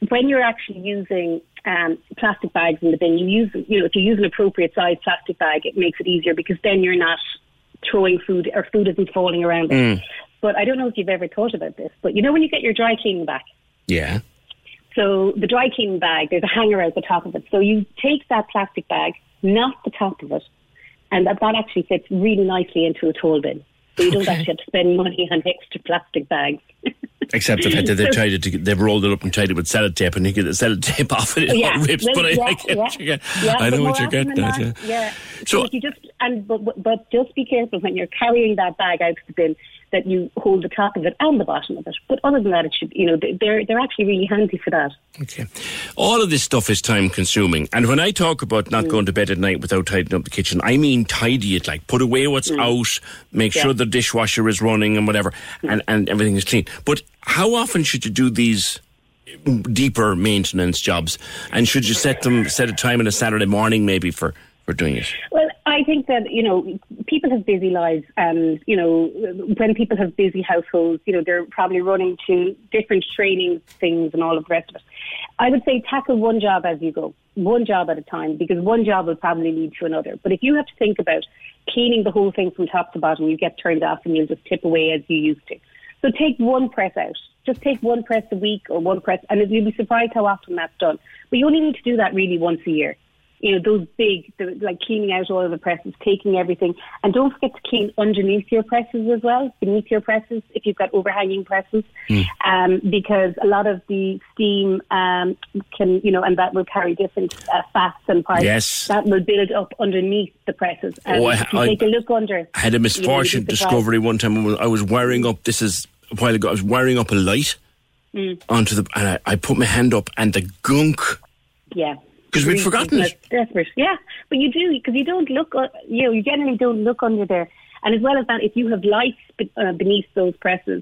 when you're actually using um, plastic bags in the bin, you use, you know, if you use an appropriate size plastic bag, it makes it easier because then you're not throwing food or food isn't falling around. Mm. But I don't know if you've ever thought about this, but you know when you get your dry cleaning back, Yeah. so the dry cleaning bag, there's a hanger out the top of it. So you take that plastic bag, not the top of it, and that, that actually fits really nicely into a tall bin. So you don't actually have to spend money on extra plastic bags. Except the fact that they've (laughs) tried it, to, they've rolled it up and tied it with sellotape, and you get the sellotape (laughs) off it, it yeah, all rips. well, but I, yeah, I get what yeah. you get. Yeah, I know what you're getting at. not, Yeah. Yeah. So- So you just and but, but but just be careful when you're carrying that bag out to the bin that you hold the top of it and the bottom of it. But other than that, it should you know they're they're actually really handy for that. Okay. All of this stuff is time consuming. And when I talk about Mm. not going to bed at night without tidying up the kitchen, I mean tidy it, like put away what's out, make Mm. Yeah. Mm. sure the dishwasher is running and whatever, and, and everything is clean. But how often should you do these deeper maintenance jobs? And should you set them, set a time on a Saturday morning maybe for, for doing it? Well, I think that you know people have busy lives, and you know when people have busy households, you know they're probably running to different training things and all of the rest of it. I would say tackle one job as you go, one job at a time, because one job will probably lead to another. But if you have to think about cleaning the whole thing from top to bottom, you get turned off and you'll just tip away as you used to. So take one press out. Just take one press a week or one press, and you'll be surprised how often that's done. But you only need to do that really once a year. You know, those big, the, like cleaning out all of the presses, taking everything. And don't forget to clean underneath your presses as well, beneath your presses, if you've got overhanging presses. Um, because a lot of the steam um, can, you know, and that will carry different uh, fats and parts. Yes. That will build up underneath the presses. And Oh, I- you I- take a look under. I had a misfortune be surprised. discovery one time. when I was wiring up, this is a while ago, I was wiring up a light Mm, onto the, and I, I put my hand up and the gunk yeah. 'Cause we'd forgotten it. Desperate. Yeah, but you do because you don't look. uh, You know, you generally don't look under there. And as well as that, if you have lights uh, beneath those presses,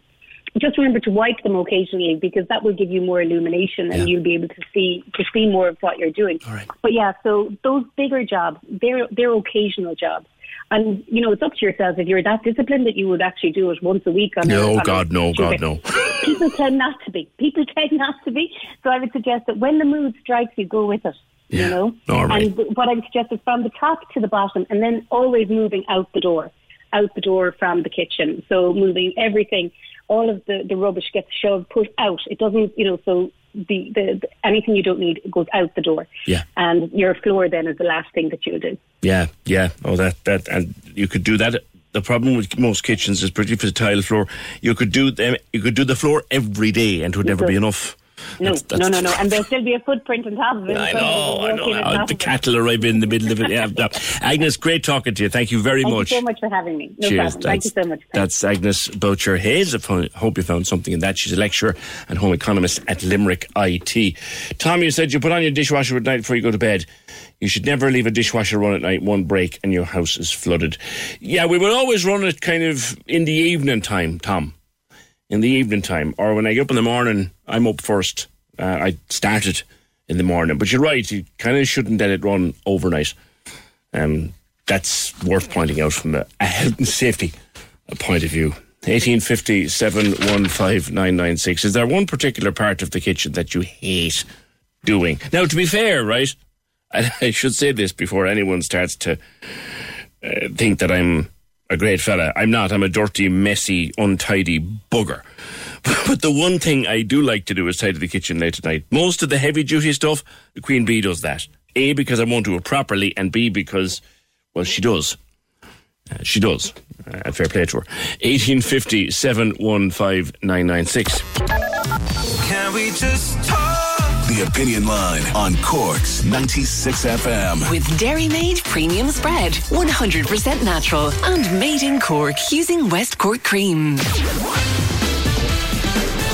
just remember to wipe them occasionally because that will give you more illumination and you'll be able to see to see more of what you're doing. But yeah, so those bigger jobs, they're they're occasional jobs. And you know, it's up to yourself if you're that disciplined that you would actually do it once a week. On No, a God, no. God, no. People tend not to be. People (laughs) tend not to be. So I would suggest that when the mood strikes you, go with it. You know? All right. And what I would suggest is from the top to the bottom and then always moving out the door. Out the door from the kitchen. So moving everything, all of the, the rubbish gets shoved, put out. It doesn't, you know, so the, the, the anything you don't need goes out the door. Yeah. And your floor then is the last thing that you'll do. Yeah, yeah. Oh, that that, and you could do that. The problem with most kitchens is, particularly for the tile floor, you could do them. You could do the floor every day, and it would never be enough. No, That's- that's- no, no, no. (laughs) And there'll still be a footprint on top of it. I know, I know. Uh, the cattle arrive in the middle of it. Yeah, no. (laughs) Agnes, great talking to you. Thank you very Thank much. you so much for having me. No Cheers. problem. Thank you so much. That's Agnes Boucher Hayes. I hope you found something in that. She's a lecturer and home economist at Limerick IT. Tom, you said you put on your dishwasher at night before you go to bed. You should never leave a dishwasher run at night, one break, and your house is flooded. Yeah, we would always run it kind of in the evening time, Tom. In the evening time. Or when I get up in the morning, I'm up first. Uh, I started in the morning. But you're right, you kind of shouldn't let it run overnight. Um, that's worth pointing out from a, health and safety point of view. 1850 715 996. Is there one particular part of the kitchen that you hate doing? Now, to be fair, right, I, (laughs) I should say this before anyone starts to uh, think that I'm a great fella. I'm not. I'm a dirty, messy, untidy bugger. (laughs) But the one thing I do like to do is tidy the kitchen late at night. Most of the heavy duty stuff, the Queen Bee does that. A, because I won't do it properly, and B, because, well, she does. Uh, she does. Uh, fair play to her. 1850 715 996. Can we just talk? The Opinion Line on Cork's 96 FM. With Dairymaid Premium Spread, 100% natural and made in Cork using West Cork cream.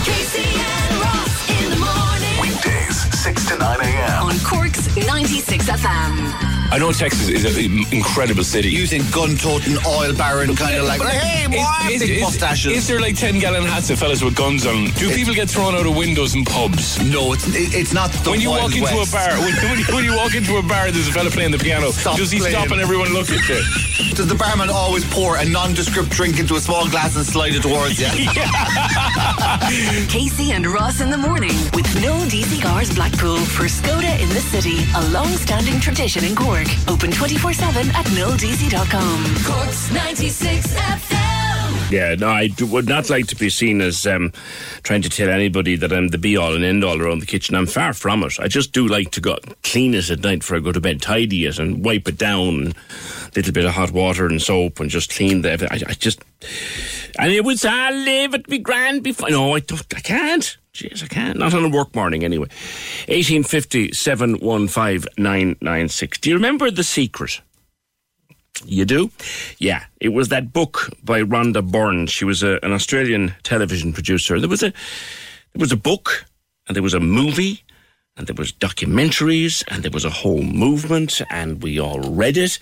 KC and Ross in the morning. Weekdays, 6 to 9 a.m. On Cork's 96 FM. I know Texas is an incredible city. Using gun-toting, oil baron, kind of like, hey, boy, is, big is- mustaches. is there like 10 gallon hats of fellas with guns on? Do people get thrown out of windows in pubs? No, it's it- it's not the when you walk into West. a bar, when, when, you, when you walk into a bar, there's a fella playing the piano. Stop Does he playing. stop and everyone look at you? Does the barman always pour a nondescript drink into a small glass and slide it towards you? (laughs) (laughs) Casey and Ross in the morning with no DC Cars Blackpool for Skoda in the city. A long-standing tradition in Cork. Open 24-7 at milldc.com. Cork's 96 FM. Yeah, no, I do, would not like to be seen as um, trying to tell anybody that I'm the be all and end all around the kitchen. I'm far from it. I just do like to go clean it at night before I go to bed, tidy it and wipe it down. Little bit of hot water and soap and just clean the. I, I just. And it was I live it be grand before. No, I don't. I can't. Jeez, I can't. Not on a work morning anyway. 1850 715 996. Do you remember The Secret? You do? Yeah. It was that book by Rhonda Byrne. She was a, an Australian television producer. There was a there was a book and there was a movie and there was documentaries and there was a whole movement and we all read it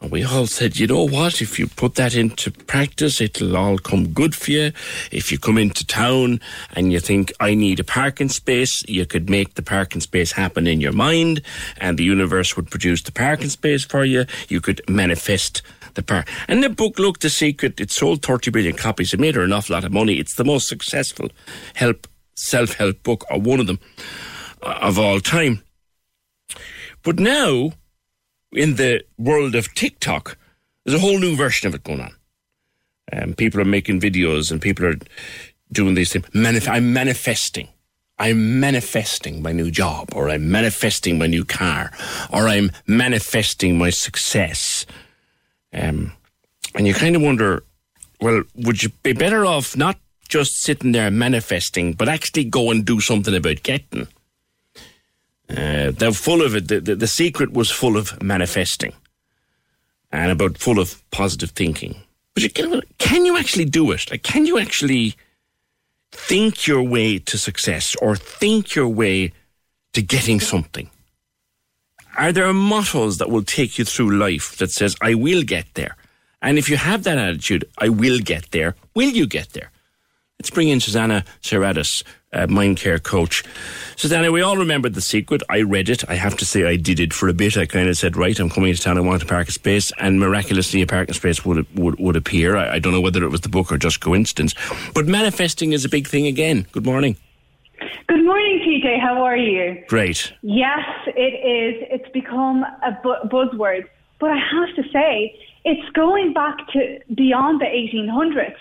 and we all said, you know what, if you put that into practice, it'll all come good for you. If you come into town and you think, I need a parking space, you could make the parking space happen in your mind and the universe would produce the parking space for you. You could manifest the park. And the book, look, The Secret, it sold 30 million copies. It made her an awful lot of money. It's the most successful help, self-help book, or one of them, of all time. But now, in the world of TikTok, there's a whole new version of it going on. Um, people are making videos and people are doing these things. Manif- I'm manifesting. I'm manifesting my new job, or I'm manifesting my new car, or I'm manifesting my success. Um, and you kind of wonder, well, would you be better off not just sitting there manifesting, but actually go and do something about getting? Uh, they're full of it. The, the, the secret was full of manifesting and about full of positive thinking. But you can, can you actually do it? Like, can you actually think your way to success or think your way to getting something? Are there mottos that will take you through life that says, I will get there? And if you have that attitude, I will get there, will you get there? Let's bring in Susanna Serratus, uh, mind care coach. Susanna, we all remember The Secret. I read it. I have to say I did it for a bit. I kind of said, right, I'm coming to town, I want to park a space. And miraculously, a parking space would, would, would appear. I, I don't know whether it was the book or just coincidence. But manifesting is a big thing again. Good morning. Good morning, TJ. How are you? Great. Yes, it is. It's become a bu- buzzword. But I have to say, it's going back to beyond the 1800s.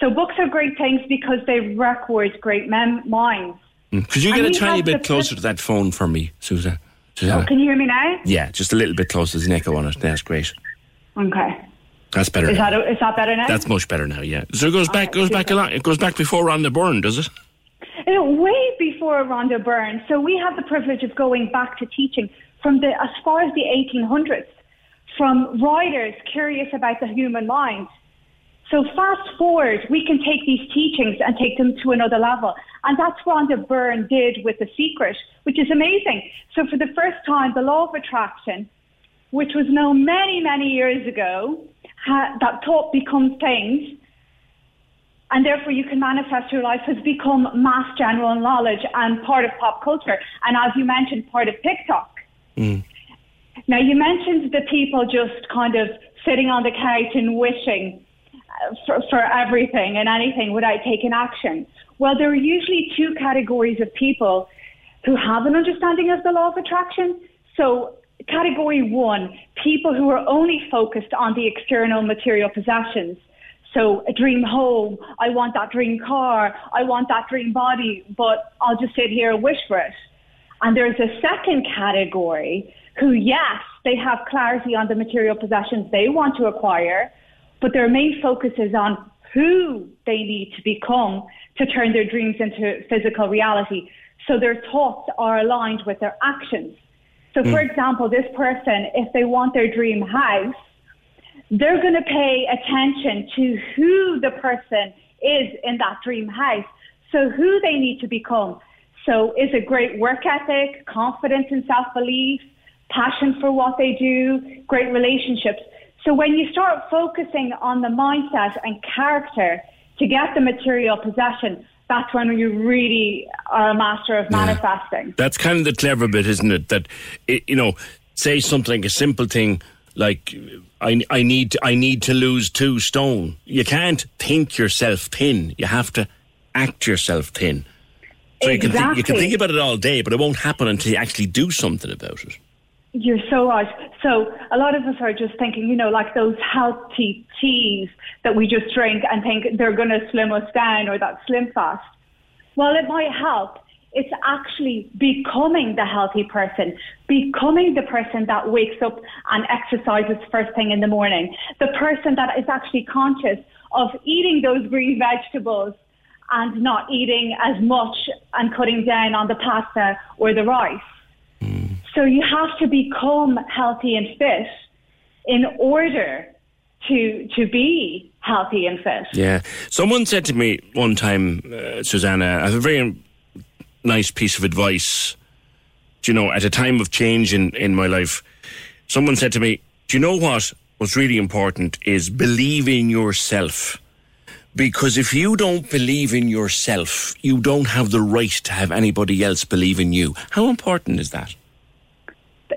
So books are great things because they record great mem- minds. Mm. Could you get And a tiny bit closer to that phone for me, Susan? Susanna? Oh, can you hear me now? Yeah, just a little bit closer. There's an echo on it. That's great. Okay. That's better Is now. that, is that better now? That's much better now, yeah. So it goes back goes back a lot. It goes back before Rhonda Byrne, does it? It Uh, way before Rhonda Byrne. So we have the privilege of going back to teaching from the as far as the 1800s, from writers curious about the human mind. So fast forward, we can take these teachings and take them to another level. And that's what Rhonda Byrne did with The Secret, which is amazing. So for the first time, the law of attraction, which was known many, many years ago, ha- that thought becomes things, and therefore you can manifest your life has become mass general knowledge and part of pop culture. And as you mentioned, part of TikTok. Mm. Now you mentioned the people just kind of sitting on the couch and wishing for, for everything and anything without taking action. Well, there are usually two categories of people who have an understanding of the law of attraction. So category one, people who are only focused on the external material possessions. So a dream home, I want that dream car, I want that dream body, but I'll just sit here and wish for it. And there's a second category who, yes, they have clarity on the material possessions they want to acquire, but their main focus is on who they need to become to turn their dreams into physical reality. So their thoughts are aligned with their actions. So, for Mm. example, this person, if they want their dream house, they're going to pay attention to who the person is in that dream house. So who they need to become. So is it great work ethic, confidence and self-belief, passion for what they do, great relationships. So when you start focusing on the mindset and character to get the material possession, that's when you really are a master of manifesting. That's kind of the clever bit, isn't it? That it, you know, say something a simple thing like I, I need to, I need to lose two stone. You can't think yourself thin. You have to act yourself thin. So you can think, you can think about it all day, but it won't happen until you actually do something about it. You're so right. So a lot of us are just thinking, you know, like those healthy teas that we just drink and think they're going to slim us down or that slim fast. Well, it might help. It's actually becoming the healthy person, becoming the person that wakes up and exercises first thing in the morning, the person that is actually conscious of eating those green vegetables and not eating as much and cutting down on the pasta or the rice. So you have to become healthy and fit in order to to be healthy and fit. Yeah. Someone said to me one time, uh, Susanna, I have a very nice piece of advice. Do you know, at a time of change in, in my life, someone said to me, Do you know what? What's really important is believe in yourself. Because if you don't believe in yourself, you don't have the right to have anybody else believe in you. How important is that?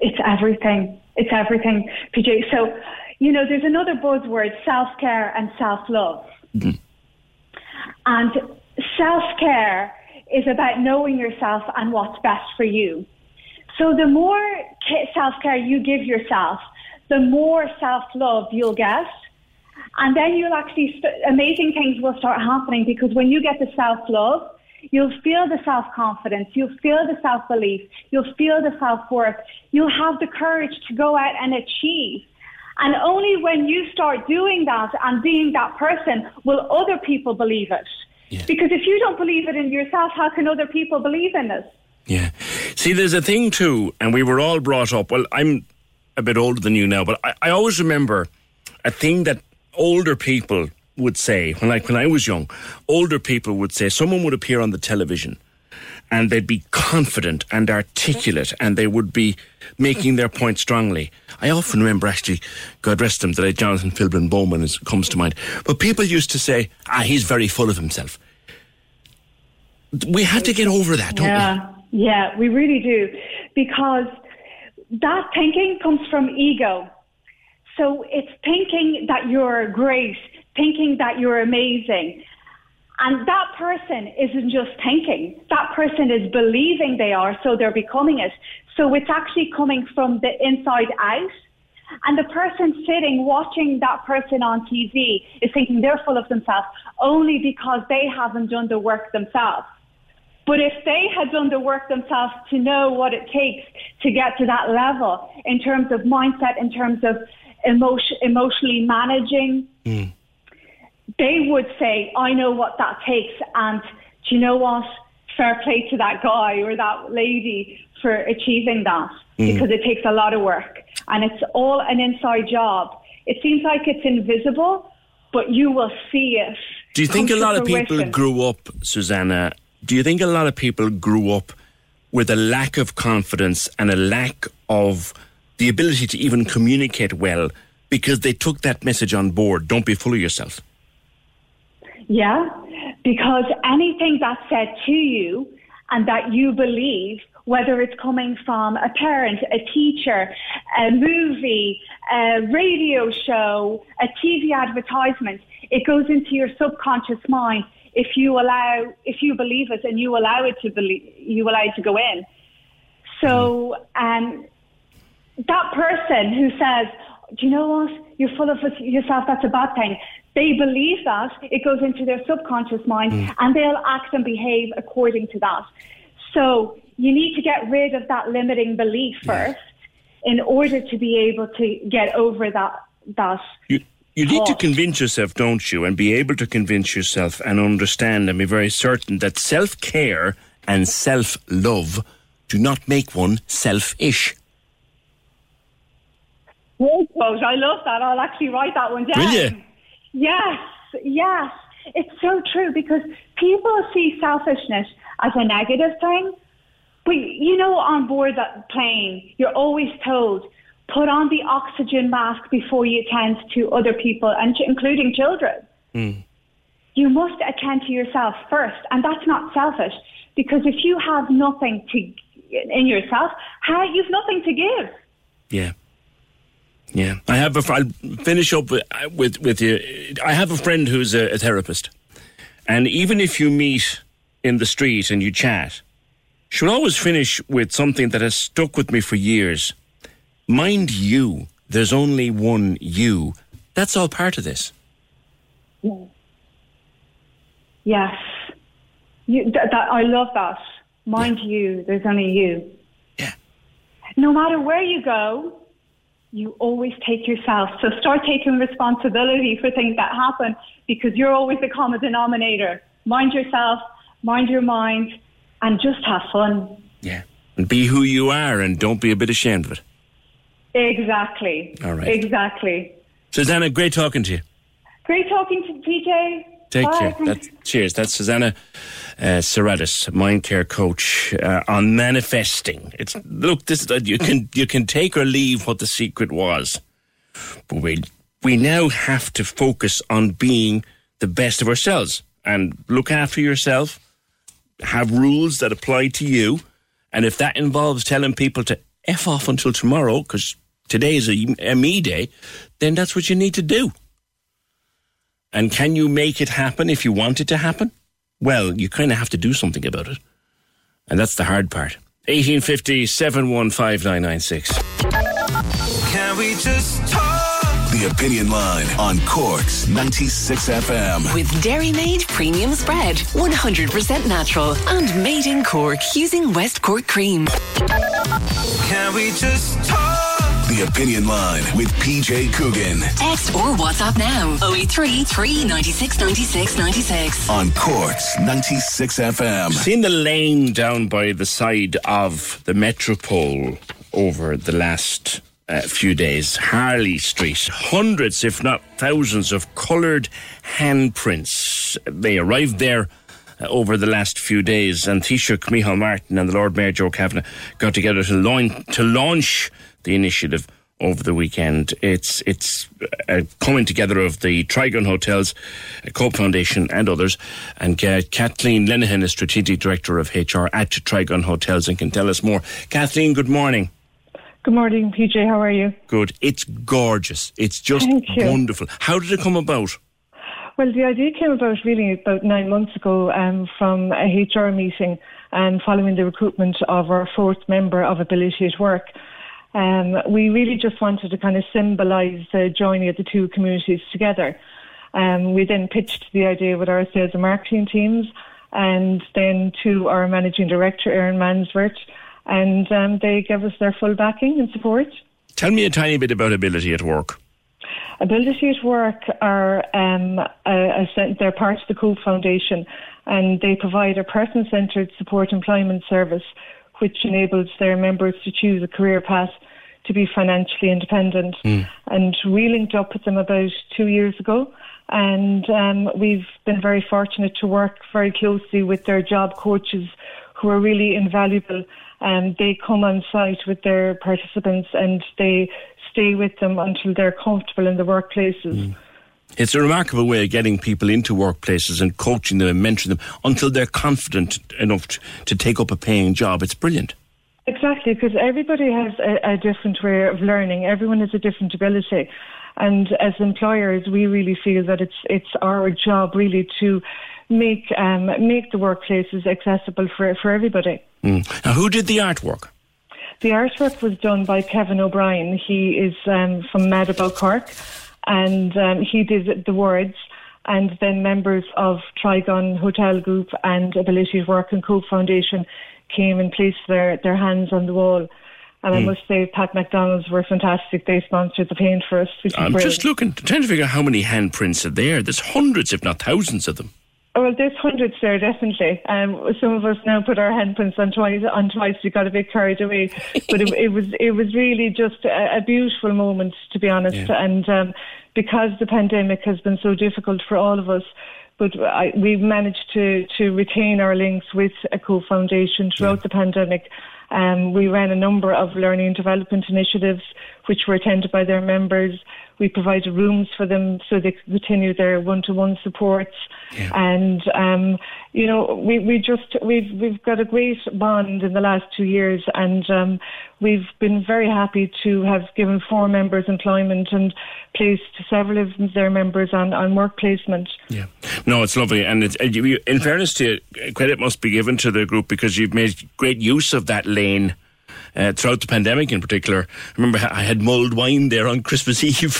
It's everything. It's everything, PJ. So, you know, there's another buzzword, self-care and self-love. Mm-hmm. And self-care is about knowing yourself and what's best for you. So the more self-care you give yourself, the more self-love you'll get. And then you'll actually, st- amazing things will start happening because when you get the self-love, you'll feel the self-confidence, you'll feel the self-belief, you'll feel the self-worth, you'll have the courage to go out and achieve. And only when you start doing that and being that person will other people believe it. Because if you don't believe it in yourself, how can other people believe in it? Yeah. See, there's a thing too, and we were all brought up. Well, I'm a bit older than you now, but I, I always remember a thing that older people would say when, like when I was young. Older people would say someone would appear on the television, and they'd be confident and articulate, and they would be making their point strongly. I often remember, actually, God rest him, that Jonathan Philbin Bowman is, comes to mind. But people used to say, "Ah, he's very full of himself." We have to get over that, don't we? yeah, yeah, we really do. Because that thinking comes from ego. So it's thinking that you're great, thinking that you're amazing. And that person isn't just thinking, that person is believing they are, so they're becoming it. So it's actually coming from the inside out. And the person sitting watching that person on TV is thinking they're full of themselves only because they haven't done the work themselves. But if they had done the work themselves to know what it takes to get to that level in terms of mindset, in terms of emotion, emotionally managing, hmm. They would say, I know what that takes. And do you know what? fair play to that guy or that lady for achieving that Mm. because it takes a lot of work and it's all an inside job. It seems like it's invisible, but you will see it. Do you think a lot of people fruition. grew up, Susanna? Do you think a lot of people grew up with a lack of confidence and a lack of the ability to even communicate well because they took that message on board? Don't be full of yourself. Yeah, because anything that's said to you and that you believe, whether it's coming from a parent, a teacher, a movie, a radio show, a TV advertisement, it goes into your subconscious mind if you allow, if you believe it and you allow it to believe, you allow it to go in. So, um, that person who says, do you know what? You're full of yourself. That's a bad thing. They believe that. It goes into their subconscious mind mm. and they'll act and behave according to that. So you need to get rid of that limiting belief first in order to be able to get over that, that. You, you need to convince yourself, don't you, and be able to convince yourself and understand and be very certain that self care and self love do not make one selfish. Quote. I love that. I'll actually write that one down. Will you? Yes, yes. It's so true because people see selfishness as a negative thing. But you know, on board that plane, you're always told put on the oxygen mask before you attend to other people, and including children. Hmm. You must attend to yourself first, and that's not selfish because if you have nothing to in yourself, how you've nothing to give. Yeah. Yeah, I have a. fr- I'll finish up with, uh, with with you. I have a friend who's a, a therapist, and even if you meet in the street and you chat, she'll always finish with something that has stuck with me for years. Mind you, there's only one you. That's all part of this. Yes. You, th- that, I love that. Mind you, there's only you. Yeah. No matter where you go, you always take yourself. So start taking responsibility for things that happen because you're always the common denominator. Mind yourself, mind your mind, and just have fun. Yeah. And be who you are, and don't be a bit ashamed of it. Exactly. All right. Exactly. Susanna, great talking to you. Great talking to PJ. Take Bye. care. That's, cheers. That's Susanna uh, Serratis, mind care coach uh, on manifesting. It's look, this is you can you can take or leave what the secret was, but we we now have to focus on being the best of ourselves and look after yourself. Have rules that apply to you, and if that involves telling people to f off until tomorrow because today is a me day, then that's what you need to do. And can you make it happen if you want it to happen? Well, you kind of have to do something about it. And that's the hard part. 1850 715 Can we just talk? The Opinion Line on Cork's 96 FM. With Dairymaid Premium Spread, 100% natural and made in Cork using West Cork cream. Can we just talk? The Opinion Line with PJ Coogan Text or WhatsApp now 083 396 96 96. on Cork's 96 FM. Seen the lane down by the side of the Metropole over the last uh, few days. Harley Street. Hundreds, if not thousands, of coloured handprints. They arrived there. uh, Over the last few days, and Taoiseach Micheál Martin and the Lord Mayor Joe Kavanagh got together to launch, to launch the initiative over the weekend. It's it's a coming together of the Trigon Hotels, uh, Cope Foundation, and others. And uh, Kathleen Lenihan is Strategic Director of HR at Trigon Hotels and can tell us more. Kathleen, good morning. Good morning, PJ. How are you? Good. It's gorgeous. It's just wonderful. How did it come about? Well, the idea came about really about nine months ago um, from a HR meeting and following the recruitment of our fourth member of Ability at Work. Um, we really just wanted to kind of symbolise the joining of the two communities together. Um, we then pitched the idea with our sales and marketing teams and then to our managing director, Aaron Mansworth, and um, they gave us their full backing and support. Tell me a tiny bit about Ability at Work. Ability at Work are um, a, a, they're part of the COPE Foundation, and they provide a person-centred support employment service, which enables their members to choose a career path to be financially independent. Mm. And we linked up with them about two years ago. And um, we've been very fortunate to work very closely with their job coaches who are really invaluable. And they come on site with their participants and they stay with them until they're comfortable in the workplaces. Mm. It's a remarkable way of getting people into workplaces and coaching them and mentoring them until they're confident enough to, to take up a paying job. It's brilliant. Exactly, because everybody has a, a, different way of learning. Everyone has a different ability, and as employers, we really feel that it's it's our job really to make um, make the workplaces accessible for for everybody. Mm. Now, who did the artwork? The artwork was done by Kevin O'Brien. He is um, from Madaba Cork, and um, he did the words. And then members of Trigon Hotel Group and Ability to Work and COPE Foundation came and placed their, their hands on the wall. And. I hmm. must say, Pat McDonnell's were fantastic. They sponsored the paint for us. I'm just looking, trying to figure out how many handprints are there. There's hundreds, if not thousands, of them. Oh, well, there's hundreds there, definitely. Um, some of us now put our handprints on twice. On twice, we got a bit carried away, but it, it, was it was really just a, a beautiful moment, to be honest. Yeah. And um, because the pandemic has been so difficult for all of us, but I, we've managed to, to retain our links with a COPE Foundation throughout yeah. the pandemic. Um, we ran a number of learning and development initiatives which were attended by their members. We provided rooms for them so they could continue their one-to-one supports. Yeah. And um, you know, we, we just we've we've got a great bond in the last two years, and um, we've been very happy to have given four members employment and placed several of their members on, on work placement. Yeah, no, it's lovely, and it's, in fairness to you, credit must be given to the group because you've made great use of that lane uh, throughout the pandemic in particular. I remember I had mulled wine there on Christmas (laughs) Eve,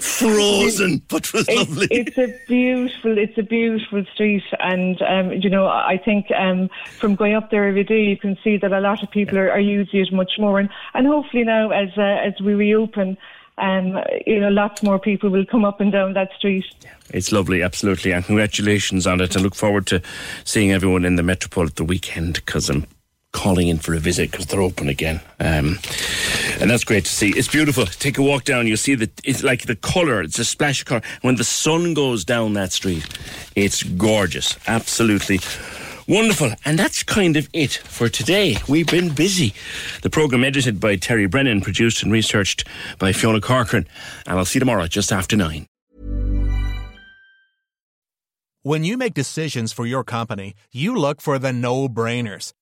frozen, but it was lovely. It's a beautiful, it's a beautiful street, and um, you know, I think um, from going up there every day, you can see that a lot of people are, are using it much more, and, and hopefully now as uh, as we reopen. Um, you know, lots more people will come up and down that street. It's lovely, absolutely, and congratulations on it. And look forward to seeing everyone in the Metropole at the weekend cousin. Calling in for a visit because they're open again. Um, and that's great to see. It's beautiful. Take a walk down. You'll see that it's like the colour. It's a splash of colour. When the sun goes down that street, it's gorgeous. Absolutely. Wonderful. And that's kind of it for today. We've been busy. The programme edited by Terry Brennan, produced and researched by Fiona Corcoran. And I'll see you tomorrow just after nine. When you make decisions for your company, you look for the no brainers.